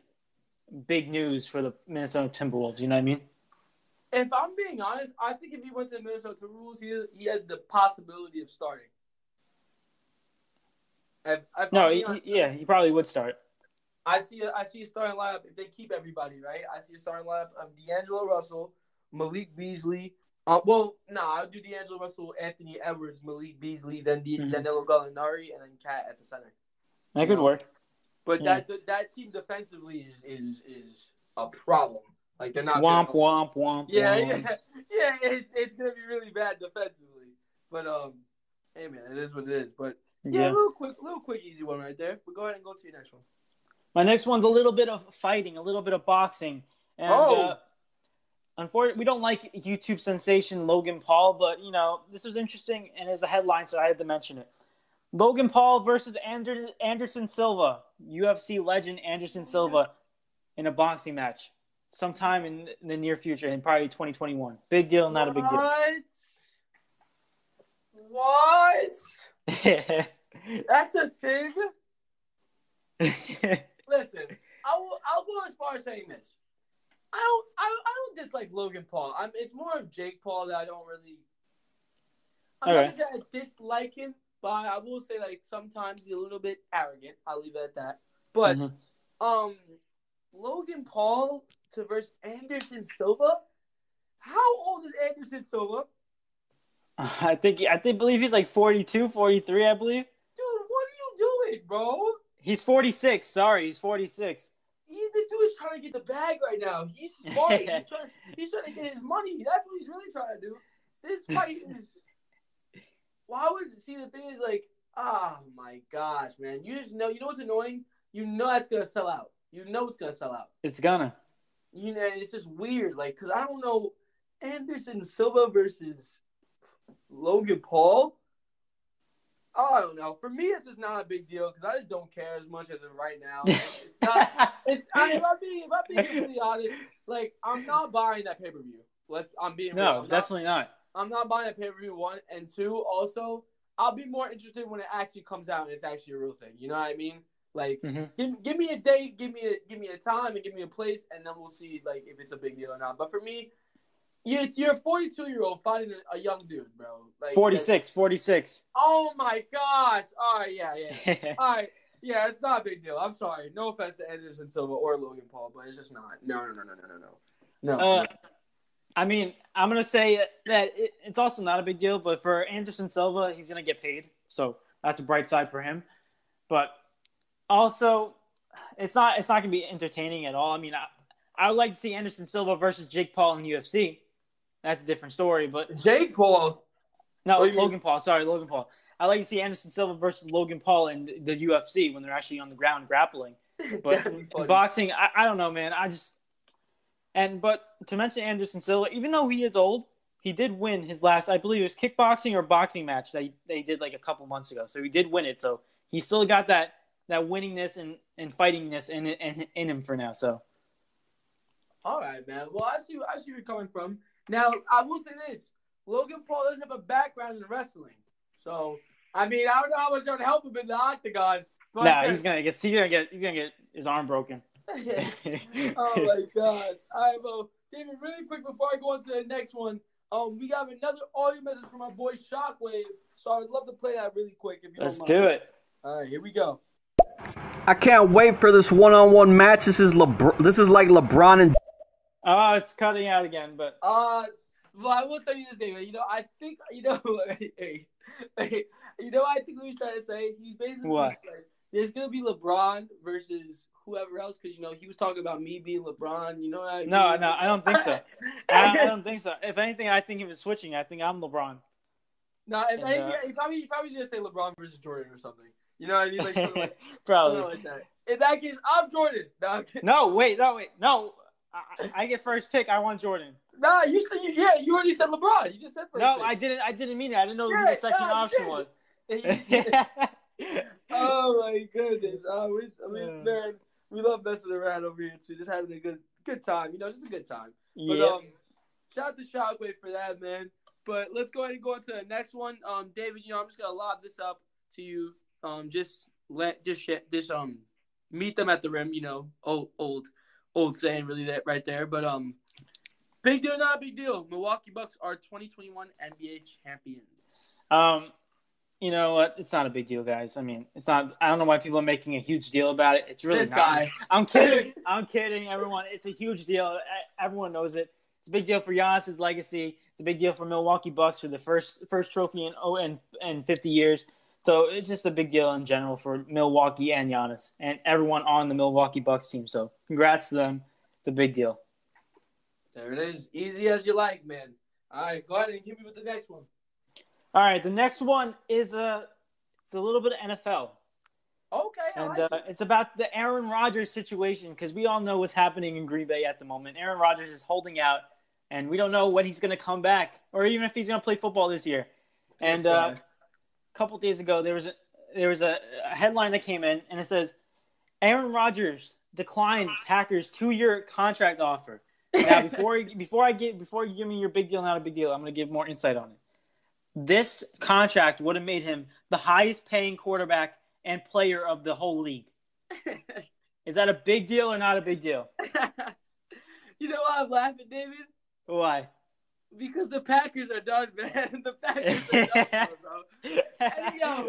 big news for the Minnesota Timberwolves. You know what I mean? if I'm being honest, I think if he went to the Minnesota Timberwolves, he he has the possibility of starting. If, if No, he, honest, yeah, he probably would start. I see a, I see a starting lineup if they keep everybody right. I see a starting lineup of D'Angelo Russell, Malik Beasley. Uh, well, no, nah, I'll do D'Angelo Russell, Anthony Edwards, Malik Beasley, then D- Mhm. Danilo Gallinari, and then KAT at the center. That could No. work. But Yeah. that that team defensively is is is a problem. Like they're not Womp gonna- womp womp. Yeah, womp. yeah, yeah. It's it's gonna be really bad defensively. But um, hey man, it is what it is. But yeah, Yeah. a little quick, little quick, easy one right there. But go ahead and go to your next one. My next one's a little bit of fighting, a little bit of boxing. And, Oh. uh, unfortunately, we don't like YouTube sensation Logan Paul, but you know this was interesting and it's a headline, so I had to mention it. Logan Paul versus Ander- Anderson Silva, UFC legend Anderson Silva, in a boxing match, sometime in, in the near future, in probably 2021. Big deal, not a big deal. What? What? That's a thing. Listen, I will. I'll go as far as saying this. I don't. I, I don't dislike Logan Paul. I'm. It's more of Jake Paul that I don't really. I'm Okay. not gonna say I dislike him, but I will say like sometimes he's a little bit arrogant. I'll leave it at that. But Mhm. um, Logan Paul to versus Anderson Silva. How old is Anderson Silva? I think I think believe he's like 42, 43, I believe. Dude, what are you doing, bro? He's 46. Sorry, he's 46. He, this dude is trying to get the bag right now. He's smart. he's, trying, he's trying to get his money. That's what he's really trying to do. This fight is. Why would see the thing is like, oh my gosh, man! You just know. You know what's annoying? You know that's gonna sell out. You know it's gonna sell out. It's gonna. You know, it's just weird, like, cause I don't know Anderson Silva versus Logan Paul. I don't know. For me, it's just not a big deal because I just don't care as much as of right now. It's not, it's, I, if I'm being if I'm being completely honest, like I'm not buying that pay per view. Let's I'm being real. No, I'm definitely not. Not, I'm not buying that pay per view. One and two. Also, I'll be more interested when it actually comes out and it's actually a real thing. You know what I mean? Like, Mhm. give, give me a date, give me a give me a time, and give me a place, and then we'll see like if it's a big deal or not. But for me, you, you're a 42 year old fighting a, a young dude, bro. Like 46. 46. Oh my gosh! All right, yeah, yeah. All right, yeah. It's not a big deal. I'm sorry. No offense to Anderson Silva or Logan Paul, but it's just not. No, no, no, no, no, no, no. No. Uh, I mean, I'm gonna say that it, it's also not a big deal, but for Anderson Silva, he's gonna get paid, so that's a bright side for him. But also, it's not it's not gonna be entertaining at all. I mean, I, I would like to see Anderson Silva versus Jake Paul in UFC. That's a different story, but Jake Paul. no, you mean- Logan Paul. Sorry, Logan Paul. I like to see Anderson Silva versus Logan Paul in the UFC when they're actually on the ground grappling. But in boxing, I, I don't know, man. I just and but to mention Anderson Silva, even though he is old, he did win his last, I believe it was kickboxing or boxing match that they did like a couple months ago. So he did win it. So he still got that that winningness and, and fightingness in, in in him for now. So All right, man. Well, I see. I see where you're coming from. Now, I will say this: Logan Paul doesn't have a background in wrestling, so I mean, I don't know how much that would help him in the octagon. But nah, he's gonna get he's gonna get he's gonna get his arm broken. oh my gosh! All right, well, David, really quick before I go on to the next one, um, we got another audio message from our boy Shockwave. So I'd love to play that really quick if you Let's don't do it. All right, here we go. I can't wait for this one-on-one match. This is LeBron. This is like LeBron and Oh, it's cutting out again, but Uh, well, I will tell you this, David. You know, I think you know. hey, hey, you know, I think what he's trying to say. He's basically What? like, there's gonna be LeBron versus whoever else because you know he was talking about me being LeBron. You know what I mean? no, no, I don't think so. I, I don't think so. If anything, I think he was switching. I think I'm LeBron. no, if And, anything, uh, he probably he probably just say LeBron versus Jordan or something. You know what I mean? Like, like, Probably. like that. In that case, I'm Jordan. No, I'm. No, wait, no, wait, no. I, I get first pick. I want Jordan. Nah, you said you, yeah, you already said LeBron. You just said first. No, pick. I didn't. I didn't mean it. I didn't know who Yeah, the second option was. oh my goodness! Oh, we, I mean, Yeah. man, we love messing around over here too. Just having a good, good time. You know, just a good time. But yeah. um, shout out to Shockwave for that, man. But let's go ahead and go on to the next one. Um, David, you know, I'm just gonna lob this up to you. Um, just let, just sh- just um, meet them at the rim. You know, old, old, old saying, really that right there. But um, big deal, not a big deal. Milwaukee Bucks are 2021 NBA champions. Um, you know what? It's not a big deal, guys. I mean, it's not. I don't know why people are making a huge deal about it. It's really This not. guy. I'm kidding. I'm kidding, everyone. It's a huge deal. Everyone knows it. It's a big deal for Giannis's legacy. It's a big deal for Milwaukee Bucks for the first first trophy in oh and and 50 years. So it's just a big deal in general for Milwaukee and Giannis and everyone on the Milwaukee Bucks team. So congrats to them. It's a big deal. There it is, easy as you like, man. All right, go ahead and hit me with the next one. All right, the next one is a it's a little bit of NFL. Okay, And like uh, it. it's about the Aaron Rodgers situation because we all know what's happening in Green Bay at the moment. Aaron Rodgers is holding out, and we don't know when he's going to come back or even if he's going to play football this year. And uh, couple days ago, there was a, there was a, a headline that came in, and it says Aaron Rodgers declined Packers two year contract offer. Now, before before I get before you give me your big deal, not a big deal, I'm going to give more insight on it. This contract would have made him the highest paying quarterback and player of the whole league. Is that a big deal or not a big deal? you know why I'm laughing, David? Why? Because the Packers are done, man. The Packers are done, bro. And, yo,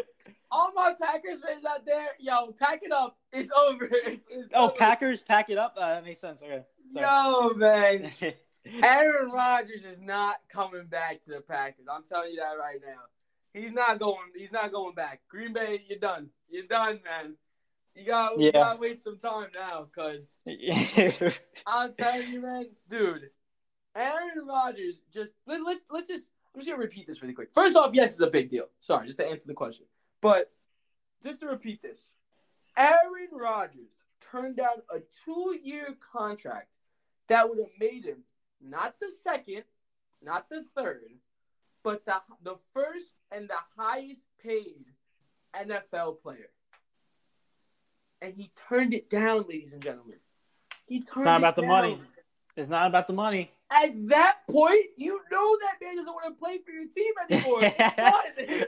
all my Packers fans out there, yo, pack it up. It's over. It's, it's oh, over. Packers pack it up. Uh, that makes sense. Okay. Sorry. Yo, man. Aaron Rodgers is not coming back to the Packers. I'm telling you that right now. He's not going. He's not going back. Green Bay, you're done. You're done, man. You got Yeah. gotta wait some time now, cause I'm telling you, man, dude. Aaron Rodgers just let, let's let's just I'm just gonna repeat this really quick. First off, yes, it's a big deal. Sorry, just to answer the question, but just to repeat this, Aaron Rodgers turned down a two-year contract that would have made him not the second, not the third, but the the first and the highest paid NFL player. And he turned it down, ladies and gentlemen. He turned it's not about the money. It's not about the money. At that point, you know that man doesn't want to play for your team anymore. It's done.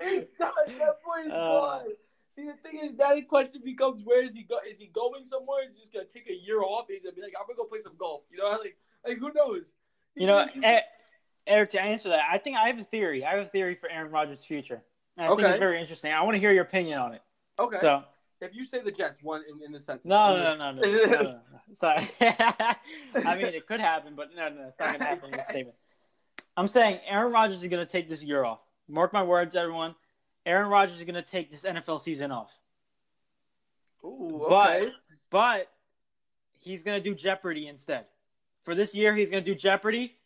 It's, done. That boy is Uh. gone. See, the thing is, that question becomes, where is he go? Is he going somewhere? Is he just gonna take a year off? He's gonna be like, I'm gonna go play some golf. You know, like, like who knows? You know, Eric, to answer that, I think I have a theory. I have a theory for Aaron Rodgers' future. And I think it's very interesting. I want to hear your opinion on it. okay. So, if you say the Jets, one in, in the sentence. no, no, no, no, no, no, no. Sorry. I mean, it could happen, but no, no, it's not going to happen in this statement. I'm saying Aaron Rodgers is going to take this year off. Mark my words, everyone. Aaron Rodgers is going to take this NFL season off. Ooh, But- okay. But he's going to do Jeopardy instead. For this year, he's going to do Jeopardy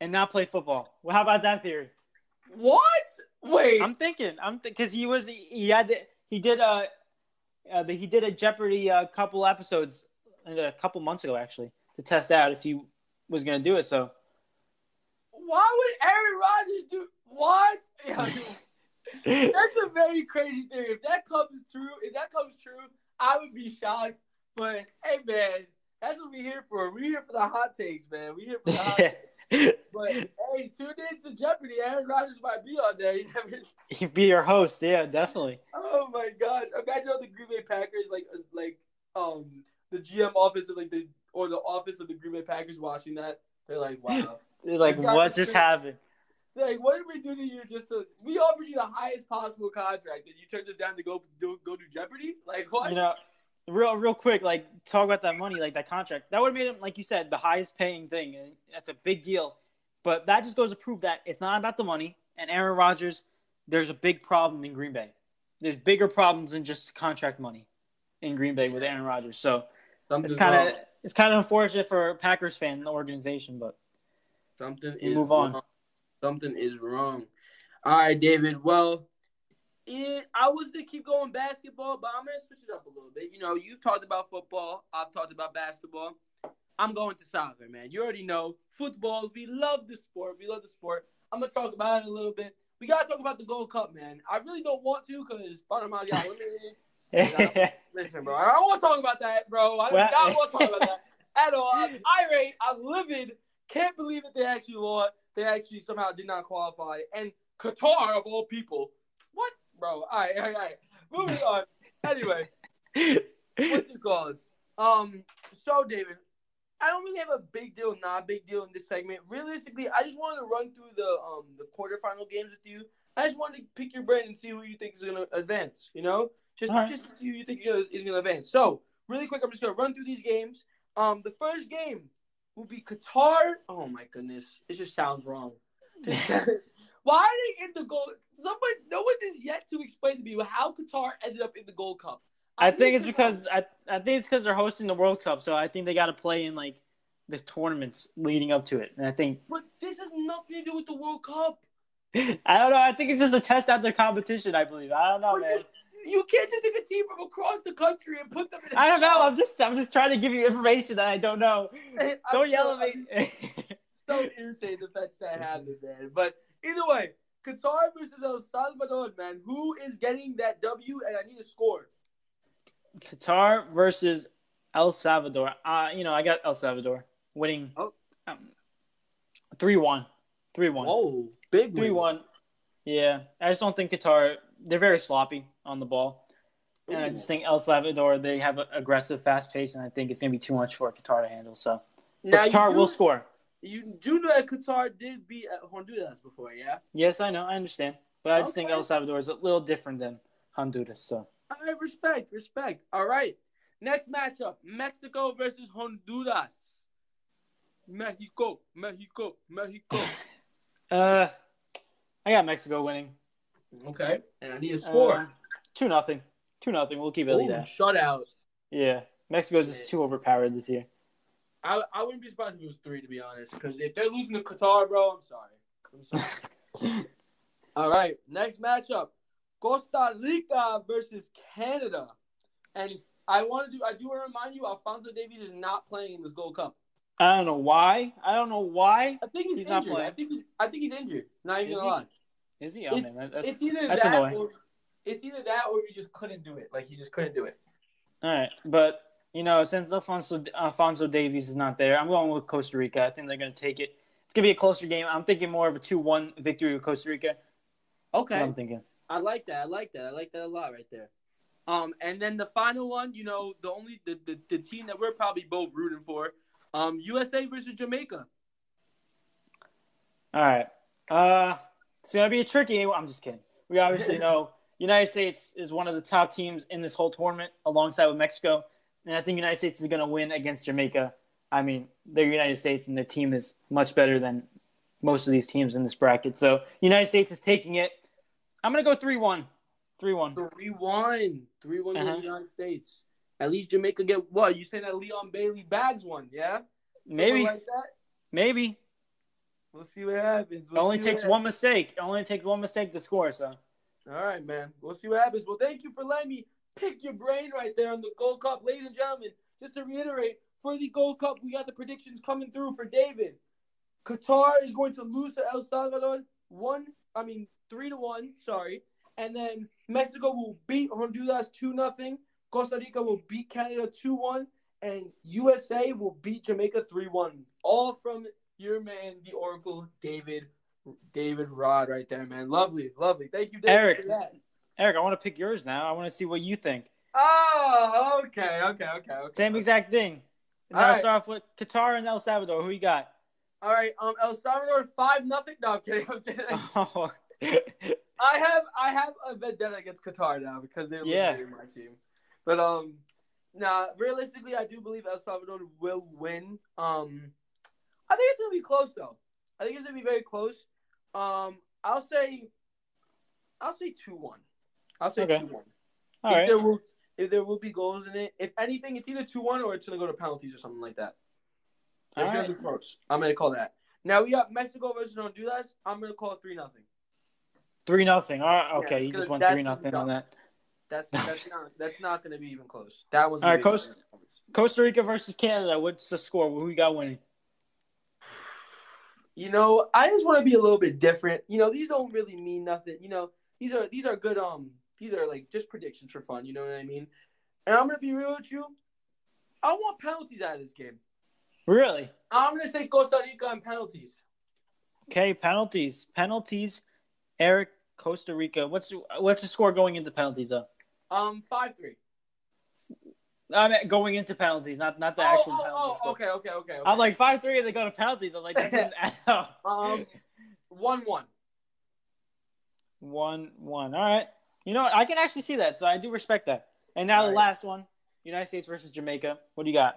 and not play football. Well, how about that theory? what? Wait. I'm thinking. I'm because he was he had the, he did a uh, he did a Jeopardy a couple episodes uh, a couple months ago actually to test out if he was going to do it. So Why would Aaron Rodgers do what? Yeah. That's a very crazy theory. If that comes true, if that comes true, I would be shocked. But hey, man, that's what we're here for. We're here for the hot takes, man. We're here for the hot takes. But hey, tune in to Jeopardy. Aaron Rodgers might be on there. You never. he'd be your host. Yeah, definitely. Oh my gosh! Imagine all the Green Bay Packers, like like um the GM office of like the or the office of the Green Bay Packers watching that. They're like, wow. They're like what just been- happened? They're like, what did we do to you just to? We offered you the highest possible contract, and you turned us down to go do go do Jeopardy. Like what? You know, real real quick, like talk about that money, like that contract. That would have made him, like you said, the highest paying thing. That's a big deal. But that just goes to prove that it's not about the money. And Aaron Rodgers, there's a big problem in Green Bay. There's bigger problems than just contract money in Green Bay with Aaron Rodgers. So Something's it's kind of it's kind of unfortunate for Packers fan the organization, but Something We'll is move on. wrong. Something is wrong. All right, David. Well, it, I was to keep going basketball, but I'm gonna switch it up a little bit. You know, you've talked about football. I've talked about basketball. I'm going to soccer, man. You already know football. We love the sport. We love the sport. I'm gonna talk about it a little bit. We gotta talk about the Gold Cup, man. I really don't want to because Panama got eliminated. Listen, bro. I don't want to talk about that, bro. I do Well- not want to talk about that at all. I'm irate. I'm livid. Can't believe it. They actually lost. They actually somehow did not qualify. And Qatar, of all people. What? Bro. All right, all right, all right. Moving on. Anyway, what's it called? Um, so, David, I don't really have a big deal, not a big deal in this segment. Realistically, I just wanted to run through the um the quarterfinal games with you. I just wanted to pick your brain and see who you think is gonna advance. You know, just right. just to see who you think is, is gonna advance. So, really quick, I'm just gonna run through these games. Um, the first game will be Qatar. Oh my goodness, it just sounds wrong. Why are they in the gold? Someone, no one has yet to explain to me how Qatar ended up in the Gold Cup. I think it's because I, I think it's because they're hosting the World Cup, so I think they got to play in like the tournaments leading up to it. And I think But this has nothing to do with the World Cup. I don't know. I think it's just a test out their competition. I believe. I don't know, But man. You, you can't just take a team from across the country and put them in. I don't know. I'm just I'm just trying to give you information that I don't know. Don't so- yell at me. so irritated the fact that happened, man. But either way, Qatar versus El Salvador, man. Who is getting that W? And I need a score. Qatar versus El Salvador. Uh, you know, I got El Salvador winning Oh. um, 3-1. 3-1. Whoa, big Three wins. one. Yeah, I just don't think Qatar. They're very sloppy on the ball, and I just think El Salvador they have an aggressive, fast pace, and I think it's gonna be too much for Qatar to handle. So, Now, Qatar do- will score. You do know that Qatar did beat uh, Honduras before, yeah? Yes, I know, I understand, but I just think El Salvador is a little different than Honduras. So, All right, respect, respect. All right. Next matchup Mexico versus Honduras. Mexico, Mexico, Mexico. uh, I got Mexico winning. okay. And I need a score. two nothing, two nothing. We'll keep it like Ooh, that. shutout. Yeah, Mexico's just too overpowered this year. I, I wouldn't be surprised if it was three, to be honest. Because if they're losing to Qatar, bro, I'm sorry. I'm sorry. All right, next matchup: Costa Rica versus Canada. And I want to do. I do want to remind you, Alfonso Davies is not playing in this Gold Cup. I don't know why. I don't know why. I think he's, He's not injured. I think he's. I think he's injured. Not even Is gonna he? Is he? It's, man, that's it's either that's that annoying. or it's either that or he just couldn't do it. Like he just couldn't do it. all right. But you know, since Alfonso Alfonso Davies is not there, I'm going with Costa Rica. I think they're going to take it. It's going to be a closer game. I'm thinking more of a two-one victory with Costa Rica. That's Okay. what I'm thinking. I like that. I like that. I like that a lot right there. Um, and then the final one, you know, the only the, the, the team that we're probably both rooting for, um, USA versus Jamaica. All right. Uh, it's gonna be a tricky. I'm just kidding. We obviously know United States is one of the top teams in this whole tournament, alongside with Mexico, and I think United States is gonna win against Jamaica. I mean, they're United States, and their team is much better than most of these teams in this bracket. So United States is taking it. I'm gonna go three-one. Three-one. Three one, three one to Uh-huh. the United States. At least Jamaica get what? You saying that Leon Bailey bags one? Yeah, Maybe. Like. Maybe. We'll see what happens. We'll only takes one mistake. It only takes one mistake to score. So. All right, man. We'll see what happens. Well, thank you for letting me pick your brain right there on the Gold Cup. Ladies and gentlemen, just to reiterate, for the Gold Cup, we got the predictions coming through for David. Qatar is going to lose to El Salvador one, I mean three to one, sorry. And then Mexico will beat Honduras two nothing. Costa Rica will beat Canada two one, and USA will beat Jamaica three one. All from your man, the Oracle, David David Rod, right there, man. Lovely, lovely. Thank you, David, Eric. for that. Eric, I want to pick yours now. I want to see what you think. Oh, okay, okay, okay, okay. Same exact thing. Now right. start off with Qatar and El Salvador. Who you got? All right, um, El Salvador five nothing. No, I'm kidding. I'm kidding. Oh, I have I have a vendetta against Qatar now because they're Yeah. my team. But um, nah, realistically, I do believe El Salvador will win. Um, I think it's gonna be close though. I think it's gonna be very close. Um, I'll say, I'll say two one. I'll say Okay. two one. all if right. there will if there will be goals in it, if anything, it's either two one or it's gonna go to penalties or something like that. It's All gonna right. be close. I'm gonna call that. Now we got Mexico versus Honduras. I'm gonna call it three nothing. Three nothing. All right. Okay, you just went three nothing on that. That's that's not that's not gonna be even close. That was All right, Coast- Costa Rica versus Canada. What's the score? Who we got winning? You know, I just want to be a little bit different. You know, these don't really mean nothing. You know, these are these are good. Um, these are like just predictions for fun. You know what I mean? And I'm gonna be real with you. I want penalties out of this game. Really? I'm gonna say Costa Rica and penalties. Okay, penalties. Penalties. Eric, Costa Rica. What's what's the score going into penalties? Though? Um, five three. I mean, going into penalties, not not the Oh, actual oh, oh, score. okay, okay, okay. okay. I'm like five three, and they go to penalties. I'm like that doesn't add up. um, one one. One one. All right. You know what? I can actually see that, so I do respect that. And now the All right. last one: United States versus Jamaica. What do you got?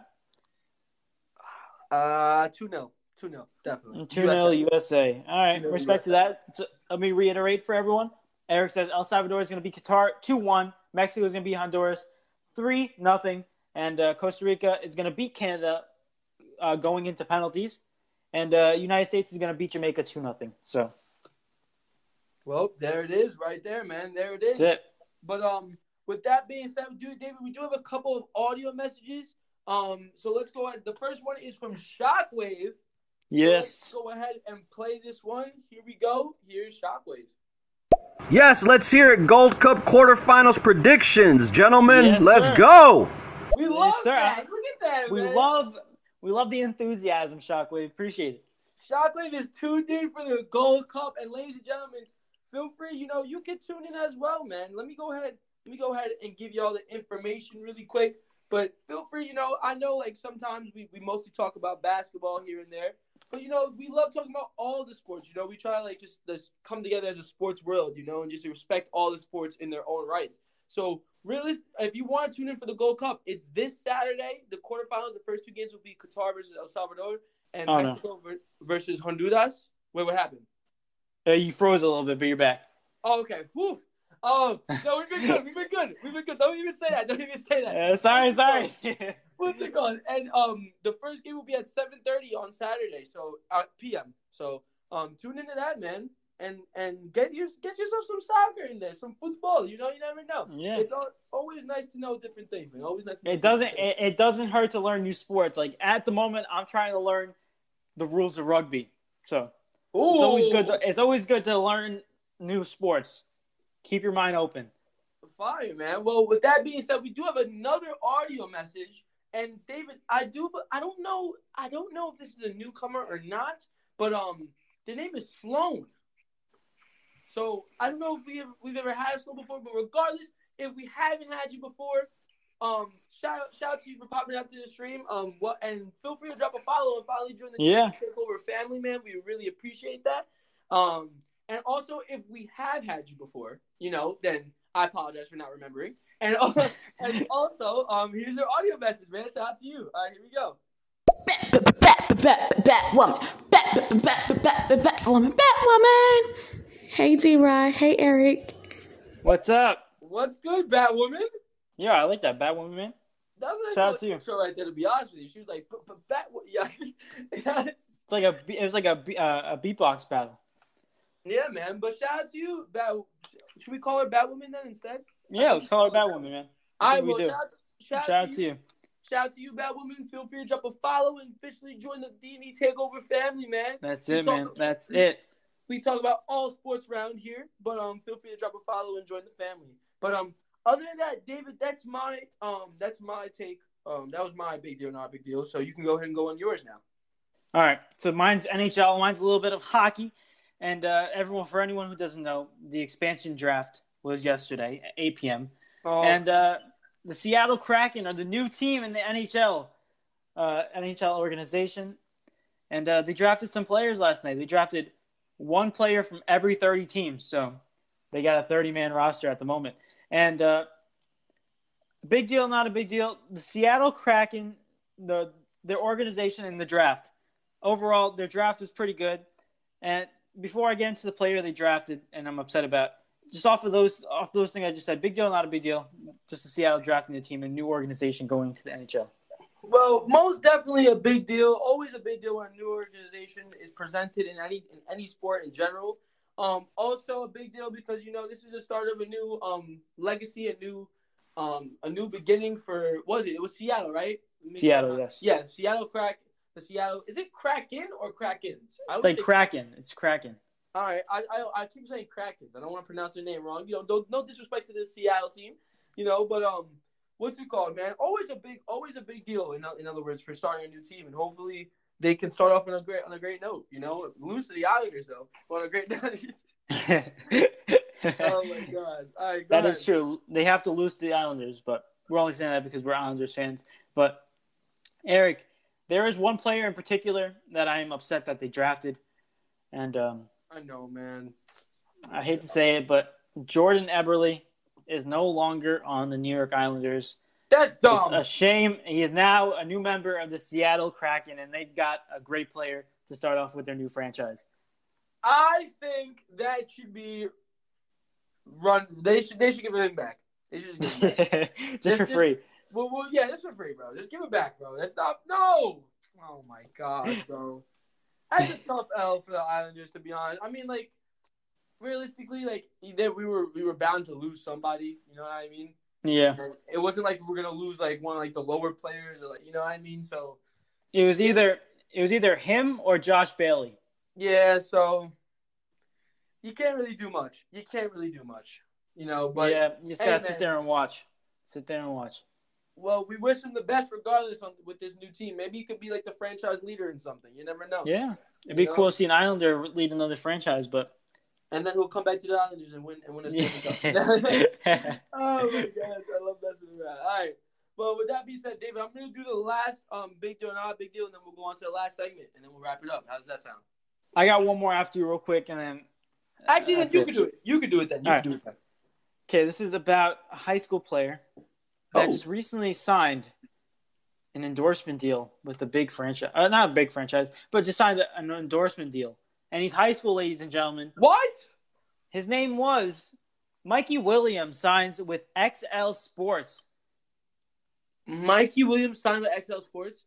Uh, two 0 two 0 definitely. Two 0 USA. All right. 2-0 Respect to that. So, let me reiterate for everyone. Eric says El Salvador is going to be Qatar two one. Mexico is going to be Honduras three nothing, and uh, Costa Rica is going to beat Canada uh, going into penalties, and uh, United States is going to beat Jamaica two nothing. So Well, there it is, right there, man. There it is. that's it. But um, with that being said, dude, David, we do have a couple of audio messages. Um, so let's go ahead. The first one is from Shockwave. Let's Yes. go ahead and play this one. Here we go. Here's Shockwave. Yes, let's hear it. Gold Cup quarterfinals predictions. Gentlemen, Yes, let's sir. go. We love sir. that. Look at that, We man. love we love the enthusiasm, Shockwave. Appreciate it. Shockwave is tuned in for the Gold Cup, and ladies and gentlemen, feel free. You know, you can tune in as well, man. Let me go ahead. Let me go ahead and give you all the information really quick. But feel free. You know, I know like sometimes we, we mostly talk about basketball here and there, but you know, we love talking about all the sports. You know, we try to like just, just come together as a sports world. You know, and just respect all the sports in their own rights. So, really, if you want to tune in for the Gold Cup, it's this Saturday. The quarterfinals. The first two games will be Qatar versus El Salvador and Oh. Mexico ver- versus Honduras. Wait, what happened? Uh, you froze a little bit, but you're back. Oh, okay. Whew. Um, no, we've been good. We've been good. We've been good. Don't even say that. Don't even say that. Uh, sorry, sorry. What's it called? And um, the first game will be at 7:30 on Saturday, so uh, p.m. So um, tune into that, man, and and get your get yourself some soccer in there, some football. You know, you never know. yeah. It's al- always nice to know different things, man. Always nice. To know It doesn't. It, it doesn't hurt to learn new sports. Like at the moment, I'm trying to learn the rules of rugby. So things. it's always good. To, it's always good to learn new sports. Keep your mind open. Fire, man. Well, with that being said, we do have another audio message. And David, I do, but I don't know. I don't know if this is a newcomer or not. But um, the name is Sloan. So I don't know if we ever, we've ever had a Sloan before. But regardless, if we haven't had you before, um, shout out, shout out to you for popping out to the stream. Um, what and feel free to drop a follow and finally join the Yeah. Takeover family, man. We really appreciate that. Um, and also, if we have had you before, you know, then I apologize for not remembering. And, and also, um, here's your audio message, man. Shout out to you. All right, here we go. Batwoman, Bat, Bat, Bat, Batwoman, Batwoman. Hey, D. Rod. Hey, Eric. What's up? What's good, Batwoman? Yeah, I like that Batwoman man. That was a nice Shout out to you. intro right there. To be honest with you, she was like, "But- but Bat, yeah, yeah, It's like a. It was like a uh, a beatbox battle. yeah, man. But shout out to you, Bat. Should we call her Batwoman then instead? Yeah, let's call it Batwoman man. All right, we well, do. shout, shout, Shout out to you. Shout out to you, Batwoman. Feel free to drop a follow and officially join the D&E Takeover family, man. That's We it, man. That's it. We talk about all sports around here, but um, feel free to drop a follow and join the family. But um, other than that, David, that's my um, that's my take. Um, that was my big deal, not a big deal. So you can go ahead and go on yours now. All right. So mine's NHL. Mine's a little bit of hockey. And uh, everyone, for anyone who doesn't know, the expansion draft was yesterday 8 p.m. Oh, And uh, the Seattle Kraken are the new team in the NHL, uh, NHL organization. And uh, they drafted some players last night. They drafted one player from every 30 teams. So they got a 30 man roster at the moment. And uh, big deal, not a big deal. The Seattle Kraken, the their organization in the draft. Overall, their draft was pretty good. And before I get into the player they drafted, and I'm upset about, just off of those off those things I just said, big deal, not a big deal. Just the Seattle drafting the team, a new organization going to the NHL. well, most definitely a big deal. Always a big deal when a new organization is presented in any in any sport in general. Um, also a big deal because you know this is the start of a new um legacy, a new um a new beginning for what was it? It was Seattle, right? Seattle, yes. Yeah, Seattle crack. The Seattle is it Kraken or Krakens? I It's like say- Kraken. It's Kraken. All right, I, I I keep saying Krakens. I don't want to pronounce their name wrong. You know, no, no disrespect to the Seattle team, you know, but um, what's it called, man? Always a big, always a big deal. In, in other words, for starting a new team, and hopefully they can start off on a great on a great note. You know, lose to the Islanders though, but on a great note. oh my gosh! All right, go That is true. They have to lose to the Islanders, but we're only saying that because we're Islanders fans. But Eric, there is one player in particular that I am upset that they drafted, and um, I know, man. I hate to say it, but Jordan Eberle is no longer on the New York Islanders. That's dumb. It's a shame. He is now a new member of the Seattle Kraken, and they've got a great player to start off with their new franchise. I think that should be run. They should they should give him back. They should just give him back. Just for free. Well, well, yeah, just for free, bro. Just give it back, bro. That's not no. Oh my god, bro. That's a tough L for the Islanders, to be honest. I mean, like realistically, like we were we were bound to lose somebody. You know what I mean? Yeah. It wasn't like we're gonna lose like one of like the lower players, or like you know what I mean. So It was either it was either him or Josh Bailey. yeah, so you can't really do much. You can't really do much, you know. But yeah, you just gotta man. sit there and watch. Sit there and watch. Well, we wish him the best regardless on, with this new team. Maybe he could be like the franchise leader in something. You never know. Yeah, it'd be You know? cool to see an Islander lead another franchise, but and then he'll come back to the Islanders and win and win a Stanley Cup. oh my gosh, I love messing around. All right. Well, with that being said, David, I'm gonna do the last um big deal, not a big deal, and then we'll go on to the last segment, and then we'll wrap it up. How does that sound? I got one more after you, real quick, and then Actually, then you it. can do it. You could do it then. You All can right. do it then. okay, this is about a high school player that Oh. just recently signed an endorsement deal with a big franchise. Uh, not a big franchise, but just signed an endorsement deal. And he's high school, ladies and gentlemen. What? His name was Mikey Williams signs with Excel Sports. Mikey Williams signed with Excel Sports.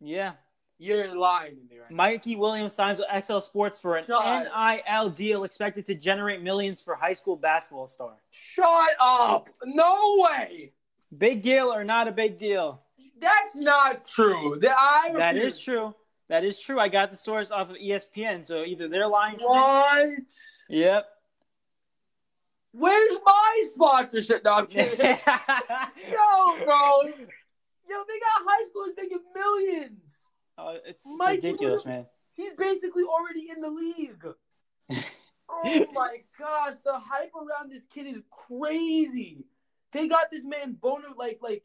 Yeah. You're lying to me right now. Mikey Williams signs with Excel Sports for an God. NIL deal expected to generate millions for high school basketball star. Shut up! No way! Big deal or not a big deal? That's not true. That I That refuse. is true. That is true. I got the source off of ESPN, so either they're lying to me. What? Yep. Where's my sponsorship? No, I'm kidding. Yo, bro. Yo, they got high schoolers making millions. Oh, it's Mikey ridiculous, Williams- man. He's basically already in the league. oh my gosh, the hype around this kid is crazy. They got this man bona like like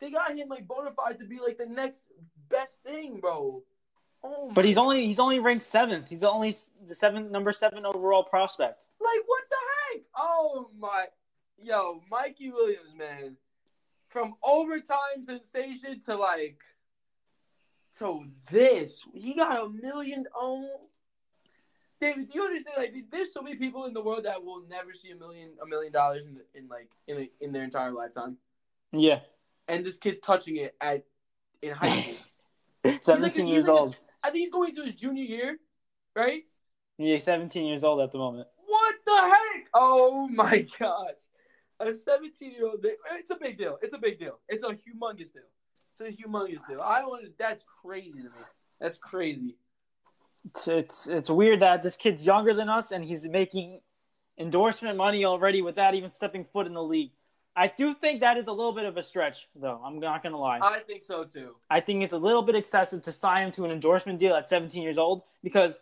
they got him like bona fide to be like the next best thing, bro. Oh But he's only he's only ranked seventh. He's only the seventh number seven overall prospect. like what the heck? Oh my yo, Mikey Williams, man. From overtime sensation to like to this. He got a million. million oh David, do you understand? Like, there's so many people in the world that will never see a million, a million dollars in, in like in a, in their entire lifetime, Yeah, and this kid's touching it at in high school. seventeen he's years like old. I think he's going to his junior year, right? Yeah, seventeen years old at the moment. What the heck? Oh my gosh. A 17 year old, it's a big deal. It's a big deal. It's a humongous deal. It's a humongous deal. I want that's crazy to me. That's crazy. It's, it's it's weird that this kid's younger than us and he's making endorsement money already without even stepping foot in the league. I do think that is a little bit of a stretch, though. I'm not gonna lie. I think so too. I think it's a little bit excessive to sign him to an endorsement deal at 17 years old because,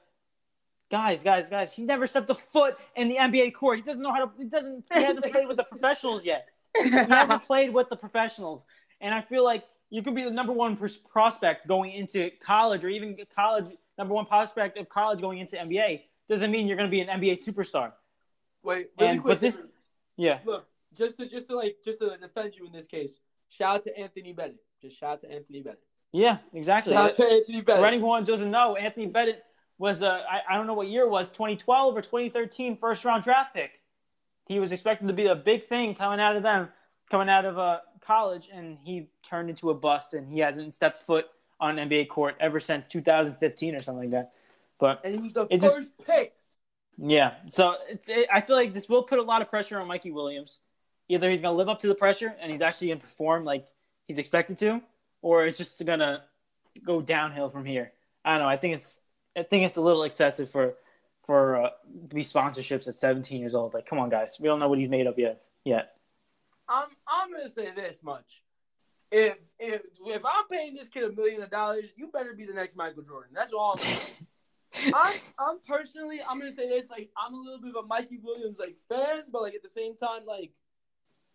guys, guys, guys, he never stepped a foot in the NBA court. He doesn't know how to. He doesn't. He hasn't played with the professionals yet. He hasn't played with the professionals, and I feel like you could be the number one pros- prospect going into college, or even college number one prospect of college going into NBA. Doesn't mean you're going to be an NBA superstar. Wait, really And- quick. but this- Yeah, look, just to just to like just to defend you in this case, shout out to Anthony Bennett. Just shout out to Anthony Bennett. yeah, exactly. Shout out to Anthony Bennett. For anyone who doesn't know, Anthony Bennett was uh, I, I don't know what year it was, 2012 or 2013 first round draft pick. He was expected to be a big thing coming out of them, coming out of uh, college, and he turned into a bust, and he hasn't stepped foot on NBA court ever since 2015 or something like that. But and he was the first just- pick. yeah, so it's, it, I feel like this will put a lot of pressure on Mikey Williams. Either he's going to live up to the pressure and he's actually going to perform like he's expected to, or it's just going to go downhill from here. I don't know. I think it's I think it's a little excessive for for uh, these sponsorships at 17 years old. Like, come on, guys, we don't know what he's made of yet. Yet, I'm I'm gonna say this much. If if if I'm paying this kid a million of dollars, you better be the next Michael Jordan. That's all I'm. I'm I'm personally I'm gonna say this like I'm a little bit of a Mikey Williams like fan, but like at the same time like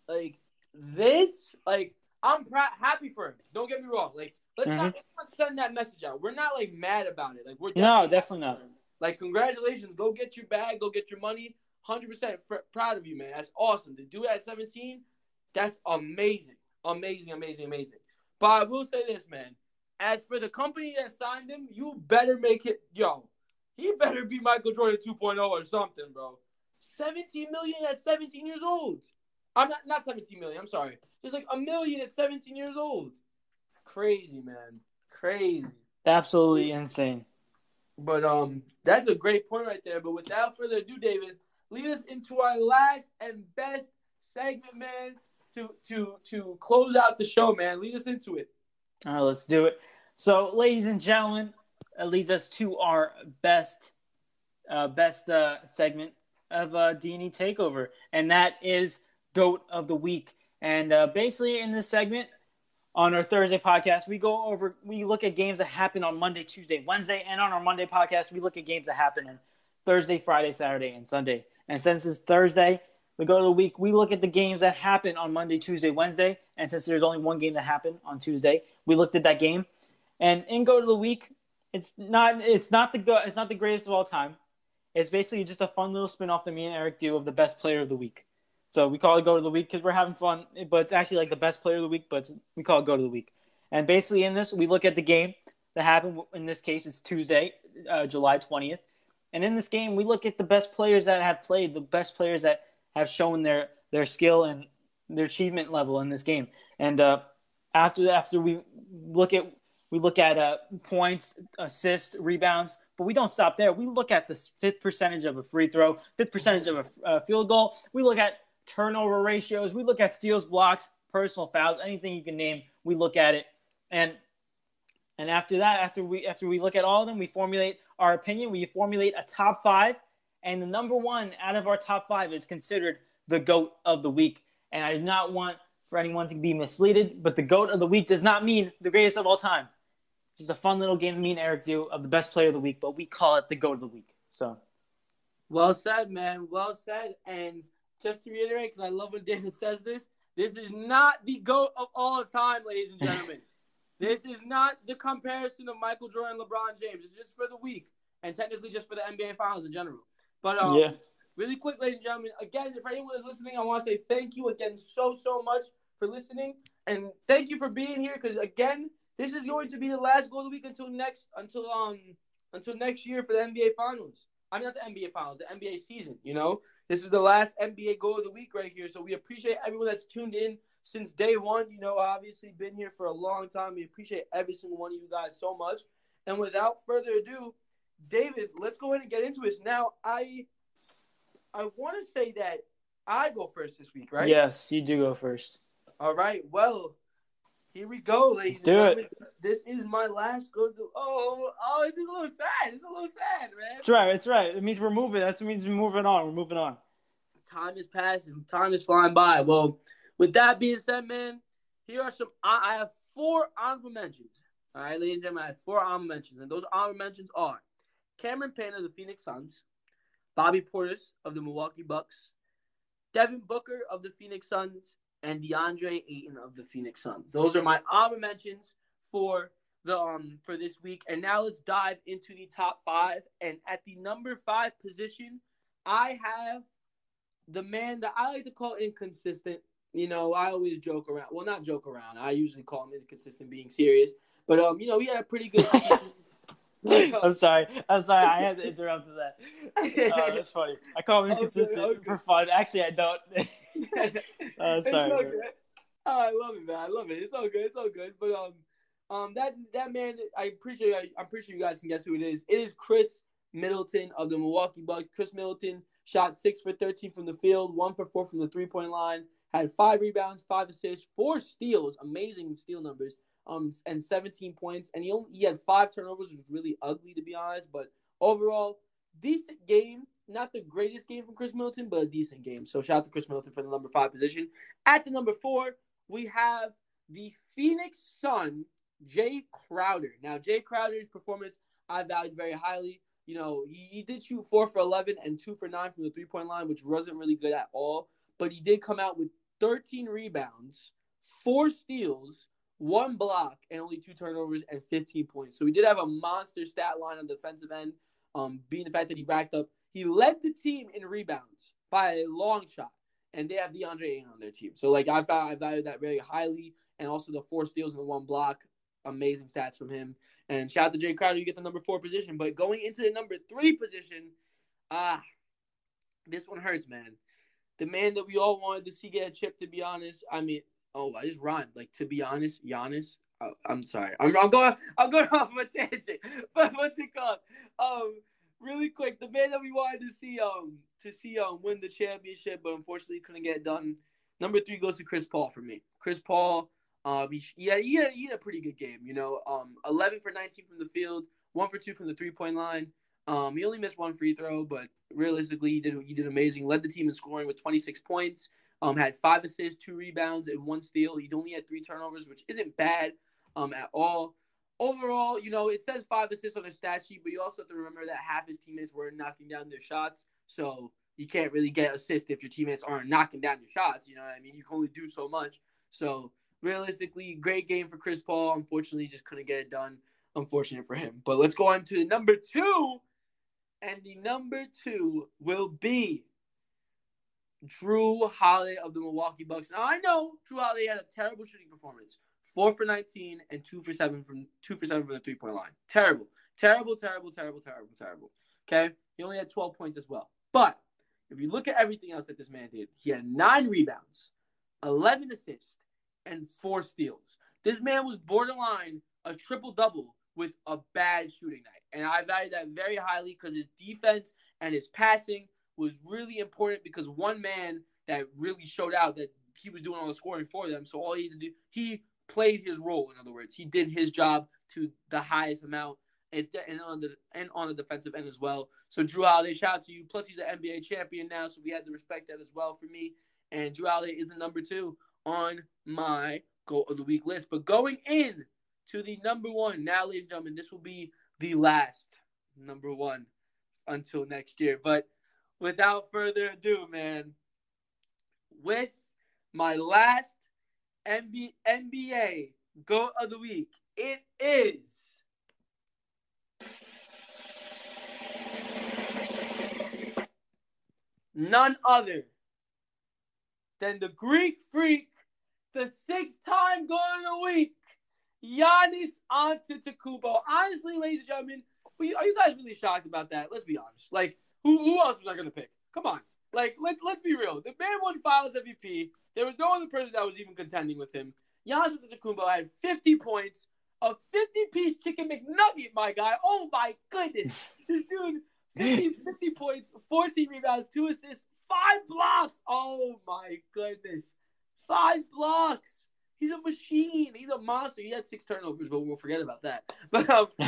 like this like I'm pr- happy for him. Don't get me wrong. Like let's not, mm-hmm. let's not send that message out. We're not like mad about it. Like we're No, definitely definitely not. Like congratulations, go get your bag, go get your money. Hundred percent proud of you, man. That's awesome to do it at 17. That's amazing, amazing, amazing, amazing. But I will say this, man. As for the company that signed him, you better make it, yo. He better be Michael Jordan 2.0 or something, bro. 17 million at 17 years old. I'm not not 17 million. I'm sorry. It's like a million at 17 years old. Crazy, man. Crazy. absolutely insane. But um, that's a great point right there. But without further ado, David, lead us into our last and best segment, man. To to to close out the show, man. Lead us into it. All right, let's do it. So, ladies and gentlemen, that leads us to our best, uh, best uh, segment of uh, D&E Takeover, and that is Goat of the Week. And uh, basically, in this segment, on our Thursday podcast, we go over, we look at games that happen on Monday, Tuesday, Wednesday, and on our Monday podcast, we look at games that happen on Thursday, Friday, Saturday, and Sunday. And since it's Thursday, we go to the week, we look at the games that happen on Monday, Tuesday, Wednesday. And since there's only one game that happened on Tuesday, we looked at that game. And in go to the week, it's not it's not the go, it's not the greatest of all time. It's basically just a fun little spin off that me and Eric do of the best player of the week. So we call it go to the week because we're having fun, but it's actually like the best player of the week, but we call it go to the week. And basically in this, we look at the game that happened. In this case, it's Tuesday, uh, July 20th. And in this game, we look at the best players that have played, the best players that have shown their their skill and their achievement level in this game. And uh, after after we look at we look at uh, points, assists, rebounds, but we don't stop there. We look at the fifth percentage of a free throw, fifth percentage of a uh, field goal. We look at turnover ratios. We look at steals, blocks, personal fouls, anything you can name. We look at it, and and after that, after we after we look at all of them, we formulate our opinion. We formulate a top five, and the number one out of our top five is considered the goat of the week. And I do not want for anyone to be misleaded, but the GOAT of the week does not mean the greatest of all time. It's just a fun little game me and Eric do of the best player of the week, but we call it the GOAT of the week. So Well said, man. Well said. And just to reiterate, because I love when David says this, this is not the GOAT of all time, ladies and gentlemen. this is not the comparison of Michael Jordan LeBron James. It's just for the week and technically just for the NBA Finals in general. But um, yeah, really quick, ladies and gentlemen, again, if anyone is listening, I want to say thank you again so, so much for listening. And thank you for being here because, again, this is going to be the last goal of the week until next until um until next year for the NBA Finals. I mean, not the NBA Finals, the NBA season. You know, this is the last NBA goal of the week right here. So we appreciate everyone that's tuned in since day one. You know, obviously been here for a long time. We appreciate every single one of you guys so much. And without further ado, David, let's go ahead and get into this. Now, I I want to say that I go first this week, right? Yes, you do go first. All right. Well, here we go, ladies Let's do it. This, this is my last go to. Oh, oh, it's a little sad. It's a little sad, man. That's right. That's right. It means we're moving. That means we're moving on. We're moving on. Time is passing. Time is flying by. Well, with that being said, man, here are some. I, I have four honorable mentions. All right, ladies and gentlemen, I have four honorable mentions, and those honorable mentions are Cameron Payne of the Phoenix Suns, Bobby Portis of the Milwaukee Bucks, Devin Booker of the Phoenix Suns, and DeAndre Ayton of the Phoenix Suns. Those are my honorable mentions for the um for this week. And now let's dive into the top five. And at the number five position, I have the man that I like to call inconsistent. You know, I always joke around. Well, not joke around. I usually call him inconsistent, being serious. But um, you know, he had a pretty good. I'm sorry. I'm sorry. I had to interrupt that. Oh, that's funny. I call him Okay, inconsistent okay. for fun. Actually, I don't. uh, sorry. all bro. good. Oh, I love it, man. I love it. It's all good. It's all good. But um, um, that that man, I appreciate. I, I'm pretty sure you guys can guess who it is. It is Khris Middleton of the Milwaukee Bucks. Khris Middleton shot six for 13 from the field, one for four from the three point line. Had five rebounds, five assists, four steals, amazing steal numbers. Um, and 17 points. And he only he had five turnovers, which was really ugly to be honest. But overall, decent game. Not the greatest game from Khris Middleton, but a decent game. So shout out to Khris Middleton for the number five position. At the number four, we have the Phoenix Sun, Jae Crowder. Now, Jae Crowder's performance I valued very highly. You know, he, he did shoot four for 11 and two for nine from the three point line, which wasn't really good at all. But he did come out with 13 rebounds, four steals, one block, and only two turnovers and 15 points. So he did have a monster stat line on the defensive end, um, being the fact that he racked up. He led the team in rebounds by a long shot and they have DeAndre Ayton on their team. So like I I value that very highly, and also the four steals and the one block, amazing stats from him. And shout out to Jae Crowder, you get the number four position. But going into the number three position, ah, this one hurts, man. The man that we all wanted to see get a chip. To be honest, I mean, oh, I just rhymed. Like to be honest, Giannis. Uh, I'm sorry. I'm, I'm going. I'm going off a tangent. But what's it called? Um, really quick, the man that we wanted to see um to see um win the championship, but unfortunately couldn't get it done. Number three goes to Chris Paul for me. Chris Paul, um, he, he, had, he, had, he had a pretty good game. You know, um, 11 for 19 from the field, one for two from the three point line. Um, he only missed one free throw, but realistically, he did he did amazing. Led the team in scoring with 26 points. Um, had five assists, two rebounds, and one steal. He only had three turnovers, which isn't bad um at all overall, you know, it says five assists on the stat sheet, but you also have to remember that half his teammates were knocking down their shots. So you can't really get assists if your teammates aren't knocking down your shots. You know what I mean? You can only do so much. So realistically, great game for Chris Paul. Unfortunately, just couldn't get it done. Unfortunate for him. But let's go on to number two. And the number two will be Jrue Holiday of the Milwaukee Bucks. Now I know Jrue Holiday had a terrible shooting performance four for 19 and two for seven from two for seven from the three point line. Terrible, terrible, terrible, terrible, terrible, terrible. Okay, he only had 12 points as well. But if you look at everything else that this man did, he had nine rebounds, 11 assists, and four steals. This man was borderline a triple double with a bad shooting night. And I value that very highly because his defense and his passing was really important because one man that really showed out that he was doing all the scoring for them. So all he had to do, he played his role. In other words, he did his job to the highest amount, and on the and on the defensive end as well. So Jrue Holiday, shout out to you. Plus, he's an NBA champion now, so we had to respect that as well for me. And Jrue Holiday is the number two on my goal of the week list. But going in to the number one now, ladies and gentlemen, this will be the last number one until next year. But without further ado, man, with my last NBA, NBA goal of the week, it is. None other than the Greek freak, the six-time goal of the week, Giannis Antetokounmpo. Honestly, ladies and gentlemen, are you guys really shocked about that? Let's be honest. Like, who, who else was I going to pick? Come on. Like, let, let's be real. The man won Finals MVP. There was no other person that was even contending with him. Giannis Antetokounmpo had 50 points, a 50-piece chicken McNugget, my guy. Oh, my goodness. this dude, 50, 50 points, 14 rebounds, two assists, five blocks. Oh, my goodness. Five blocks. He's a machine. He's a monster. He had six turnovers, but we'll forget about that. But um,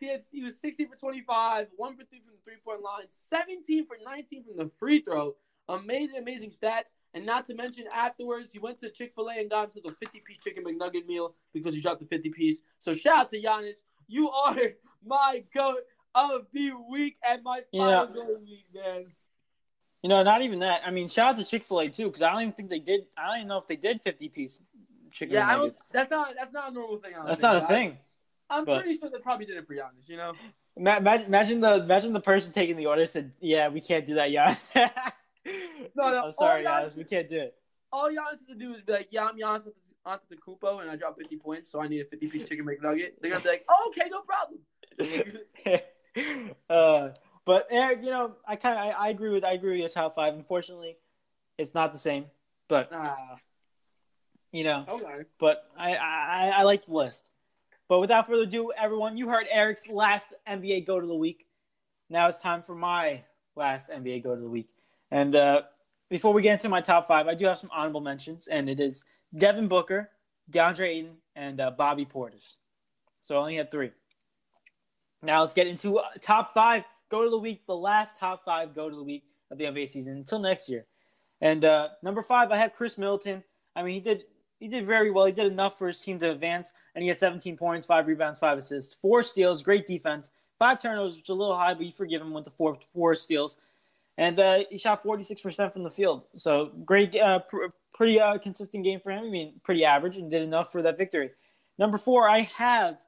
he had he was 16 for 25, one for three from the three point line, 17 for 19 from the free throw. Amazing, amazing stats. And not to mention, afterwards, he went to Chick fil A and got himself a 50 piece chicken McNugget meal because he dropped the 50 piece. So shout out to Giannis. You are my goat of the week and my final yeah. goat of the week, man. You know, not even that. I mean, shout out to Chick Fil A too, because I don't even think they did. I don't even know if they did fifty piece chicken. Yeah, I don't, that's not that's not a normal thing. That's not a thing. I, am pretty sure they probably did it for Giannis. You know. Imagine the imagine the person taking the order said, "Yeah, we can't do that, Giannis." no, no, I'm sorry, Giannis. We can't do it. All Giannis has to do is be like, "Yeah, I'm Giannis Antetokounmpo, and I dropped 50 points, so I need a 50 piece chicken McNugget." They're gonna be like, oh, "Okay, no problem." uh, but Eric, you know, I kind of I, I, agree with I agree with your top five. Unfortunately, it's not the same. But uh, you know, okay. But I, I I like the list. But without further ado, everyone, you heard Eric's last NBA go to the week. Now it's time for my last NBA go to the week. And uh, before we get into my top five, I do have some honorable mentions, and it is Devin Booker, DeAndre Ayton, and uh, Bobby Portis. So I only had three. Now let's get into uh, top five go to the week, the last top five go to the week of the NBA season until next year. And uh, number five, I have Khris Middleton. I mean, he did he did very well. He did enough for his team to advance, and he had 17 points, five rebounds, five assists, four steals, great defense, five turnovers, which is a little high, but you forgive him with the four four steals. And uh, he shot 46% from the field. So great, uh, pr- pretty uh, consistent game for him. I mean, pretty average, and did enough for that victory. Number four, I have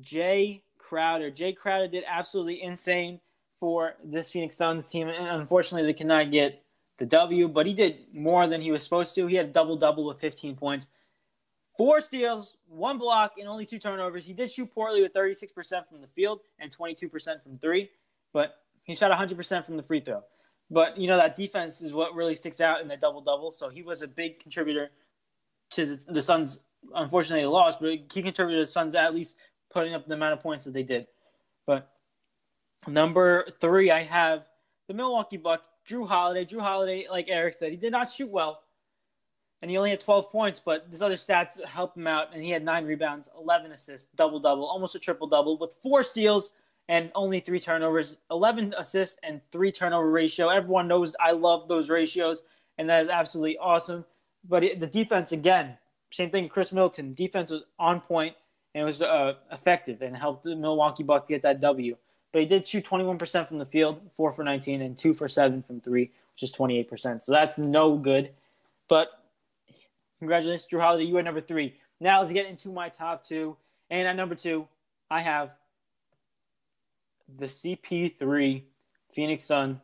Jae Crowder. Jae Crowder did absolutely insane for this Phoenix Suns team, and unfortunately, they cannot get the W. But he did more than he was supposed to. He had double double with 15 points, four steals, one block, and only two turnovers. He did shoot poorly with 36% from the field and 22% from three, but he shot 100% from the free throw. But you know that defense is what really sticks out in that double double. So he was a big contributor to the, the Suns. Unfortunately, lost, but he contributed to the Suns at least putting up the amount of points that they did. But number three, I have the Milwaukee Buck, Jrue Holiday. Jrue Holiday, like Eric said, he did not shoot well, and he only had 12 points, but his other stats helped him out, and he had nine rebounds, 11 assists, double double, almost a triple double, with four steals and only three turnovers, 11 assists and three turnover ratio. Everyone knows I love those ratios, and that is absolutely awesome. But it, the defense, again, same thing. Khris Middleton, defense was on point and it was uh, effective and helped the Milwaukee Bucks get that W. But he did shoot 21% from the field, four for 19, and two for seven from three, which is 28%. So that's no good. But congratulations, Jrue Holiday. You are number three. Now let's get into my top two. And at number two, I have the CP3 Phoenix Sun.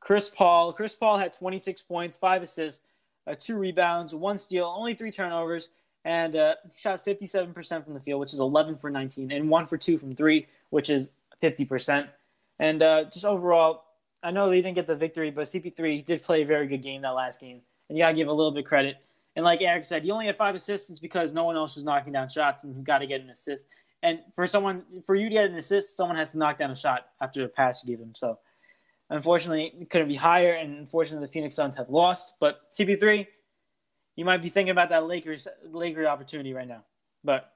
Chris Paul. Chris Paul had 26 points, five assists, uh, two rebounds, one steal, only three turnovers, and uh, he shot 57% from the field, which is 11 for 19, and one for two from three, which is 50%. And uh, just overall, I know they didn't get the victory, but CP3 did play a very good game that last game, and you gotta give a little bit of credit. And like Eric said, he only had five assists because no one else was knocking down shots, and you got to get an assist. And for someone, for you to get an assist, someone has to knock down a shot after the pass you give him. So, unfortunately, it couldn't be higher, and unfortunately, the Phoenix Suns have lost. But CP3, you might be thinking about that Lakers Lakers opportunity right now. But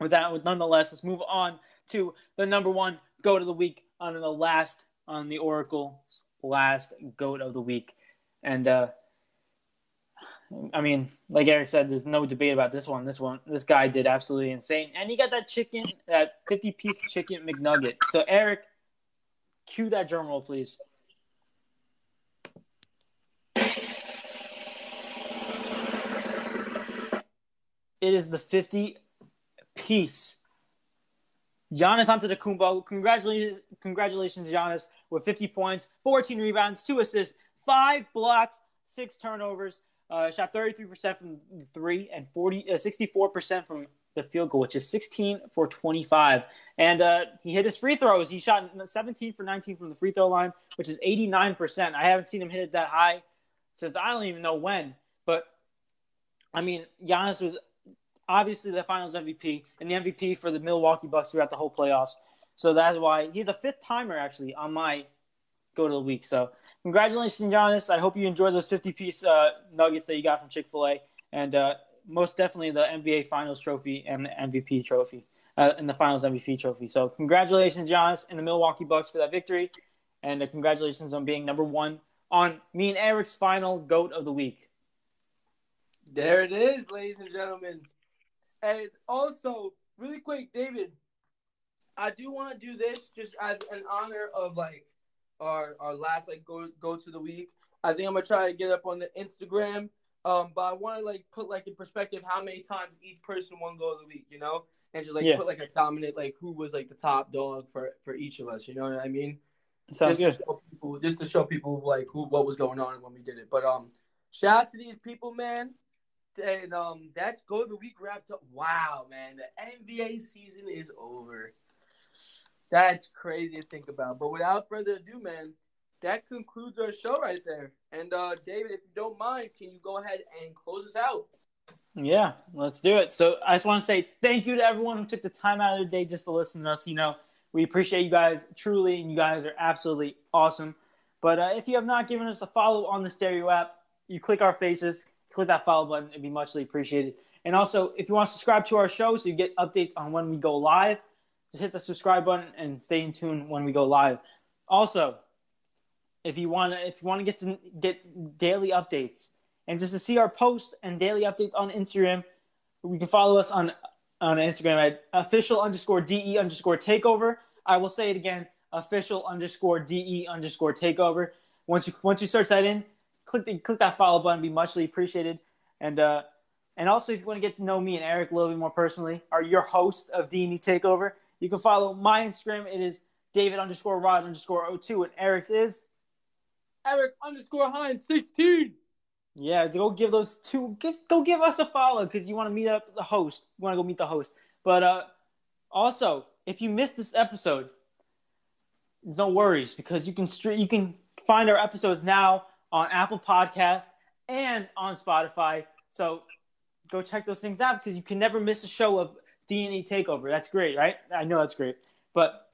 with that, nonetheless, let's move on to the number one goat of the week on the last on the Oracle last goat of the week, and uh, I mean, like Eric said, there's no debate about this one. This one, this guy did absolutely insane, and he got that chicken, that 50 piece chicken McNugget. So Eric, cue that drum roll, please. It is the 50 piece. Giannis Antetokounmpo. Congratulations, congratulations, Giannis, with 50 points, 14 rebounds, two assists, five blocks, six turnovers. Uh, shot 33% from three and 40, uh, 64% from the field goal, which is 16 for 25. And uh, he hit his free throws. He shot 17 for 19 from the free throw line, which is 89%. I haven't seen him hit it that high since I don't even know when. But I mean, Giannis was obviously the Finals MVP and the MVP for the Milwaukee Bucks throughout the whole playoffs. So that's why he's a fifth timer actually on my go to the week. So congratulations, Giannis. I hope you enjoyed those 50 piece uh, nuggets that you got from Chick fil A. And uh, most definitely the NBA Finals trophy and the MVP trophy, uh, and the Finals MVP trophy. So congratulations, Giannis, and the Milwaukee Bucks for that victory. And uh, congratulations on being number one on me and Eric's final GOAT of the week. There it is, ladies and gentlemen. And also, really quick, David, I do want to do this just as an honor of like our our last like go go to the week. I think I'm gonna try to get up on the Instagram. Um, but I want to like put like in perspective how many times each person won go of the week, you know, and just like Yeah. put like a dominant like who was like the top dog for for each of us. You know what I mean? Sounds just good. To people, just to show people like who what was going on when we did it. But um, shout out to these people, man. And um, that's go the week wrapped up. Wow, man, the NBA season is over. That's crazy to think about. But without further ado, man, that concludes our show right there. And uh, David, if you don't mind, can you go ahead and close us out? Yeah, let's do it. So I just want to say thank you to everyone who took the time out of the day just to listen to us. You know, we appreciate you guys truly, and you guys are absolutely awesome. But uh, if you have not given us a follow on the Stereo app, you click our faces, click that follow button. It'd be muchly appreciated. And also, if you want to subscribe to our show so you get updates on when we go live, just hit the subscribe button and stay in tune when we go live. Also, if you want to, if you want to get to get daily updates and just to see our posts and daily updates on Instagram, you can follow us on on Instagram at official underscore de underscore takeover. I will say it again, official underscore de underscore takeover. Once you once you search that in, click the, click that follow button. Be muchly appreciated. And uh, and also if you want to get to know me and Eric a little bit more personally, are your host of D E Takeover. You can follow my Instagram. It is David underscore Rod underscore O2, and Eric's is Eric underscore Hines sixteen. Yeah, so go give those two. Give, go give us a follow because you want to meet up the host. You want to go meet the host. But uh, also, if you missed this episode, there's no worries because you can stream. you can find our episodes now on Apple Podcasts and on Spotify. So go check those things out because you can never miss a show of D and E Takeover. That's great, right? I know that's great. But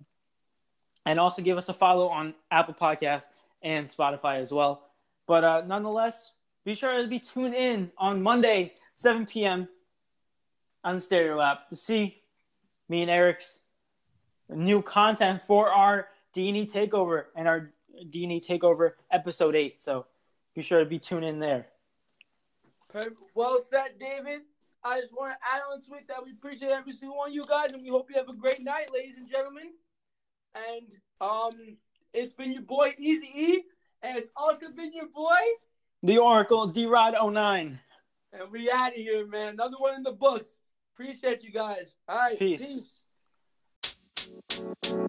and also give us a follow on Apple Podcasts and Spotify as well. But uh, nonetheless, be sure to be tuned in on Monday, 7 p.m. on the Stereo app to see me and Eric's new content for our D&E Takeover and our D&E Takeover Episode 8. So be sure to be tuned in there. Well said, David. I just want to add on to it that we appreciate every single one of you guys, and we hope you have a great night, ladies and gentlemen. And um, it's been your boy Easy E, and it's also been your boy. The Oracle, D-Rod09. And we out of here, man. Another one in the books. Appreciate you guys. All right. Peace. peace.